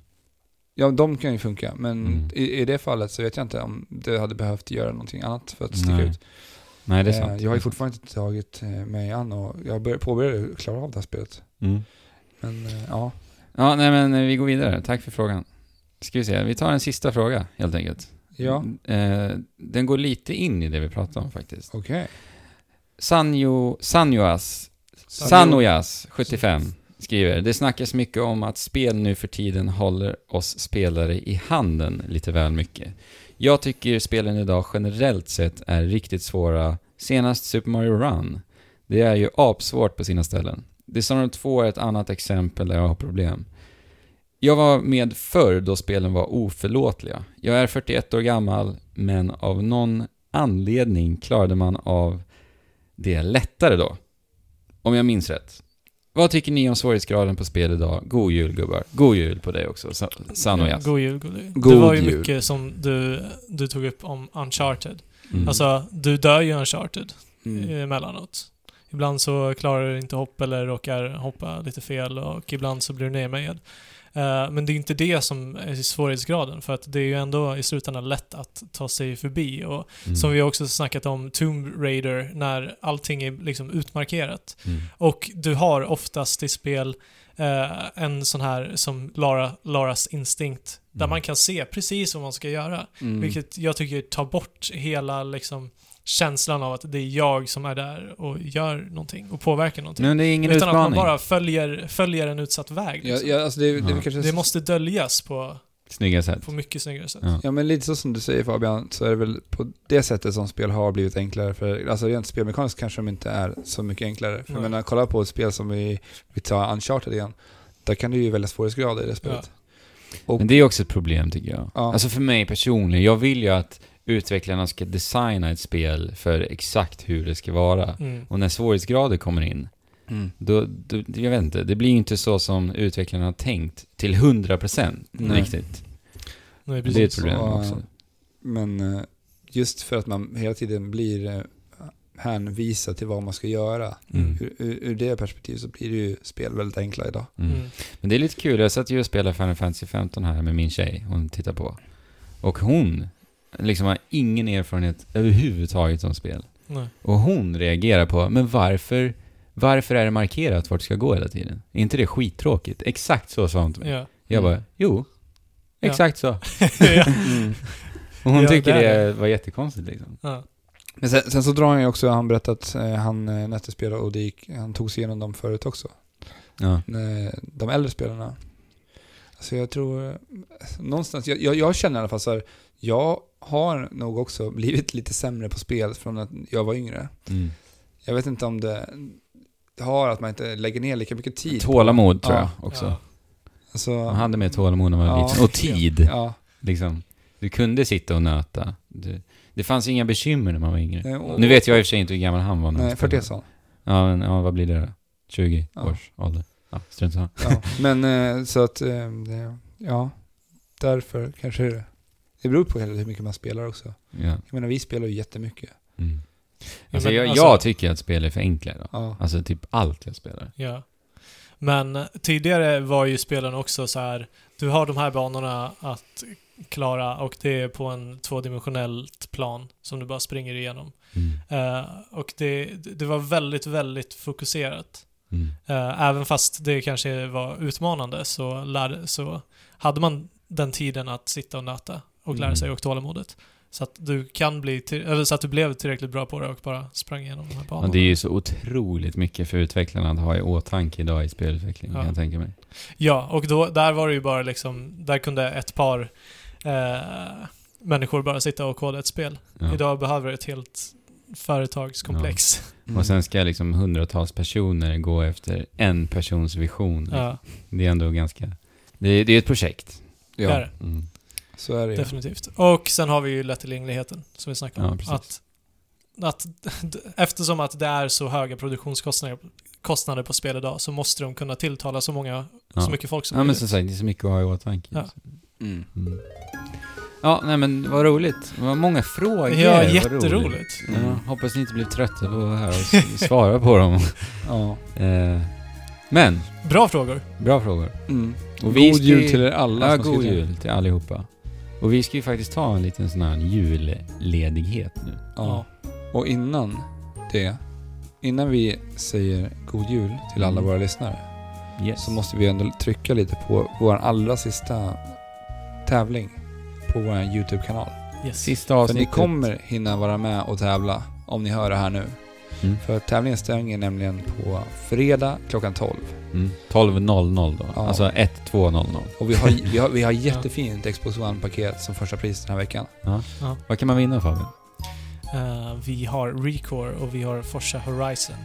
Ja, de kan ju funka, men Mm. i, i det fallet så vet jag inte om det hade behövt göra någonting annat för att sticka Nej. ut. Nej, det är Eh, sant. Jag har ju fortfarande inte tagit eh, mig an och jag bör- påbörjade klara av det här spelet. Mm. Men eh, ja, Ja, nej men eh, vi går vidare. Tack för frågan. Ska vi se, vi tar en sista fråga helt enkelt. ja, Eh, den går lite in i det vi pratade om faktiskt. okej. Sanjo, Sanjoas, Sanjo- Sanojas, 75, skriver Det snackas mycket om att spel nu för tiden håller oss spelare i handen lite väl mycket. Jag tycker spelen idag generellt sett är riktigt svåra. Senast Super Mario Run. Det är ju apsvårt på sina ställen. Dishonored 2 är ett annat exempel där jag har problem. Jag var med förr då spelen var oförlåtliga. Jag är 41 år gammal, men av någon anledning klarade man av det lättare då. Om jag minns rätt. Vad tycker ni om svårighetsgraden på spel idag? God jul gubbar. God jul på dig också, Sa- Sanojas. God jul, god jul. God det var ju jul. mycket som du, du tog upp om Uncharted. Mm. Alltså, du dör ju Uncharted Mm. emellanåt. Ibland så klarar du inte hopp eller råkar hoppa lite fel och ibland så blir du nermejad. Eh, men det är inte det som är svårighetsgraden för att det är ju ändå i slutändan lätt att ta sig förbi och Mm. som vi också snackat om Tomb Raider när allting är liksom utmarkerat. Mm. Och du har oftast i spel eh, en sån här som Lara, Laras instinkt där Mm. man kan se precis vad man ska göra. Mm. Vilket jag tycker tar bort hela liksom känslan av att det är jag som är där och gör någonting och påverkar någonting. Men det är ingen Utan att man utmaning. bara följer, följer en utsatt väg. Ja, Liksom. ja, alltså det, det, Ja. kanske Det måste döljas på, Snygga sätt. på mycket snyggare sätt. Ja. Ja men lite så som du säger Fabian, så är det väl på det sättet som spel har blivit enklare. För, alltså rent spelmekaniskt kanske de inte är så mycket enklare. För jag Nej. menar, kolla på ett spel som vi, vi tar Uncharted igen. Där kan du ju välja svårighetsgrader i det spelet. Och, Men det är också ett problem tycker jag. Ja. Alltså för mig personligen, jag vill ju att utvecklarna ska designa ett spel för exakt hur det ska vara. Mm. Och när svårighetsgrader kommer in, mm. då, då, jag vet inte, det blir ju inte så som utvecklarna har tänkt till 100% Nej. riktigt. Nej, Det är ett problem Så, också. Men eh, just för att man hela tiden blir eh, hänvisad till vad man ska göra. Mm. Ur, ur, ur det perspektivet så blir det ju spel väldigt enkla idag. Mm. Mm. Men det är lite kul, jag satt ju och spelade Final Fantasy 15 här med min tjej, hon tittar på. Och hon liksom har ingen erfarenhet överhuvudtaget som spel. Nej. Och hon reagerar på, men varför, varför är det markerat vart det ska gå hela tiden? Är inte det skittråkigt? Exakt så sa hon till mig. Ja. Jag bara, jo. Ja. Exakt så. *laughs* ja. Och hon Ja, tycker det det, var jättekonstigt liksom. Ja. Men sen, sen så drar han ju också, han berättat att eh, han eh, och det gick, han tog sig igenom dem förut också. Ja. Eh, de äldre spelarna. Alltså jag tror, eh, någonstans, jag, jag, jag känner i alla fall så här, jag har nog också blivit lite sämre på spel från att jag var yngre. Mm. Jag vet inte om det har att man inte lägger ner lika mycket tid. på- Tålamod tror Ja. jag också. Ja. Alltså, Man hade mer tålamod när man var Ja. liten. Och tid. ja. Liksom. Du kunde sitta och nöta. Du, det fanns inga bekymmer när man var yngre. Eh, och- Nu vet jag i och för sig inte hur gammal han var när Nej, spelade. 41 sa. Ja, men ja, vad blir det då? 20 Ja. års ålder? Ja, strunt samma. Ja. Men eh, så att, eh, ja, därför kanske det, det beror på hur mycket man spelar också. Ja. Jag menar, vi spelar ju jättemycket. Mm. Alltså, men jag, alltså- jag tycker att spel är för enkla idag. Ja. Alltså typ allt jag spelar. Ja. Men tidigare var ju spelen också så här. du har de här banorna att klara och det är på en tvådimensionellt plan som du bara springer igenom. Mm. Eh, och det, det var väldigt, väldigt fokuserat. Mm. Eh, även fast det kanske var utmanande så, lärde, så hade man den tiden att sitta och nöta och lära Mm. sig och tålamodet. Så att du kan bli, eller så att du blev tillräckligt bra på det och bara sprang igenom de här banorna. Och det är ju så otroligt mycket för utvecklarna att ha i åtanke idag i spelutveckling, Ja. kan jag tänka mig. Ja, och då, där var det ju bara liksom, där kunde ett par eh, människor bara sitta och koda ett spel. Ja. Idag behöver ett helt företagskomplex. Mm. Och sen ska liksom hundratals personer gå efter en persons vision. Ja, Det är ändå ganska... Det är, det är ett projekt. det är Ja, det. Mm. Så är det ju. Definitivt. Och sen har vi ju lättillgängligheten som vi snackade Ja, om. precis. Att, att, *laughs* eftersom att det är så höga produktionskostnader kostnader på spel idag så måste de kunna tilltala så många, Ja. så mycket folk som Ja men möjligt. som sagt, det är så mycket att ha i åtanke. Ja. Mm. Mm. Ja, nej men vad roligt. Det var många frågor. Ja, jätteroligt. Mm. Ja, hoppas ni inte blev trötta på att höra oss *laughs* svara på dem. Ja. *laughs* Eh, men, Bra frågor. bra frågor. Mm. Och vi god ska jul ju- till er alla Ja, god jul till allihopa. Och vi ska ju faktiskt ta en liten sån här julledighet nu. Ja. Och innan det, innan vi säger god jul till alla Mm. våra lyssnare, Yes. så måste vi ändå trycka lite på vår allra sista tävling på vår YouTube-kanal. Yes. Sista För ni avsnittet. kommer hinna vara med och tävla om ni hör det här nu. Mm. För tävlingen stänger nämligen på fredag klockan 12. Mm. 12.00 då. Ja. Alltså 1.2.00. Och vi har, vi har, vi har *laughs* jättefint Xbox One-paket som första pris den här veckan. Vad kan man vinna Fabian? Eh, vi har Recore och vi har Forza Horizon.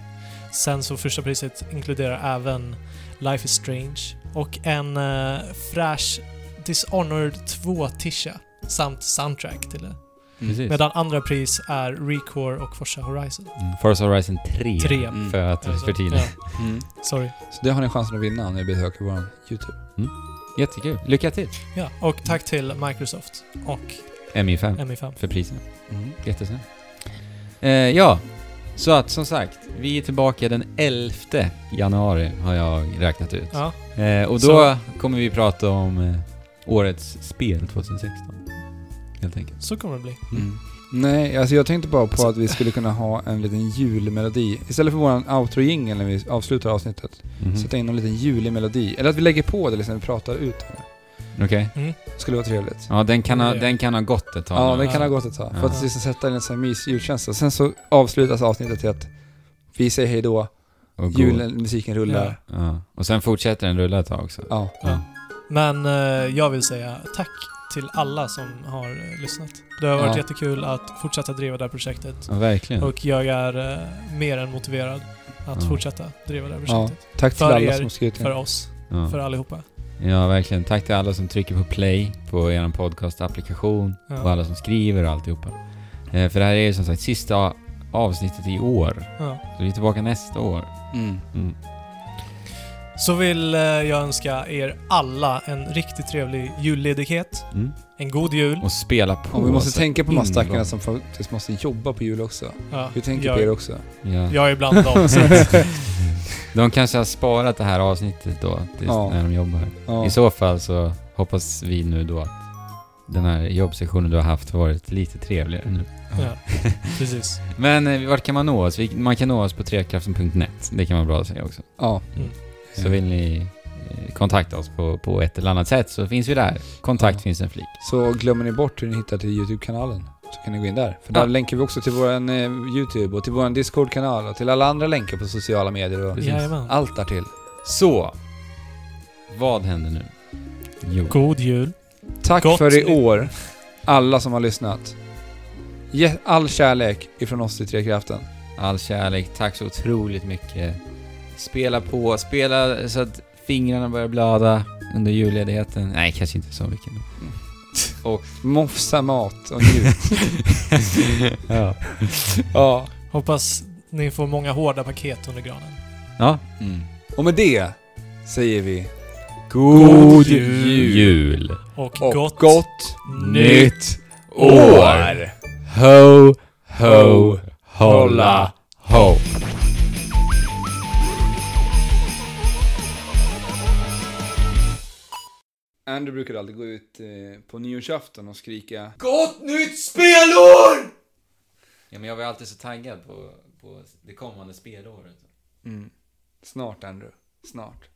Sen så första priset inkluderar även Life is Strange och en uh, fräsch Dishonored 2-tisha samt soundtrack till det. Precis. Medan andra pris är Recore och Forza Horizon. Mm. Forza Horizon 3. 3. Mm. För att Alltså, för tidigt. ja, *laughs* Mm. sorry. Så det har ni chansen att vinna om ni besöker vår YouTube. Jättekul. Lycka till. Ja, och tack till Microsoft och MI5 MI5. för priset. Mm. Jättesnällt. Eh, ja, så att som sagt, vi är tillbaka den 11 januari har jag räknat ut. Ja, Eh, och då Så- kommer vi prata om eh, årets spel 2016. Helt enkelt. så kommer det bli. Mm. Nej, alltså jag tänkte bara på Så- att vi skulle kunna ha en liten julmelodi. Istället för våran outro-jingel när vi avslutar avsnittet, Mhm. sätta in en liten julig melodi. Eller att vi lägger på det liksom när vi pratar ut. Okej. Mm. Skulle vara trevligt. Ja, den kan, ha, Ja. den kan ha gått ett tag Ja, nu. den kan ha Ja. gått ett tag. För Ja. att liksom sätta in en sån här mys julkänsla. Sen så avslutas avsnittet till att vi säger hej då, Och gå. julen, musiken rullar. Ja. Och sen fortsätter den rulla ett tag också. Ja. Ja. Men eh, jag vill säga tack till alla som har eh, lyssnat. Det har varit Ja. jättekul att fortsätta driva det här projektet. Ja, verkligen. Och jag är eh, mer än motiverad att Ja. fortsätta driva det här ja. projektet. Tack till För alla er, som har skrivit. För oss, Ja. för allihopa. ja, verkligen. Tack till alla som trycker på play på er podcast-applikation Ja. och alla som skriver och alltihopa. Eh, för det här är ju som sagt sista avsnittet i år. Ja. Så vi är tillbaka nästa år. Mm. Mm. Så vill eh, jag önska er alla en riktigt trevlig julledighet. Mm. En god jul. Och spela på. Och vi måste så tänka på de här stackarna som faktiskt måste jobba på jul också. Ja, Vi tänker jag, på er också. Ja. Jag är bland dem. *laughs* De kanske har sparat det här avsnittet då, tills Ja. när de jobbar. Ja. I så fall så hoppas vi nu då att den här jobbsessionen du har haft har varit lite trevligare nu. ja, precis. *laughs* Men eh, vart kan man nå oss? Man kan nå oss på trekraften.net. Det kan vara bra att säga också. Ja. Så vill ni eh, kontakta oss på, på ett eller annat sätt så finns vi där. Kontakt Ja. finns en flik. Så glömmer ni bort hur ni hittar till YouTube-kanalen så kan ni gå in där. För där Ja. länkar vi också till vår eh, YouTube och till vår Discord-kanal och till alla andra länkar på sociala medier och. Jajamän. allt därtill. Så, vad händer nu? Jo, God jul. Tack Gott för i år, alla som har lyssnat. All kärlek ifrån oss till Trekraften. all kärlek. Tack så otroligt mycket. Spela på, spela så att fingrarna börjar blöda under julledigheten. Nej, kanske inte så mycket. *laughs* Mofsa mat och njut. *laughs* ja. ja. Hoppas ni får många hårda paket under granen. ja. Mm. Och med det säger vi God jul. jul. Och, och gott, gott nytt år. Ho, ho, hålla ho! Andrew brukar alltid gå ut eh, på nyårsafton och skrika Gott nytt spelår! Ja, men jag var alltid så taggad på, på det kommande spelåret. mm, Snart Andrew, snart.